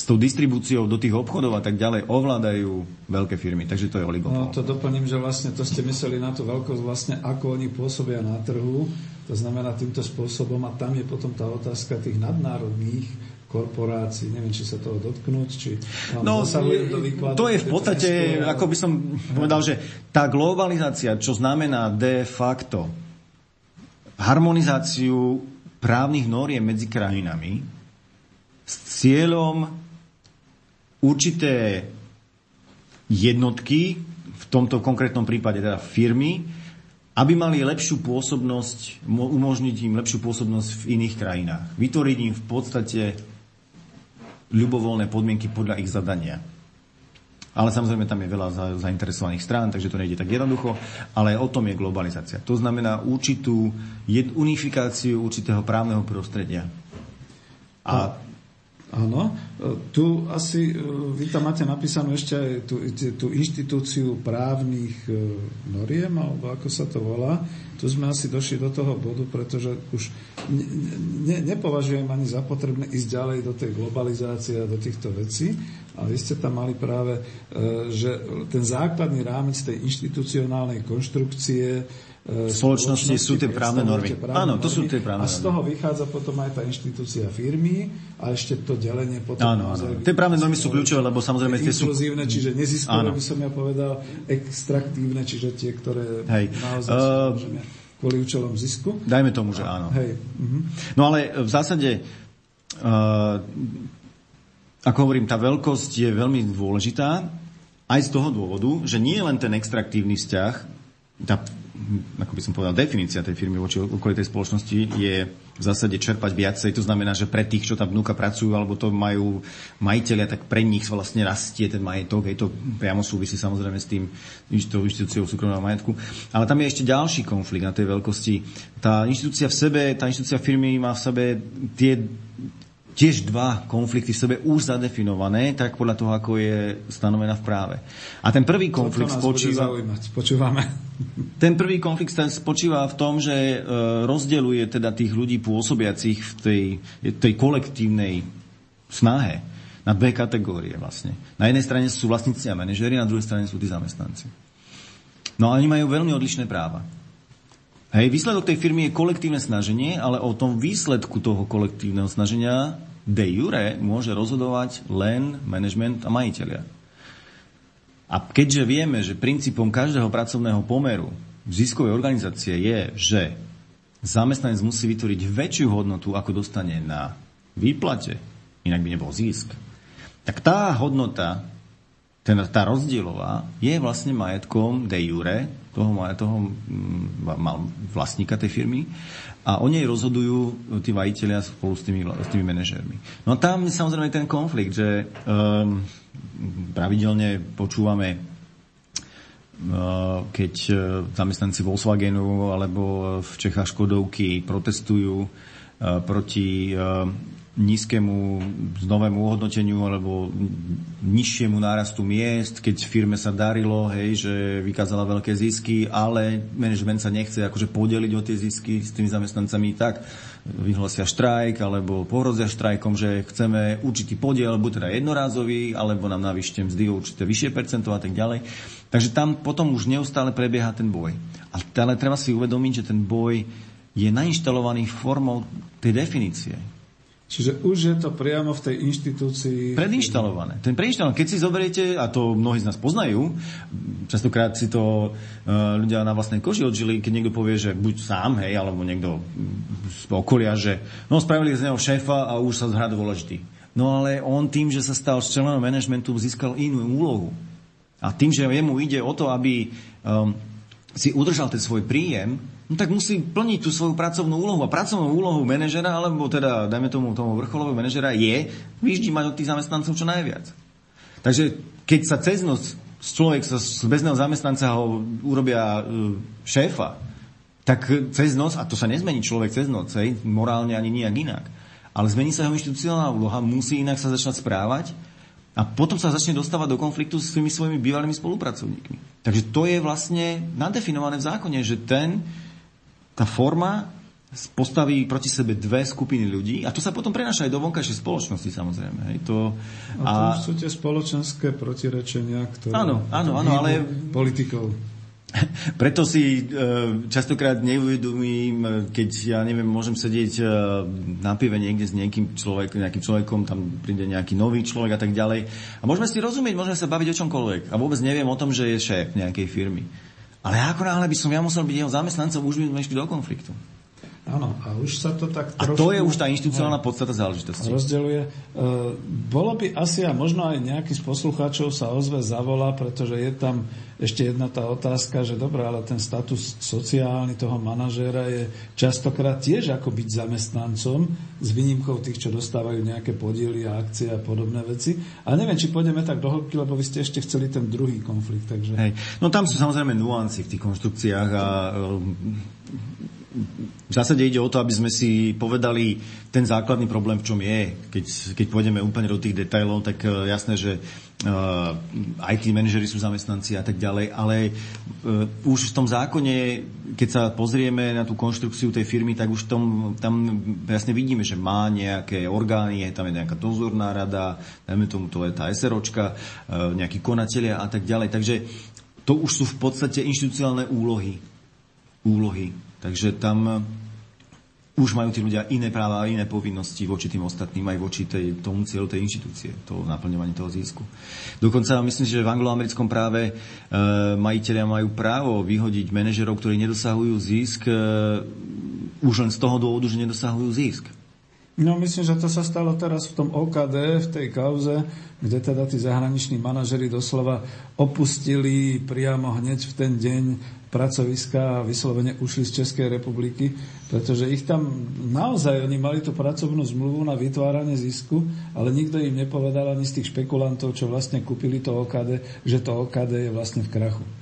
s tou distribúciou do tých obchodov a tak ďalej ovládajú veľké firmy. Takže to je oligopol. No to doplním, že vlastne to ste mysleli na tú veľkosť, vlastne ako oni pôsobia na trhu, to znamená týmto spôsobom a tam je potom tá otázka tých nadnárodných korporácií, neviem, či sa toho dotknúť, či no, do výkladu. To je v podstate, ako by som povedal, že tá globalizácia, čo znamená de facto harmonizáciu právnych noriem medzi krajinami, s cieľom určité jednotky, v tomto konkrétnom prípade teda firmy, aby mali lepšiu pôsobnosť, umožniť im lepšiu pôsobnosť v iných krajinách. Vytvoriť im v podstate ľubovoľné podmienky podľa ich zadania. Ale samozrejme tam je veľa zainteresovaných strán, takže to nejde tak jednoducho, ale o tom je globalizácia. To znamená určitú unifikáciu určitého právneho prostredia. A Áno, tu asi, e, vy tam máte napísanú ešte aj tú, tú inštitúciu právnych e, noriem, alebo ako sa to volá. Tu sme asi došli do toho bodu, pretože už ne, ne, nepovažujem ani za potrebné ísť ďalej do tej globalizácie a do týchto vecí, ale vy ste tam mali práve, e, že ten základný rámec tej inštitucionálnej konštrukcie v spoločnosti sú tie právne normy. Áno, to sú tie právne normy. A z toho vychádza potom aj tá inštitúcia firmy a ešte to delenie potom... Áno, áno. Tie právne normy sú kľúčové, lebo samozrejme tie sú... Inkluzívne, čiže neziskové by som ja povedal, extraktívne, čiže tie, ktoré Hej. naozaj uh, sú kvôli účelom zisku. Dajme tomu, že áno. Hej. Uh-huh. No ale v zásade uh, ako hovorím, tá veľkosť je veľmi dôležitá aj z toho dôvodu, že nie len ten extraktívny vzťah, tá ako by som povedal, definícia tej firmy voči okolitej spoločnosti je v zásade čerpať viacej. To znamená, že pre tých, čo tam vnúka pracujú, alebo to majú majiteľia, tak pre nich vlastne rastie ten majetok. Je to priamo súvisí samozrejme s tým tou inštitúciou súkromného majetku. Ale tam je ešte ďalší konflikt na tej veľkosti. Tá inštitúcia v sebe, tá inštitúcia firmy má v sebe tie tiež dva konflikty v sebe už zadefinované, tak podľa toho, ako je stanovená v práve. A ten prvý konflikt spočíva... Počúvame. Ten prvý konflikt spočíva v tom, že e, rozdeluje teda tých ľudí pôsobiacich v tej, tej kolektívnej snahe na dve kategórie vlastne. Na jednej strane sú vlastníci a manažeri, na druhej strane sú tí zamestnanci. No a oni majú veľmi odlišné práva. Hej, výsledok tej firmy je kolektívne snaženie, ale o tom výsledku toho kolektívneho snaženia de jure môže rozhodovať len management a majiteľia. A keďže vieme, že princípom každého pracovného pomeru ziskovej organizácie je, že zamestnanec musí vytvoriť väčšiu hodnotu, ako dostane na výplate, inak by nebol zisk, tak tá hodnota, tá rozdielová, je vlastne majetkom de jure toho, toho mm, vlastníka tej firmy a o nej rozhodujú tí majiteľia spolu s tými, s tými manažérmi. No a tam samozrejme ten konflikt, že um, pravidelne počúvame keď zamestnanci Volkswagenu alebo v Čechách Škodovky protestujú proti nízkemu novému uhodnoteniu alebo nižšiemu nárastu miest, keď firme sa darilo, hej, že vykázala veľké zisky, ale management sa nechce akože podeliť o tie zisky s tými zamestnancami, tak vyhlasia štrajk alebo pohrozia štrajkom, že chceme určitý podiel, buď teda jednorázový, alebo nám navýšte mzdy určité vyššie percento a tak ďalej. Takže tam potom už neustále prebieha ten boj. Ale treba si uvedomiť, že ten boj je nainštalovaný formou tej definície. Čiže už je to priamo v tej inštitúcii... Predinštalované. Ten preinštalovaný. Keď si zoberiete, a to mnohí z nás poznajú, častokrát si to uh, ľudia na vlastnej koži odžili, keď niekto povie, že buď sám, hej, alebo niekto z okolia, že no spravili z neho šéfa a už sa zhrá dôležitý. No ale on tým, že sa stal členom manažmentu, získal inú úlohu. A tým, že jemu ide o to, aby um, si udržal ten svoj príjem, no tak musí plniť tú svoju pracovnú úlohu. A pracovnú úlohu manažera, alebo teda, dajme tomu, tomu vrcholového manažera, je vyždímať od tých zamestnancov čo najviac. Takže keď sa cez noc človek sa z bezného zamestnanca ho urobia e, šéfa, tak cez noc, a to sa nezmení človek cez noc, hej, morálne ani nijak inak, ale zmení sa jeho inštitucionálna úloha, musí inak sa začať správať a potom sa začne dostávať do konfliktu s tými svojimi bývalými spolupracovníkmi. Takže to je vlastne nadefinované v zákone, že ten, tá forma postaví proti sebe dve skupiny ľudí a to sa potom prenáša aj do vonkajšej spoločnosti samozrejme. Hej. To, a to a... už sú tie spoločenské protirečenia, ktoré... Áno, áno, áno, ale... Politikov. Preto si e, častokrát neuvedomím, keď ja neviem, môžem sedieť e, na pive niekde s niekým človek, nejakým človekom, tam príde nejaký nový človek a tak ďalej. A môžeme si rozumieť, môžeme sa baviť o čomkoľvek. A vôbec neviem o tom, že je šéf nejakej firmy. Ale ako náhle by som ja musel byť jeho zamestnancom, už by sme išli do konfliktu. Áno, a už sa to tak trošku... A to je už tá inštitucionálna podstata záležitosti. Rozdeľuje. E, bolo by asi, a možno aj nejaký z poslucháčov sa ozve zavolá, pretože je tam ešte jedna tá otázka, že dobré, ale ten status sociálny toho manažéra je častokrát tiež ako byť zamestnancom, s výnimkou tých, čo dostávajú nejaké podiely a akcie a podobné veci. A neviem, či pôjdeme tak do hĺbky, lebo vy ste ešte chceli ten druhý konflikt. Takže... Hej. No tam sú samozrejme nuancy v tých konštrukciách a v zásade ide o to, aby sme si povedali ten základný problém, v čom je. Keď, keď pôjdeme úplne do tých detailov, tak uh, jasné, že uh, IT manažery sú zamestnanci a tak ďalej, ale uh, už v tom zákone, keď sa pozrieme na tú konštrukciu tej firmy, tak už tom, tam jasne vidíme, že má nejaké orgány, je tam je nejaká dozorná rada, dajme tomu, to je tá SROčka, nejakí konatelia a tak ďalej. Takže to už sú v podstate inštitucionálne úlohy. Úlohy Takže tam eh, už majú tí ľudia iné práva a iné povinnosti voči tým ostatným, aj voči tej, tomu cieľu tej inštitúcie, to naplňovanie toho zisku. Dokonca myslím že v angloamerickom práve e, majiteľia majú právo vyhodiť manažerov, ktorí nedosahujú zisk e, už len z toho dôvodu, že nedosahujú zisk. No myslím, že to sa stalo teraz v tom OKD, v tej kauze, kde teda tí zahraniční manažeri doslova opustili priamo hneď v ten deň pracoviska a vyslovene ušli z Českej republiky, pretože ich tam naozaj, oni mali tú pracovnú zmluvu na vytváranie zisku, ale nikto im nepovedal ani z tých špekulantov, čo vlastne kúpili to OKD, že to OKD je vlastne v krachu.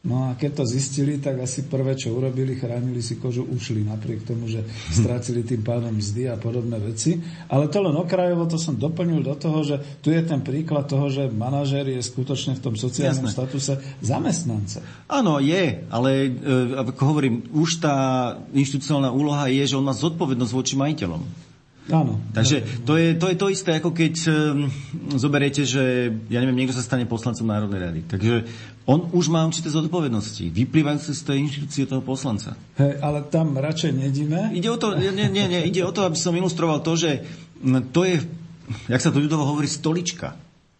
No a keď to zistili, tak asi prvé, čo urobili, chránili si kožu, ušli napriek tomu, že strácili tým pádom mzdy a podobné veci. Ale to len okrajovo, to som doplnil do toho, že tu je ten príklad toho, že manažér je skutočne v tom sociálnom Jasné. statuse zamestnanca. Áno, je, ale e, ako hovorím, už tá inštitucionálna úloha je, že on má zodpovednosť voči majiteľom. Áno. Takže to je, to je to isté, ako keď um, zoberiete, že ja neviem, niekto sa stane poslancom Národnej rady. Takže on už má určité zodpovednosti, vyplývajúce z tej inštitúcie toho poslanca. Hej, ale tam radšej nedíme. Ide o to, nie, nie, nie, ide o to, aby som ilustroval to, že to je, jak sa to ľudovo hovorí, stolička.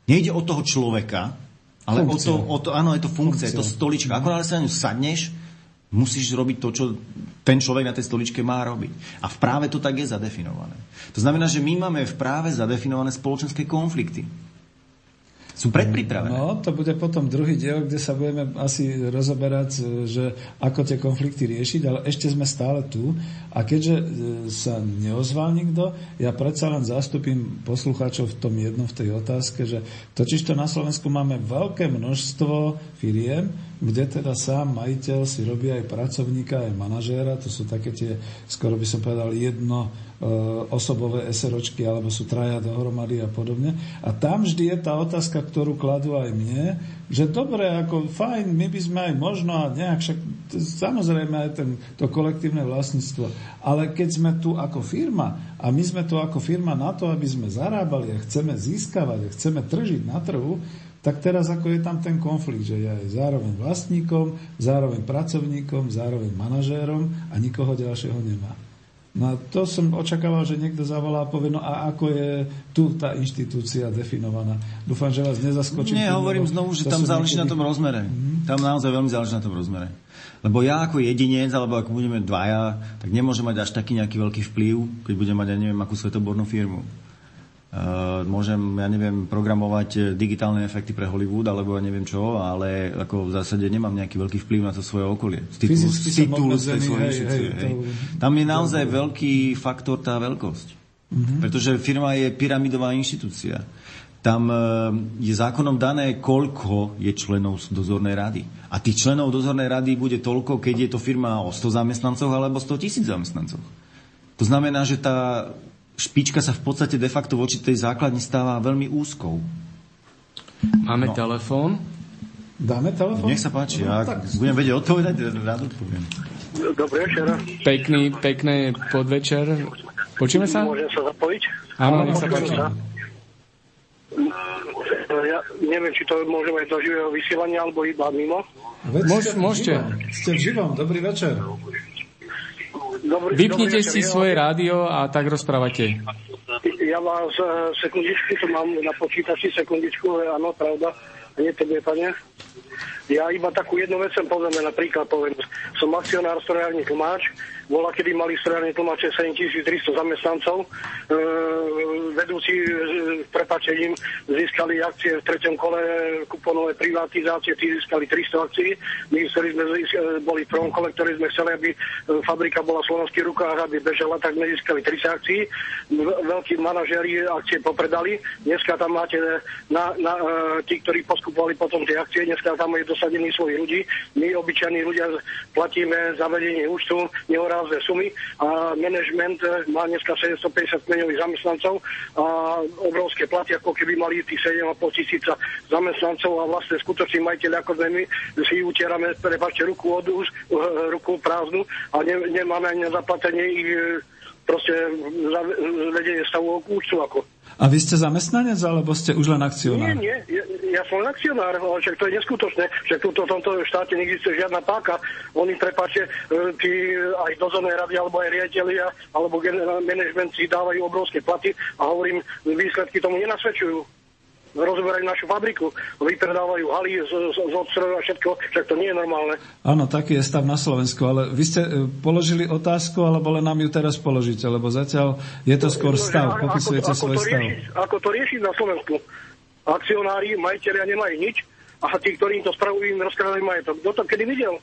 Nejde o toho človeka, ale o to, o to, áno, je to funkcia, funkcia. je to stolička. Ako náhle sa na ňu sadneš, musíš robiť to, čo ten človek na tej stoličke má robiť. A v práve to tak je zadefinované. To znamená, že my máme v práve zadefinované spoločenské konflikty. Sú predpripravené. No, to bude potom druhý diel, kde sa budeme asi rozoberať, e, že ako tie konflikty riešiť, ale ešte sme stále tu. A keďže e, sa neozval nikto, ja predsa len zastupím poslucháčov v tom jednom, v tej otázke, že totižto na Slovensku máme veľké množstvo firiem, kde teda sám majiteľ si robí aj pracovníka, aj manažéra, to sú také tie, skoro by som povedal, jedno e, osobové SROčky, alebo sú traja dohromady a podobne. A tam vždy je tá otázka, ktorú kladú aj mne, že dobre, ako fajn, my by sme aj možno a nejak však, samozrejme aj ten, to kolektívne vlastníctvo, ale keď sme tu ako firma a my sme tu ako firma na to, aby sme zarábali a chceme získavať a chceme tržiť na trhu, tak teraz ako je tam ten konflikt, že je aj zároveň vlastníkom, zároveň pracovníkom, zároveň manažérom a nikoho ďalšieho nemá. No a to som očakával, že niekto zavolá a povie, no a ako je tu tá inštitúcia definovaná. Dúfam, že vás nezaskočím. Nie, hovorím znovu, že tam záleží niekedy... na tom rozmere. Mm-hmm. Tam naozaj veľmi záleží na tom rozmere. Lebo ja ako jedinec, alebo ako budeme dvaja, tak nemôžem mať až taký nejaký veľký vplyv, keď budem mať, ja neviem, akú svetobornú firmu. Uh, môžem, ja neviem, programovať eh, digitálne efekty pre Hollywood, alebo ja neviem čo, ale ako v zásade nemám nejaký veľký vplyv na to svoje okolie. Z titulu, z titulu hej, hej, hej. Tam je naozaj veľký faktor tá veľkosť. Uh-huh. Pretože firma je pyramidová inštitúcia. Tam uh, je zákonom dané, koľko je členov dozornej rady. A tých členov dozornej rady bude toľko, keď je to firma o 100 zamestnancov alebo 100 tisíc zamestnancov. To znamená, že tá špička sa v podstate de facto voči tej základni stáva veľmi úzkou. Máme no. telefón. Dáme telefón? Nech sa páči, ja tak... budem vedieť odpovedať, rád odpoviem. Dobrý večer. Pekný, pekný podvečer. Počujeme sa? Môžem sa zapojiť? Áno, nech sa páči. Ja neviem, či to môžeme do živého vysielania, alebo iba mimo. Môž, môžete. Ste v živom, dobrý večer. Dobrý, Vypnite dobrý si večer, svoje rádio a tak rozprávate. Ja vás uh, sekundičku, to mám na počítači, sekundičku, áno, pravda. Nie tebe, pane. Ja iba takú jednu vec sem poviem, napríklad poviem, som akcionár strojárny tlmáč, bola, kedy mali strojárne tlmače 7300 zamestnancov. E, vedúci e, prepačením získali akcie v treťom kole kuponové privatizácie, tí získali 300 akcií. My, ktorí sme získali, boli v prvom kole, ktorí sme chceli, aby e, fabrika bola v slovenských rukách, aby bežala, tak sme získali 30 akcií. Veľkí manažéri akcie popredali. Dneska tam máte na, na, e, tí, ktorí poskupovali potom tie akcie, dneska tam je dosadený svojich ľudí. My, obyčajní ľudia, platíme zavedenie účtu, nehoráme naozaj sumy. A management eh, má dneska 750 kmeňových zamestnancov a obrovské platy, ako keby mali tých 7,5 tisíca zamestnancov a vlastne skutoční majiteľi ako sme my si utierame, prepačte, ruku od úz, eh, ruku prázdnu a ne, nemáme ani na zaplatenie ich eh, proste vedenie stavu účtu ako. A vy ste zamestnanec, alebo ste už len akcionár? Nie, nie, ja, ja som len akcionár, ale však to je neskutočné, že tu v tomto štáte neexistuje žiadna páka. Oni, prepáčte, e, tí aj dozorné rady, alebo aj riaditeľia, alebo management si dávajú obrovské platy a hovorím, výsledky tomu nenasvedčujú rozoberajú našu fabriku, vypredávajú haly z, z, z a všetko, však to nie je normálne. Áno, taký je stav na Slovensku, ale vy ste e, položili otázku, alebo len nám ju teraz položíte, lebo zatiaľ je to skôr no, stav, no, popisujete ako, ako svoj stav. Riešiť, ako to riešiť na Slovensku? Akcionári, majiteľia nemajú nič a tí, ktorí im to spravujú, im rozkrádajú majetok. Kto to kedy videl?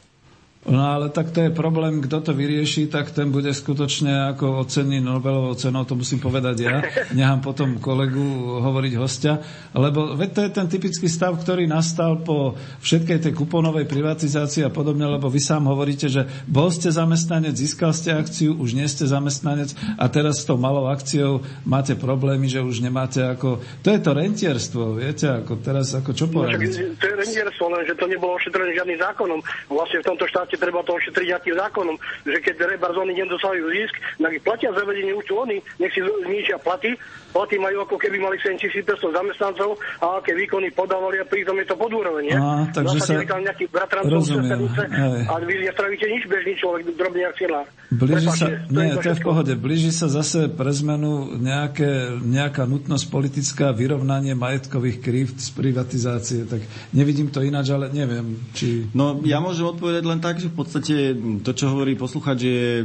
No ale tak to je problém, kto to vyrieši, tak ten bude skutočne ako ocenný Nobelovou cenou, to musím povedať ja. Nechám potom kolegu hovoriť hostia, lebo veď to je ten typický stav, ktorý nastal po všetkej tej kuponovej privatizácii a podobne, lebo vy sám hovoríte, že bol ste zamestnanec, získal ste akciu, už nie ste zamestnanec a teraz s tou malou akciou máte problémy, že už nemáte ako... To je to rentierstvo, viete, ako teraz ako čo poradiť? No, to je rentierstvo, len že to nebolo ošetrené žiadnym zákonom. Vlastne v tomto štáte treba to ošetriť nejakým zákonom, že keď rebarzóny nedosahujú zisk, tak ich platia zavedenie účtu oni, nech si znižia platy, platy majú ako keby mali 7500 zamestnancov a aké výkony podávali a pritom je to pod úroveň. Á, takže sa... nejaký bratrancov rozumiem, a vy nestravíte nič, bežný človek, drobný akcionár. Blíži sa, nie, to je v pohode. Blíži sa zase pre zmenu nejaké, nejaká nutnosť politická, vyrovnanie majetkových krívd z privatizácie, tak nevidím to ináč, ale neviem, či... No, ja môžem odpovedať len tak, že v podstate to, čo hovorí posluchač, je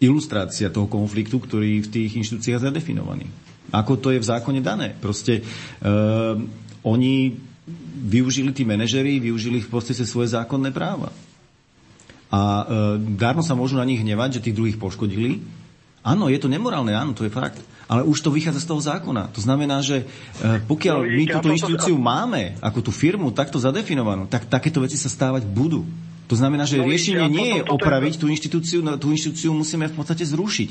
ilustrácia toho konfliktu, ktorý v tých inštitúciách je zadefinovaný. Ako to je v zákone dané. Proste e, oni využili tí manažery, využili v podstate svoje zákonné práva. A e, dárno sa môžu na nich hnevať, že tých druhých poškodili. Áno, je to nemorálne, áno, to je fakt. Ale už to vychádza z toho zákona. To znamená, že e, pokiaľ no, my túto inštitúciu máme, ako tú firmu takto zadefinovanú, tak takéto veci sa stávať budú. To znamená, že no, riešenie nie je opraviť tú inštitúciu, no, tú inštitúciu musíme v podstate zrušiť.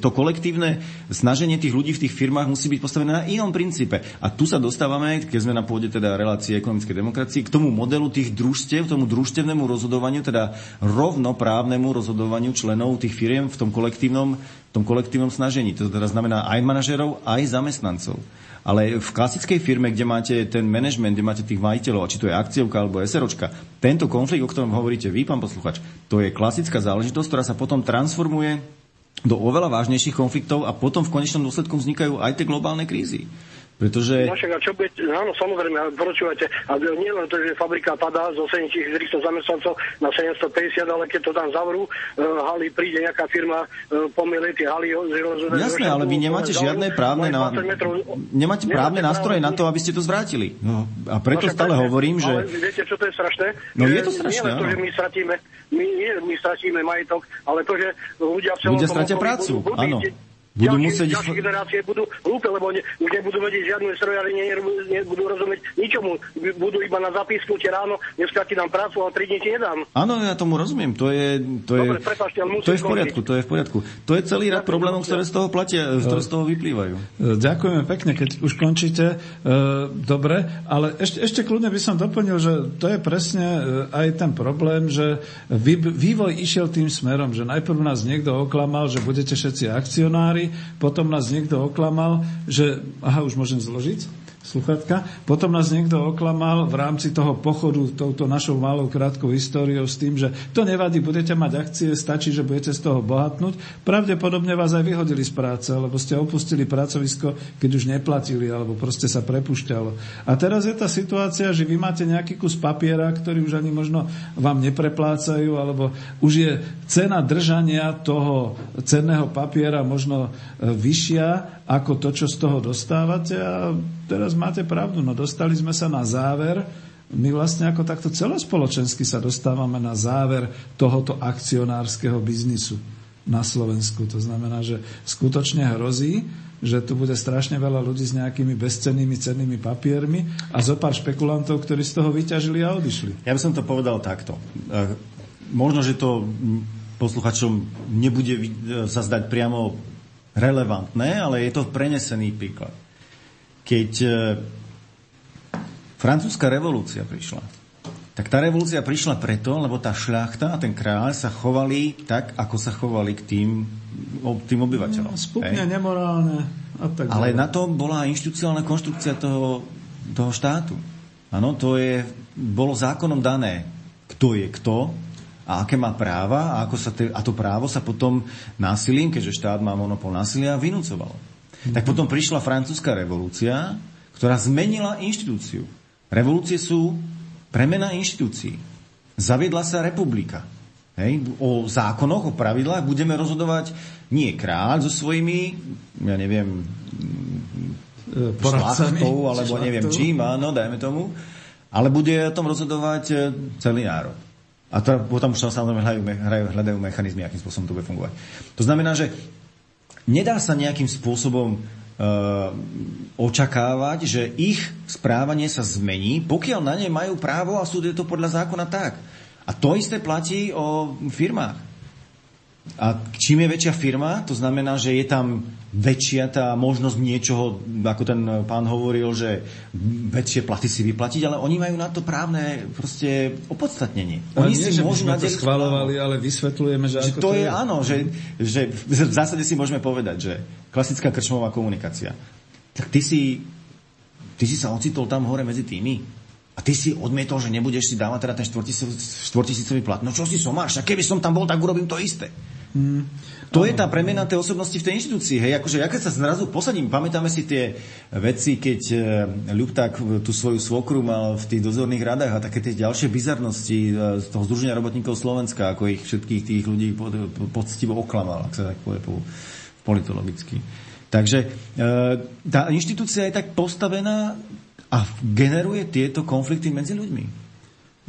To kolektívne snaženie tých ľudí v tých firmách musí byť postavené na inom princípe. A tu sa dostávame, keď sme na pôde teda relácie ekonomickej demokracie, k tomu modelu tých družstiev, tomu družstevnému rozhodovaniu, teda rovnoprávnemu rozhodovaniu členov tých firiem v tom kolektívnom, v tom kolektívnom snažení. To teda znamená aj manažerov, aj zamestnancov. Ale v klasickej firme, kde máte ten management, kde máte tých majiteľov, či to je akciovka alebo SROčka, tento konflikt, o ktorom hovoríte vy, pán posluchač, to je klasická záležitosť, ktorá sa potom transformuje do oveľa vážnejších konfliktov a potom v konečnom dôsledku vznikajú aj tie globálne krízy. Pretože... No však, a čo bude, áno, samozrejme, počúvajte, a nie len to, že fabrika padá z 8400 zamestnancov na 750, ale keď to tam zavrú, uh, haly, príde nejaká firma, uh, pomielie tie haly. Jasné, ale vy nemáte žiadne právne, na... nemáte právne nástroje na to, aby ste to zvrátili. No, a preto no, stále hovorím, že... Ale viete, čo to je strašné? No je to strašné, Nie to, že my stratíme, my, nie, my stratíme majetok, ale to, že ľudia v celom ľudia stratia prácu, áno. Budú ďalšie, musieť... ďalšie generácie budú hlúpe, lebo ne, už nebudú vedieť žiadnu strojári, ne, nebudú rozumieť ničomu. Budú iba na tie ráno, dneska ti dám prácu, ale tri dní ti nedám. Áno, ja tomu rozumiem. To je, to je, Dobre, prepáčte, to je v poriadku, to je v poriadku. To je celý rad problémov, ktoré z toho platia, ktoré z toho vyplývajú. E, ďakujeme pekne, keď už končíte. E, dobre, ale ešte, ešte kľudne by som doplnil, že to je presne e, aj ten problém, že vývoj išiel tým smerom, že najprv nás niekto oklamal, že budete všetci akcionári, potom nás niekto oklamal, že... Aha, už môžem zložiť? Sluchatka. Potom nás niekto oklamal v rámci toho pochodu touto našou malou krátkou históriou s tým, že to nevadí, budete mať akcie, stačí, že budete z toho bohatnúť. Pravdepodobne vás aj vyhodili z práce, lebo ste opustili pracovisko, keď už neplatili, alebo proste sa prepušťalo. A teraz je tá situácia, že vy máte nejaký kus papiera, ktorý už ani možno vám nepreplácajú, alebo už je cena držania toho cenného papiera možno e, vyššia ako to, čo z toho dostávate a teraz máte pravdu, no dostali sme sa na záver, my vlastne ako takto celospoločensky sa dostávame na záver tohoto akcionárskeho biznisu na Slovensku. To znamená, že skutočne hrozí, že tu bude strašne veľa ľudí s nejakými bezcennými cennými papiermi a zo pár špekulantov, ktorí z toho vyťažili a odišli. Ja by som to povedal takto. E, možno, že to posluchačom nebude sa zdať priamo relevantné, ale je to prenesený príklad. Keď e, francúzska revolúcia prišla, tak tá revolúcia prišla preto, lebo tá šľachta a ten kráľ sa chovali tak, ako sa chovali k tým, tým obyvateľom. No, spupne, nemorálne a tak Ale na to bola inštitucionálna konštrukcia toho, toho štátu. Áno, to je, bolo zákonom dané, kto je kto, a aké má práva a, ako sa te, a to právo sa potom násilím, keďže štát má monopol násilia, vynúcovalo. Mm-hmm. Tak potom prišla francúzska revolúcia, ktorá zmenila inštitúciu. Revolúcie sú premena inštitúcií. Zaviedla sa republika. Hej? O zákonoch, o pravidlách budeme rozhodovať nie kráľ so svojimi, ja neviem, šlachtou, alebo neviem čím, áno, dajme tomu, ale bude o tom rozhodovať e, celý národ. A to, potom už samozrejme hľadajú, hľadajú, hľadajú mechanizmy, akým spôsobom to bude fungovať. To znamená, že nedá sa nejakým spôsobom uh, očakávať, že ich správanie sa zmení, pokiaľ na ne majú právo a sú to podľa zákona tak. A to isté platí o firmách. A čím je väčšia firma, to znamená, že je tam väčšia tá možnosť niečoho, ako ten pán hovoril, že väčšie platy si vyplatiť, ale oni majú na to právne proste opodstatnenie. Oni nie, si môžu to schvalovali, ale vysvetľujeme, že, že to, to je. Áno, že, že v zásade si môžeme povedať, že klasická krčmová komunikácia. Tak ty si, ty si sa ocitol tam hore medzi tými a ty si odmietol, že nebudeš si dávať teda ten štvortisícový plat. No čo si somáš? A keby som tam bol, tak urobím to isté. Hmm. To je tá premena tej osobnosti v tej inštitúcii. Hej, akože ja keď sa zrazu posadím, pamätáme si tie veci, keď e, Ľupták tú svoju svokru mal v tých dozorných radách a také tie ďalšie bizarnosti e, z toho Združenia robotníkov Slovenska, ako ich všetkých tých ľudí poctivo oklamal, ak sa tak povie po, politologicky. Takže e, tá inštitúcia je tak postavená a generuje tieto konflikty medzi ľuďmi.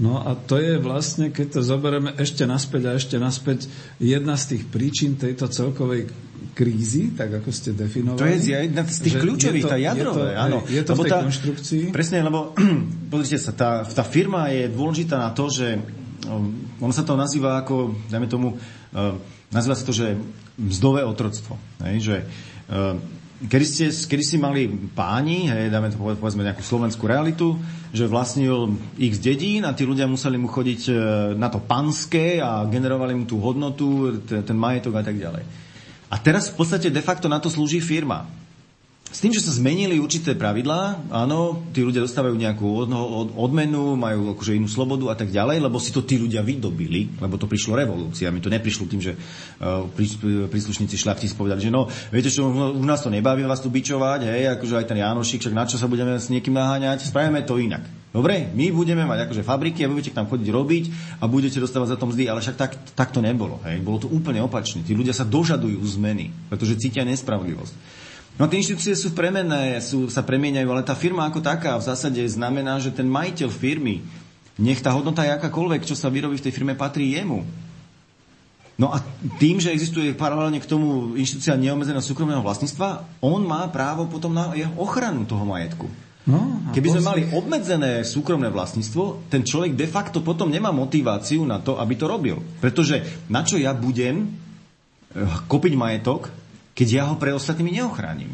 No a to je vlastne, keď to zoberieme ešte naspäť a ešte naspäť, jedna z tých príčin tejto celkovej krízy, tak ako ste definovali. To je jedna z tých kľúčových, tá to, áno. Je to v tej tá, konštrukcii? Presne, lebo pozrite sa, tá, tá firma je dôležitá na to, že um, ono sa to nazýva ako, dajme tomu, uh, nazýva sa to, že mzdové otroctvo. Hej, že uh, Kedy, ste, kedy si mali páni, hej, dáme to povedzme nejakú slovenskú realitu, že vlastnil x dedín a tí ľudia museli mu chodiť e, na to panské a generovali mu tú hodnotu, ten majetok a tak ďalej. A teraz v podstate de facto na to slúži firma. S tým, že sa zmenili určité pravidlá, áno, tí ľudia dostávajú nejakú odmenu, majú akože inú slobodu a tak ďalej, lebo si to tí ľudia vydobili, lebo to prišlo revolúcia. Mi to neprišlo tým, že uh, príslušníci šľachtic povedali, že no, viete čo, u nás to nebaví vás tu bičovať, hej, akože aj ten Janošik, však na čo sa budeme s niekým naháňať, spravíme to inak. Dobre, my budeme mať akože fabriky a budete k nám chodiť robiť a budete dostávať za to mzdy, ale však tak, tak to nebolo. Hej. Bolo to úplne opačné. Tí ľudia sa dožadujú zmeny, pretože cítia nespravodlivosť. No tie inštitúcie sú premenné, sú, sa premieňajú, ale tá firma ako taká v zásade znamená, že ten majiteľ firmy, nech tá hodnota je akákoľvek, čo sa vyrobí v tej firme, patrí jemu. No a tým, že existuje paralelne k tomu inštitúcia neomezeného súkromného vlastníctva, on má právo potom na jeho ochranu toho majetku. No, Keby sme mali obmedzené súkromné vlastníctvo, ten človek de facto potom nemá motiváciu na to, aby to robil. Pretože na čo ja budem eh, kopiť majetok, keď ja ho pre ostatnými neochránim.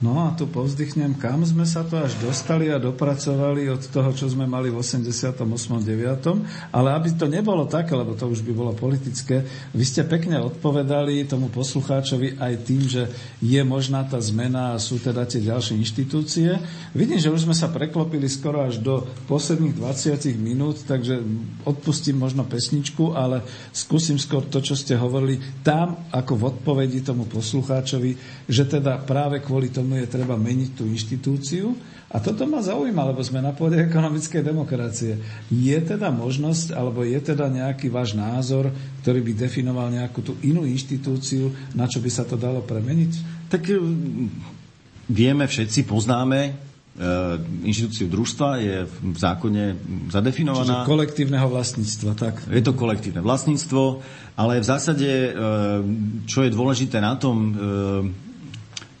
No a tu povzdychnem, kam sme sa to až dostali a dopracovali od toho, čo sme mali v 88. 9. Ale aby to nebolo také, lebo to už by bolo politické, vy ste pekne odpovedali tomu poslucháčovi aj tým, že je možná tá zmena a sú teda tie ďalšie inštitúcie. Vidím, že už sme sa preklopili skoro až do posledných 20 minút, takže odpustím možno pesničku, ale skúsim skôr to, čo ste hovorili tam, ako v odpovedi tomu poslucháčovi, že teda práve kvôli tomu tomu je treba meniť tú inštitúciu. A toto ma zaujíma, lebo sme na pôde ekonomickej demokracie. Je teda možnosť, alebo je teda nejaký váš názor, ktorý by definoval nejakú tú inú inštitúciu, na čo by sa to dalo premeniť? Tak e, vieme, všetci poznáme e, inštitúciu družstva je v zákone zadefinovaná. Čiže kolektívneho vlastníctva, tak? Je to kolektívne vlastníctvo, ale v zásade, e, čo je dôležité na tom,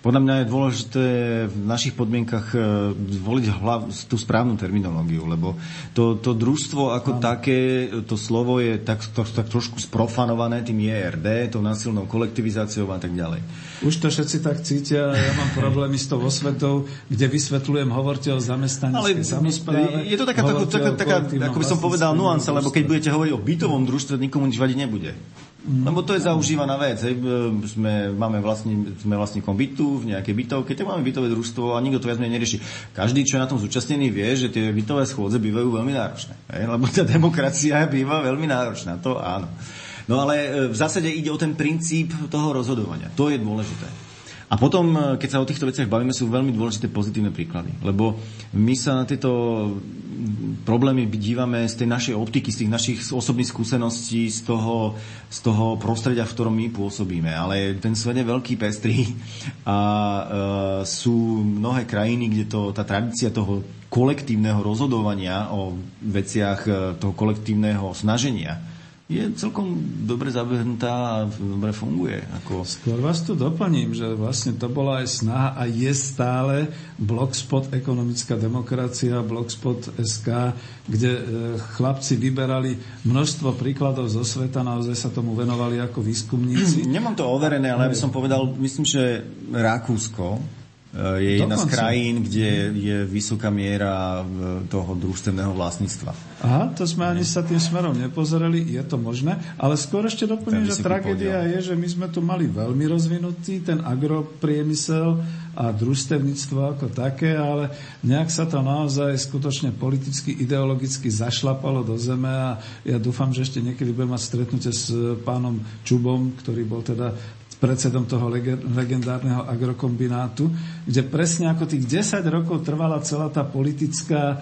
podľa mňa je dôležité v našich podmienkach e, zvoliť hlav, tú správnu terminológiu, lebo to, to družstvo ako Áno. také, to slovo je tak, to, tak trošku sprofanované tým ERD, tou násilnou kolektivizáciou a tak ďalej. Už to všetci tak cítia, ja mám problémy s tou osvetou, kde vysvetľujem, hovorte o zamestnaneckej samozpráve. Je to taká, taká, taká, taká ako by som povedal, nuansa, lebo keď budete hovoriť o bytovom družstve, nikomu nič vadiť nebude. Lebo to je zaužívaná vec. Hej. Sme, máme vlastní, sme vlastníkom bytu v nejakej bytovke, tak máme bytové družstvo a nikto to viac menej nerieši. Každý, čo je na tom zúčastnený, vie, že tie bytové schôdze bývajú veľmi náročné. Hej. Lebo tá demokracia býva veľmi náročná. To áno. No ale e, v zásade ide o ten princíp toho rozhodovania. To je dôležité. A potom, e, keď sa o týchto veciach bavíme, sú veľmi dôležité pozitívne príklady. Lebo my sa na tieto problémy dívame z tej našej optiky, z tých našich osobných skúseností, z toho, z toho prostredia, v ktorom my pôsobíme. Ale ten svet je veľký pestrý a e, sú mnohé krajiny, kde to, tá tradícia toho kolektívneho rozhodovania o veciach e, toho kolektívneho snaženia je celkom dobre zabehnutá a dobre funguje. Ako... Skôr vás tu doplním, že vlastne to bola aj snaha a je stále Blogspot Ekonomická demokracia, Blogspot SK, kde e, chlapci vyberali množstvo príkladov zo sveta, naozaj sa tomu venovali ako výskumníci. Nemám to overené, ale ja by som povedal, myslím, že Rakúsko je jedna z krajín, kde je vysoká miera eh, toho družstevného vlastníctva. Aha, to sme ani sa tým smerom nepozerali, je to možné, ale skôr ešte doplním, že tragédia podiel. je, že my sme tu mali veľmi rozvinutý ten agropriemysel a družstevníctvo ako také, ale nejak sa to naozaj skutočne politicky, ideologicky zašlapalo do zeme a ja dúfam, že ešte niekedy budem mať stretnutie s pánom Čubom, ktorý bol teda predsedom toho legendárneho agrokombinátu, kde presne ako tých 10 rokov trvala celá tá politická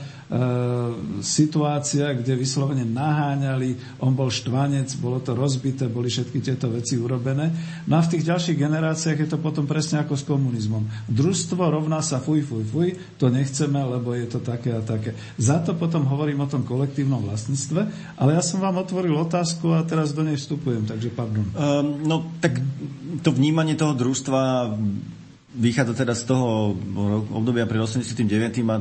situácia, kde vyslovene naháňali, on bol štvanec, bolo to rozbité, boli všetky tieto veci urobené. No a v tých ďalších generáciách je to potom presne ako s komunizmom. Družstvo rovná sa fuj, fuj, fuj, to nechceme, lebo je to také a také. Za to potom hovorím o tom kolektívnom vlastníctve, ale ja som vám otvoril otázku a teraz do nej vstupujem, takže pardon. Um, no tak to vnímanie toho družstva vychádza teda z toho obdobia pred 89. a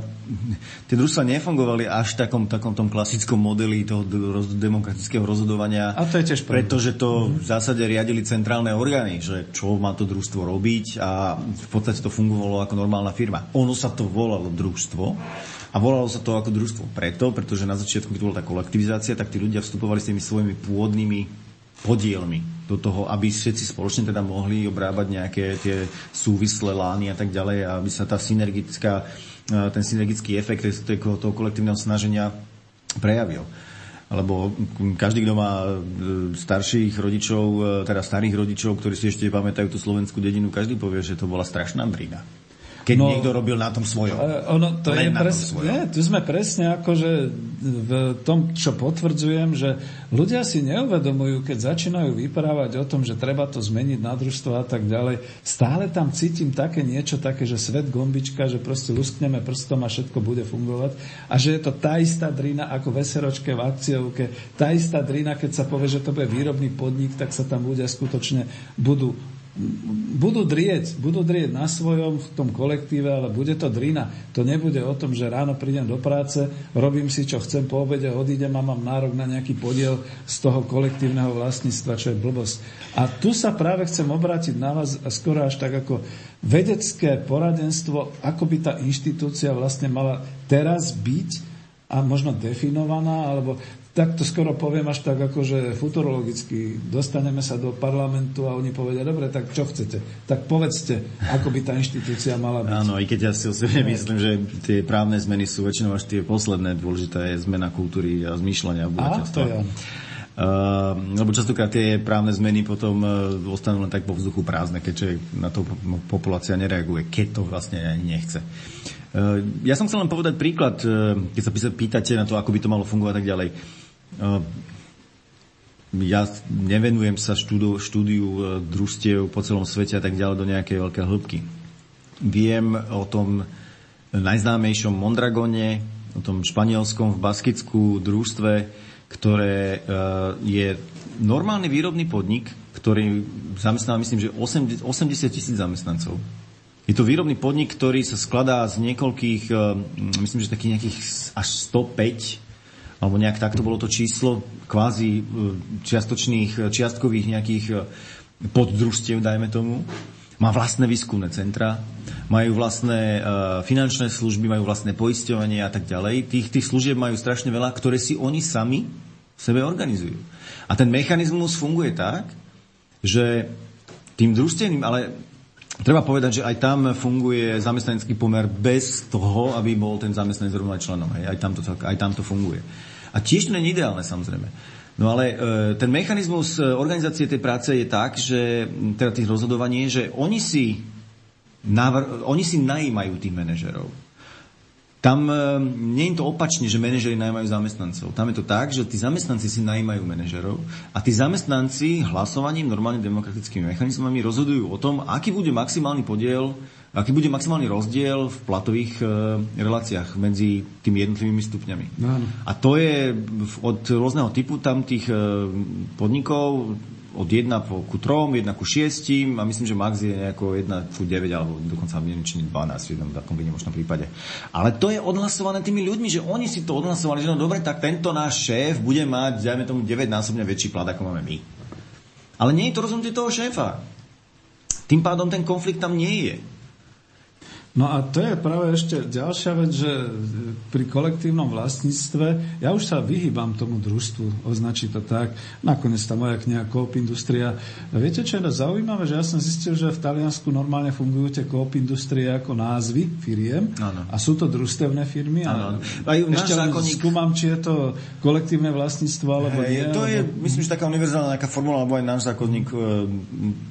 tie družstva nefungovali až v takom, takom tom klasickom modeli toho demokratického rozhodovania. A to je tiež Pretože to v zásade riadili centrálne orgány, že čo má to družstvo robiť a v podstate to fungovalo ako normálna firma. Ono sa to volalo družstvo a volalo sa to ako družstvo preto, pretože na začiatku, keď bola tá kolektivizácia, tak tí ľudia vstupovali s tými svojimi pôvodnými podielmi do toho, aby všetci spoločne teda mohli obrábať nejaké tie súvislé lány a tak ďalej, aby sa tá synergická, e, ten synergický efekt toho kolektívneho snaženia prejavil. Lebo každý, kto má e, starších rodičov, e, teda starých rodičov, ktorí si ešte pamätajú tú slovenskú dedinu, každý povie, že to bola strašná drina keď no, niekto robil na tom svojom. Uh, ono, to je pres, nie, tu sme presne akože v tom, čo potvrdzujem, že ľudia si neuvedomujú, keď začínajú vyprávať o tom, že treba to zmeniť na družstvo a tak ďalej, stále tam cítim také niečo, také, že svet gombička, že proste luskneme prstom a všetko bude fungovať. A že je to tá istá drina ako veseročke v akciovke, tá istá drina, keď sa povie, že to bude výrobný podnik, tak sa tam ľudia skutočne budú budú drieť, budú drieť na svojom v tom kolektíve, ale bude to drina. To nebude o tom, že ráno prídem do práce, robím si, čo chcem, po obede odídem a mám nárok na nejaký podiel z toho kolektívneho vlastníctva, čo je blbosť. A tu sa práve chcem obrátiť na vás skoro až tak ako vedecké poradenstvo, ako by tá inštitúcia vlastne mala teraz byť a možno definovaná, alebo tak to skoro poviem až tak akože futurologicky. Dostaneme sa do parlamentu a oni povedia, dobre, tak čo chcete? Tak povedzte, ako by tá inštitúcia mala byť. Áno, i keď ja si osobne myslím, že tie právne zmeny sú väčšinou až tie posledné dôležité je zmena kultúry a zmýšľania obyvateľstva. A, to je Uh, lebo častokrát tie právne zmeny potom uh, ostanú len tak vo vzduchu prázdne, keďže na to populácia nereaguje, keď to vlastne ani nechce. Uh, ja som chcel len povedať príklad, uh, keď sa pýtate na to, ako by to malo fungovať tak ďalej. Ehm, ja nevenujem sa štúdiu, štúdiu e, družstiev po celom svete a tak ďalej do nejakej veľké hĺbky. Viem o tom najznámejšom Mondragone, o tom španielskom v Baskicku družstve, ktoré e, je normálny výrobný podnik, ktorý zamestnáva, myslím, že 80 tisíc zamestnancov. Je to výrobný podnik, ktorý sa skladá z niekoľkých, e, myslím, že takých nejakých až 105 alebo nejak takto bolo to číslo kvázi e, čiastočných, e, čiastkových nejakých e, poddružstiev, dajme tomu. Má vlastné výskumné centra, majú vlastné finančné služby, majú vlastné poisťovanie a tak ďalej. Tých, tých služieb majú strašne veľa, ktoré si oni sami sebe organizujú. A ten mechanizmus funguje tak, že tým družstevným, ale Treba povedať, že aj tam funguje zamestnanecký pomer bez toho, aby bol ten zamestnanec rovnať členom. Hej. Aj, tam to, aj tam to funguje. A tiež to nie je ideálne, samozrejme. No ale e, ten mechanizmus e, organizácie tej práce je tak, že teda tých rozhodovaní, že oni si, navr- oni si najímajú tých manažerov. Tam e, nie je to opačne, že manažery najmajú zamestnancov. Tam je to tak, že tí zamestnanci si najímajú manažerov a tí zamestnanci hlasovaním, normálne demokratickými mechanizmami rozhodujú o tom, aký bude maximálny podiel, aký bude maximálny rozdiel v platových e, reláciách medzi tými jednotlivými stupňami. No, A to je od rôzneho typu tam tých e, podnikov od 1 po, ku 3, 1 ku 6 a myslím, že max je nejako 1 ku 9 alebo dokonca neviem, či 12 v jednom takom výnimočnom prípade. Ale to je odhlasované tými ľuďmi, že oni si to odhlasovali, že no dobre, tak tento náš šéf bude mať, dajme tomu 9 násobne väčší plat, ako máme my. Ale nie je to rozhodnutie toho šéfa. Tým pádom ten konflikt tam nie je. No a to je práve ešte ďalšia vec, že pri kolektívnom vlastníctve, ja už sa vyhýbam tomu družstvu, označiť to tak, nakoniec tá moja kniha Coop Industria. Viete, čo je zaujímavé, že ja som zistil, že v Taliansku normálne fungujú tie Coop Industrie ako názvy firiem ano. a sú to družstevné firmy. Ano. A ešte len zákonník... skúmam, či je to kolektívne vlastníctvo alebo Hej, nie. To alebo... je, myslím, že taká univerzálna nejaká formula, alebo aj náš zákonník e,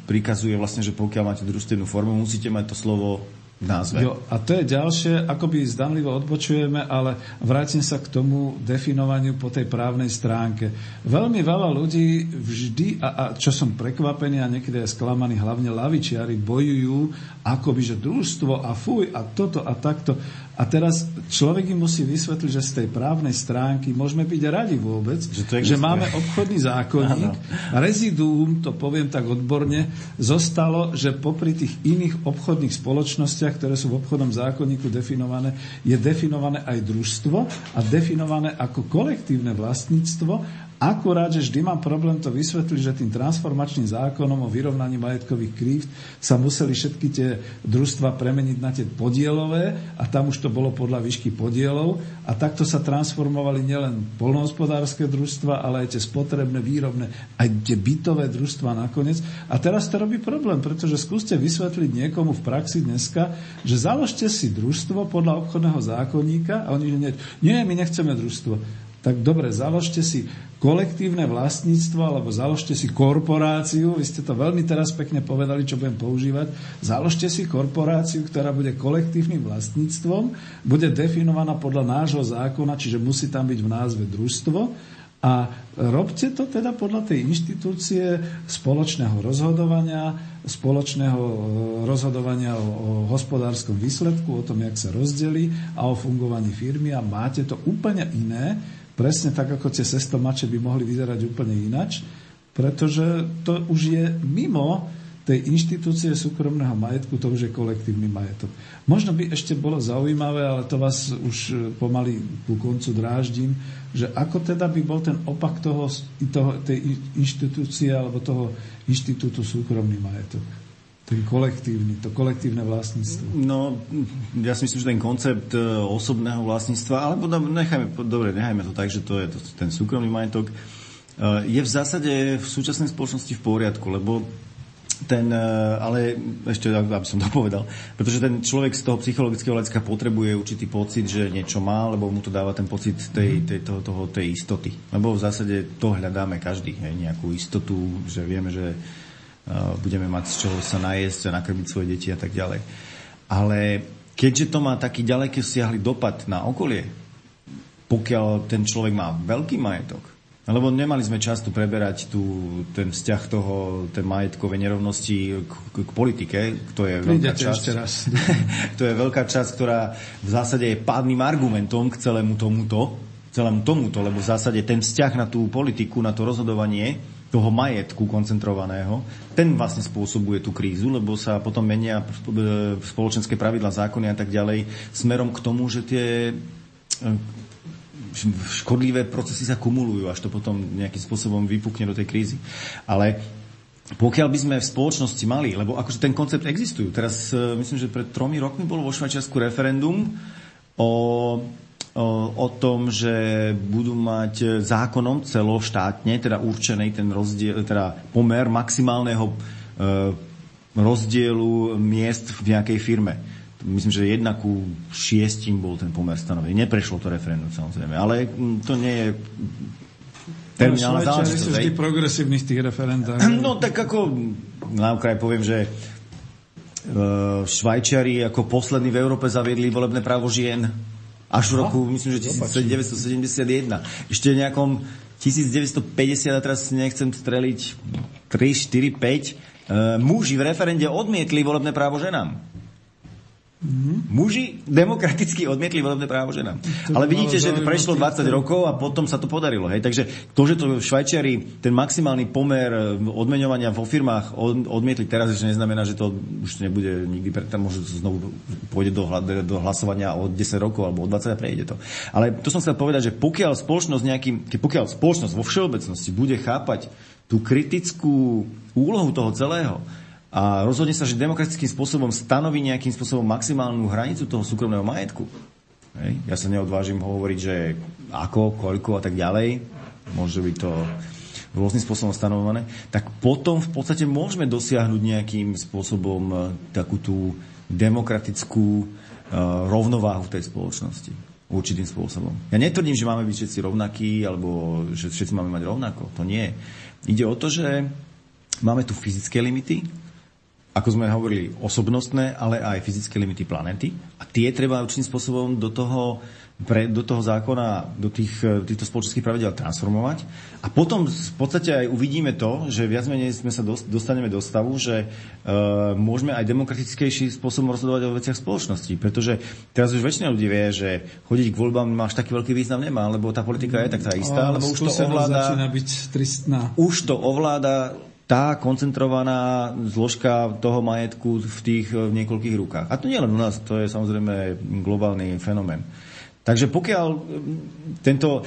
prikazuje vlastne, že pokiaľ máte družstevnú formu, musíte mať to slovo názve. Jo, a to je ďalšie, akoby zdanlivo odbočujeme, ale vrátim sa k tomu definovaniu po tej právnej stránke. Veľmi veľa ľudí vždy, a, a čo som prekvapený a niekedy aj sklamaný, hlavne lavičiari, bojujú akoby, že družstvo a fuj a toto a takto. A teraz človek im musí vysvetliť, že z tej právnej stránky môžeme byť radi vôbec, že, že máme obchodný zákonník. a Reziduum, to poviem tak odborne, zostalo, že popri tých iných obchodných spoločnostiach, ktoré sú v obchodnom zákonníku definované, je definované aj družstvo a definované ako kolektívne vlastníctvo Akurát, že vždy mám problém to vysvetliť, že tým transformačným zákonom o vyrovnaní majetkových krívd sa museli všetky tie družstva premeniť na tie podielové a tam už to bolo podľa výšky podielov a takto sa transformovali nielen polnohospodárske družstva, ale aj tie spotrebné, výrobné, aj tie bytové družstva nakoniec. A teraz to robí problém, pretože skúste vysvetliť niekomu v praxi dneska, že založte si družstvo podľa obchodného zákonníka a oni, nie, nie, my nechceme družstvo tak dobre, založte si kolektívne vlastníctvo alebo založte si korporáciu, vy ste to veľmi teraz pekne povedali, čo budem používať, založte si korporáciu, ktorá bude kolektívnym vlastníctvom, bude definovaná podľa nášho zákona, čiže musí tam byť v názve družstvo. A robte to teda podľa tej inštitúcie spoločného rozhodovania, spoločného e, rozhodovania o, o hospodárskom výsledku, o tom, jak sa rozdeli a o fungovaní firmy. A máte to úplne iné, presne tak, ako tie sestomače by mohli vyzerať úplne inač, pretože to už je mimo tej inštitúcie súkromného majetku, to už je kolektívny majetok. Možno by ešte bolo zaujímavé, ale to vás už pomaly ku koncu dráždim, že ako teda by bol ten opak toho, toho tej inštitúcie alebo toho inštitútu súkromný majetok ten kolektívny, to kolektívne vlastníctvo. No, ja si myslím, že ten koncept e, osobného vlastníctva, alebo nechajme, dobre, nechajme to tak, že to je to, ten súkromný majetok, e, je v zásade v súčasnej spoločnosti v poriadku, lebo ten, e, ale ešte, aby som to povedal, pretože ten človek z toho psychologického hľadiska potrebuje určitý pocit, že niečo má, lebo mu to dáva ten pocit tej, tej, toho, toho, tej istoty. Lebo v zásade to hľadáme každý, hej, nejakú istotu, že vieme, že budeme mať z čoho sa najesť a nakrmiť svoje deti a tak ďalej. Ale keďže to má taký ďaleký siahly dopad na okolie, pokiaľ ten človek má veľký majetok, lebo nemali sme často preberať tu ten vzťah toho, ten majetkové nerovnosti k, k, k politike, to je veľká časť. Ešte raz. to je veľká časť, ktorá v zásade je pádnym argumentom k celému tomuto, celému tomuto, lebo v zásade ten vzťah na tú politiku, na to rozhodovanie toho majetku koncentrovaného, ten vlastne spôsobuje tú krízu, lebo sa potom menia spoločenské pravidla, zákony a tak ďalej, smerom k tomu, že tie e, škodlivé procesy sa kumulujú, až to potom nejakým spôsobom vypukne do tej krízy. Ale pokiaľ by sme v spoločnosti mali, lebo akože ten koncept existujú, teraz e, myslím, že pred tromi rokmi bolo vo Švajčiarsku referendum o o tom, že budú mať zákonom celoštátne, teda určený ten rozdiel, teda pomer maximálneho e, rozdielu miest v nejakej firme. Myslím, že jedna ku šiestim bol ten pomer stanovený. Neprešlo to referendum samozrejme, ale to nie je terminálna no, záležitosť. sú vždy progresívni v tých referendách. No tak ako na okraj poviem, že e, Švajčiari ako poslední v Európe zaviedli volebné právo žien až v roku, myslím, že 1971. Ešte v nejakom 1950, a teraz nechcem streliť 3, 4, 5, muži v referende odmietli volebné právo ženám. Mm-hmm. Muži demokraticky odmietli volebné právo ženám. To Ale vidíte, že prešlo 20 rokov a potom sa to podarilo. Hej? Takže to, že to Švajčiari ten maximálny pomer e, odmeňovania vo firmách odmietli teraz, ešte neznamená, že to už nebude nikdy, tam možno znovu pôjde do, do hlasovania o 10 rokov alebo o 20 a prejde to. Ale to som chcel povedať, že pokiaľ spoločnosť, nejaký, pokiaľ spoločnosť vo všeobecnosti bude chápať tú kritickú úlohu toho celého, a rozhodne sa, že demokratickým spôsobom stanoví nejakým spôsobom maximálnu hranicu toho súkromného majetku. Hej. Ja sa neodvážim hovoriť, že ako, koľko a tak ďalej. Môže byť to rôznym spôsobom stanovované. Tak potom v podstate môžeme dosiahnuť nejakým spôsobom e, takú tú demokratickú uh, rovnováhu v tej spoločnosti. Určitým spôsobom. Ja netvrdím, že máme byť všetci rovnakí, alebo že všetci máme mať rovnako. To nie. Ide o to, že máme tu fyzické limity, ako sme hovorili, osobnostné, ale aj fyzické limity planety. A tie treba určitým spôsobom do toho, pre, do toho zákona, do tých, týchto spoločenských pravidel transformovať. A potom v podstate aj uvidíme to, že viac menej sme sa dostaneme do stavu, že uh, môžeme aj demokratickejší spôsobom rozhodovať o veciach spoločnosti. Pretože teraz už väčšina ľudí vie, že chodiť k voľbám máš taký veľký význam nemá, lebo tá politika je tak tá istá, lebo už to ovláda... byť tristná. Už to ovláda tá koncentrovaná zložka toho majetku v tých v niekoľkých rukách. A to nie len u nás, to je samozrejme globálny fenomén. Takže pokiaľ tento,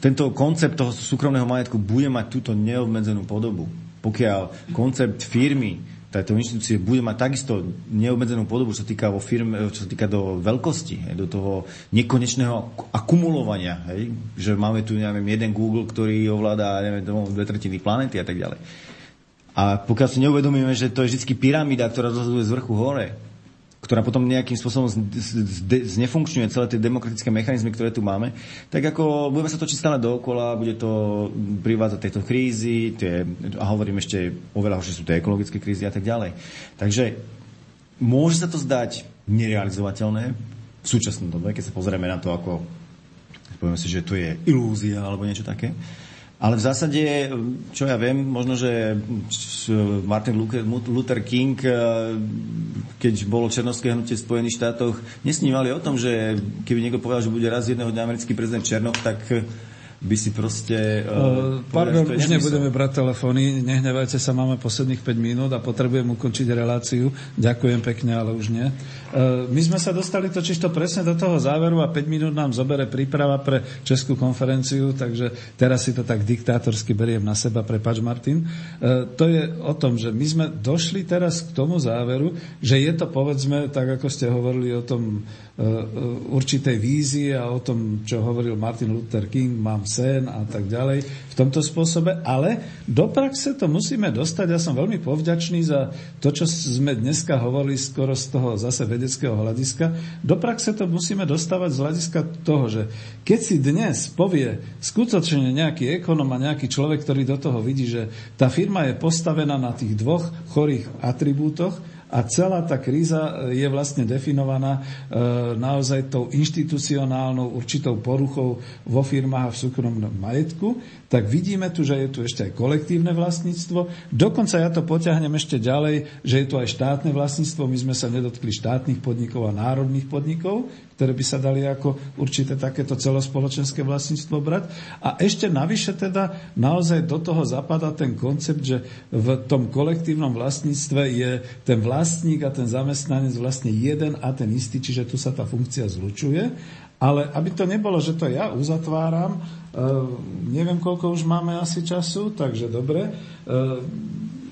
tento koncept toho súkromného majetku bude mať túto neobmedzenú podobu, pokiaľ koncept firmy tejto inštitúcie bude mať takisto neobmedzenú podobu, čo sa týka, vo firme, čo sa týka do veľkosti, hej, do toho nekonečného akumulovania, hej, že máme tu neviem, jeden Google, ktorý ovláda neviem, dve tretiny planety a tak ďalej. A pokiaľ si neuvedomíme, že to je vždy pyramída, ktorá rozhoduje z vrchu hore, ktorá potom nejakým spôsobom znefunkčňuje celé tie demokratické mechanizmy, ktoré tu máme, tak ako budeme sa točiť stále dookola, bude to privádzať tieto krízy, tie, a hovorím ešte oveľa že sú tie ekologické krízy a tak ďalej. Takže môže sa to zdať nerealizovateľné v súčasnom dobe, keď sa pozrieme na to, ako povieme si, že to je ilúzia alebo niečo také. Ale v zásade, čo ja viem, možno, že Martin Luther King, eh, keď bolo Černovské hnutie v Spojených štátoch, nesnívali o tom, že keby niekto povedal, že bude raz jedného dňa americký prezident Černov, tak by si proste... Uh, Pardon, už nebudeme brať telefóny, nehnevajte sa, máme posledných 5 minút a potrebujem ukončiť reláciu. Ďakujem pekne, ale už nie. Uh, my sme sa dostali to presne do toho záveru a 5 minút nám zobere príprava pre Českú konferenciu, takže teraz si to tak diktátorsky beriem na seba, prepač Martin. Uh, to je o tom, že my sme došli teraz k tomu záveru, že je to povedzme, tak ako ste hovorili o tom určitej vízie a o tom, čo hovoril Martin Luther King, mám sen a tak ďalej v tomto spôsobe, ale do praxe to musíme dostať. Ja som veľmi povďačný za to, čo sme dneska hovorili skoro z toho zase vedeckého hľadiska. Do praxe to musíme dostávať z hľadiska toho, že keď si dnes povie skutočne nejaký ekonom a nejaký človek, ktorý do toho vidí, že tá firma je postavená na tých dvoch chorých atribútoch, a celá tá kríza e, je vlastne definovaná e, naozaj tou inštitucionálnou určitou poruchou vo firmách a v súkromnom majetku tak vidíme tu, že je tu ešte aj kolektívne vlastníctvo. Dokonca ja to poťahnem ešte ďalej, že je tu aj štátne vlastníctvo. My sme sa nedotkli štátnych podnikov a národných podnikov, ktoré by sa dali ako určité takéto celospoločenské vlastníctvo brať. A ešte navyše teda naozaj do toho zapadá ten koncept, že v tom kolektívnom vlastníctve je ten vlastník a ten zamestnanec vlastne jeden a ten istý, čiže tu sa tá funkcia zlučuje. Ale aby to nebolo, že to ja uzatváram, Ehm, neviem, koľko už máme asi času, takže dobre. Ehm,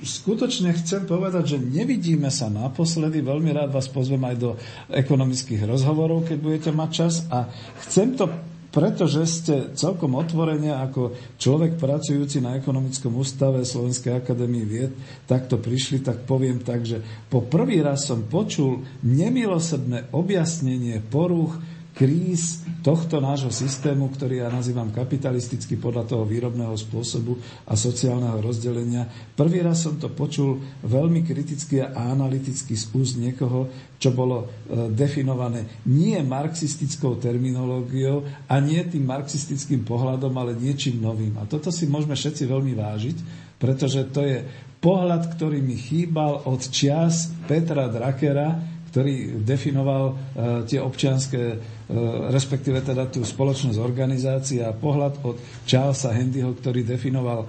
skutočne chcem povedať, že nevidíme sa naposledy. Veľmi rád vás pozvem aj do ekonomických rozhovorov, keď budete mať čas. A chcem to pretože ste celkom otvorene ako človek pracujúci na ekonomickom ústave Slovenskej akadémie vied takto prišli, tak poviem tak, že po prvý raz som počul nemilosrdné objasnenie porúch kríz tohto nášho systému, ktorý ja nazývam kapitalisticky podľa toho výrobného spôsobu a sociálneho rozdelenia. Prvý raz som to počul veľmi kriticky a analyticky z úst niekoho, čo bolo e, definované nie marxistickou terminológiou a nie tým marxistickým pohľadom, ale niečím novým. A toto si môžeme všetci veľmi vážiť, pretože to je pohľad, ktorý mi chýbal od čias Petra Drakera, ktorý definoval uh, tie občianské, respektíve teda tú spoločnosť organizácie a pohľad od Charlesa Handyho, ktorý definoval uh,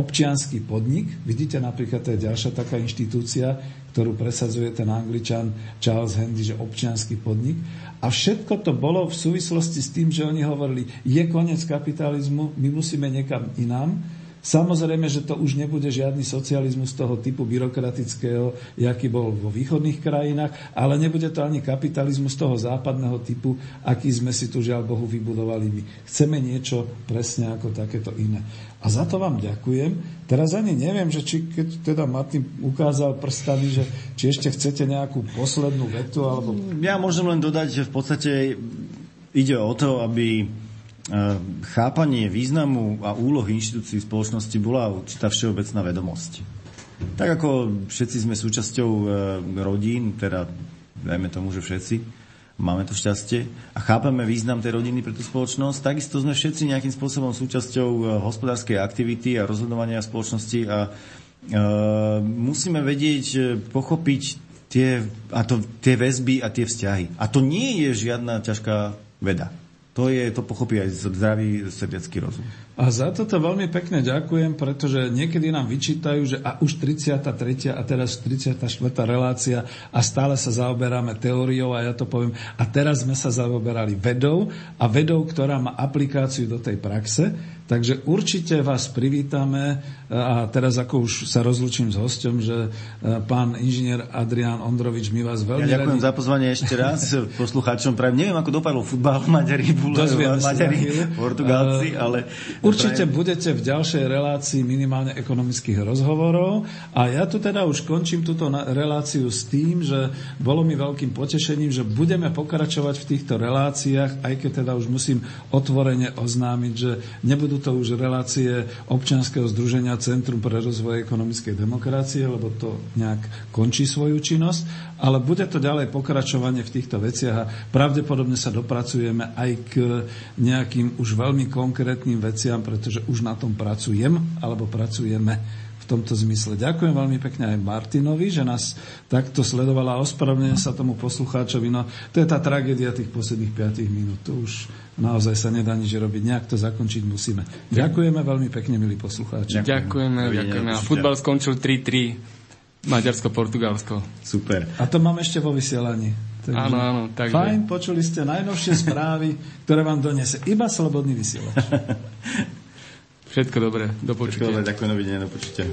občianský podnik. Vidíte napríklad, to je ďalšia taká inštitúcia, ktorú presadzuje ten angličan Charles Handy, že občianský podnik. A všetko to bolo v súvislosti s tým, že oni hovorili, je koniec kapitalizmu, my musíme niekam inám. Samozrejme, že to už nebude žiadny socializmus toho typu byrokratického, jaký bol vo východných krajinách, ale nebude to ani kapitalizmus toho západného typu, aký sme si tu žiaľ Bohu vybudovali my. Chceme niečo presne ako takéto iné. A za to vám ďakujem. Teraz ani neviem, že či keď teda Martin ukázal prstami, že či ešte chcete nejakú poslednú vetu, alebo... Ja môžem len dodať, že v podstate ide o to, aby chápanie významu a úlohy inštitúcií spoločnosti bola určitá všeobecná vedomosť. Tak ako všetci sme súčasťou e, rodín, teda dajme tomu, že všetci, máme to šťastie a chápeme význam tej rodiny pre tú spoločnosť, takisto sme všetci nejakým spôsobom súčasťou e, hospodárskej aktivity a rozhodovania spoločnosti a e, musíme vedieť, pochopiť tie, a to, tie väzby a tie vzťahy. A to nie je žiadna ťažká veda. To, je, to pochopí aj zdravý srdecký rozum. A za toto veľmi pekne ďakujem, pretože niekedy nám vyčítajú, že a už 33. a teraz 34. relácia a stále sa zaoberáme teóriou a ja to poviem. A teraz sme sa zaoberali vedou a vedou, ktorá má aplikáciu do tej praxe. Takže určite vás privítame a teraz ako už sa rozlučím s hostom, že e, pán inžinier Adrián Ondrovič, my vás veľmi ja ďakujem radi... za pozvanie ešte raz poslucháčom. Prajem, neviem, ako dopadlo futbal, Maďari, Maďari, Portugálci, ale... Určite prajem... budete v ďalšej relácii minimálne ekonomických rozhovorov a ja tu teda už končím túto reláciu s tým, že bolo mi veľkým potešením, že budeme pokračovať v týchto reláciách, aj keď teda už musím otvorene oznámiť, že nebudú to už relácie občianskeho združenia Centrum pre rozvoj ekonomickej demokracie, lebo to nejak končí svoju činnosť, ale bude to ďalej pokračovanie v týchto veciach a pravdepodobne sa dopracujeme aj k nejakým už veľmi konkrétnym veciam, pretože už na tom pracujem, alebo pracujeme v tomto zmysle. Ďakujem veľmi pekne aj Martinovi, že nás takto sledovala a ospravedlňujem sa tomu poslucháčovi. No, to je tá tragédia tých posledných 5 minút. To už naozaj sa nedá nič robiť. Nejak to zakončiť musíme. Ďakujeme veľmi pekne, milí poslucháči. Ďakujeme, ďakujeme. A futbal skončil 3-3. Maďarsko-Portugalsko. Super. A to mám ešte vo vysielaní. Takže áno, áno. Takže... Fajn, počuli ste najnovšie správy, ktoré vám donese iba Slobodný vysielač. Všetko dobré, do počutia. Všetko dobré, ďakujem, dovidenia, do počutia.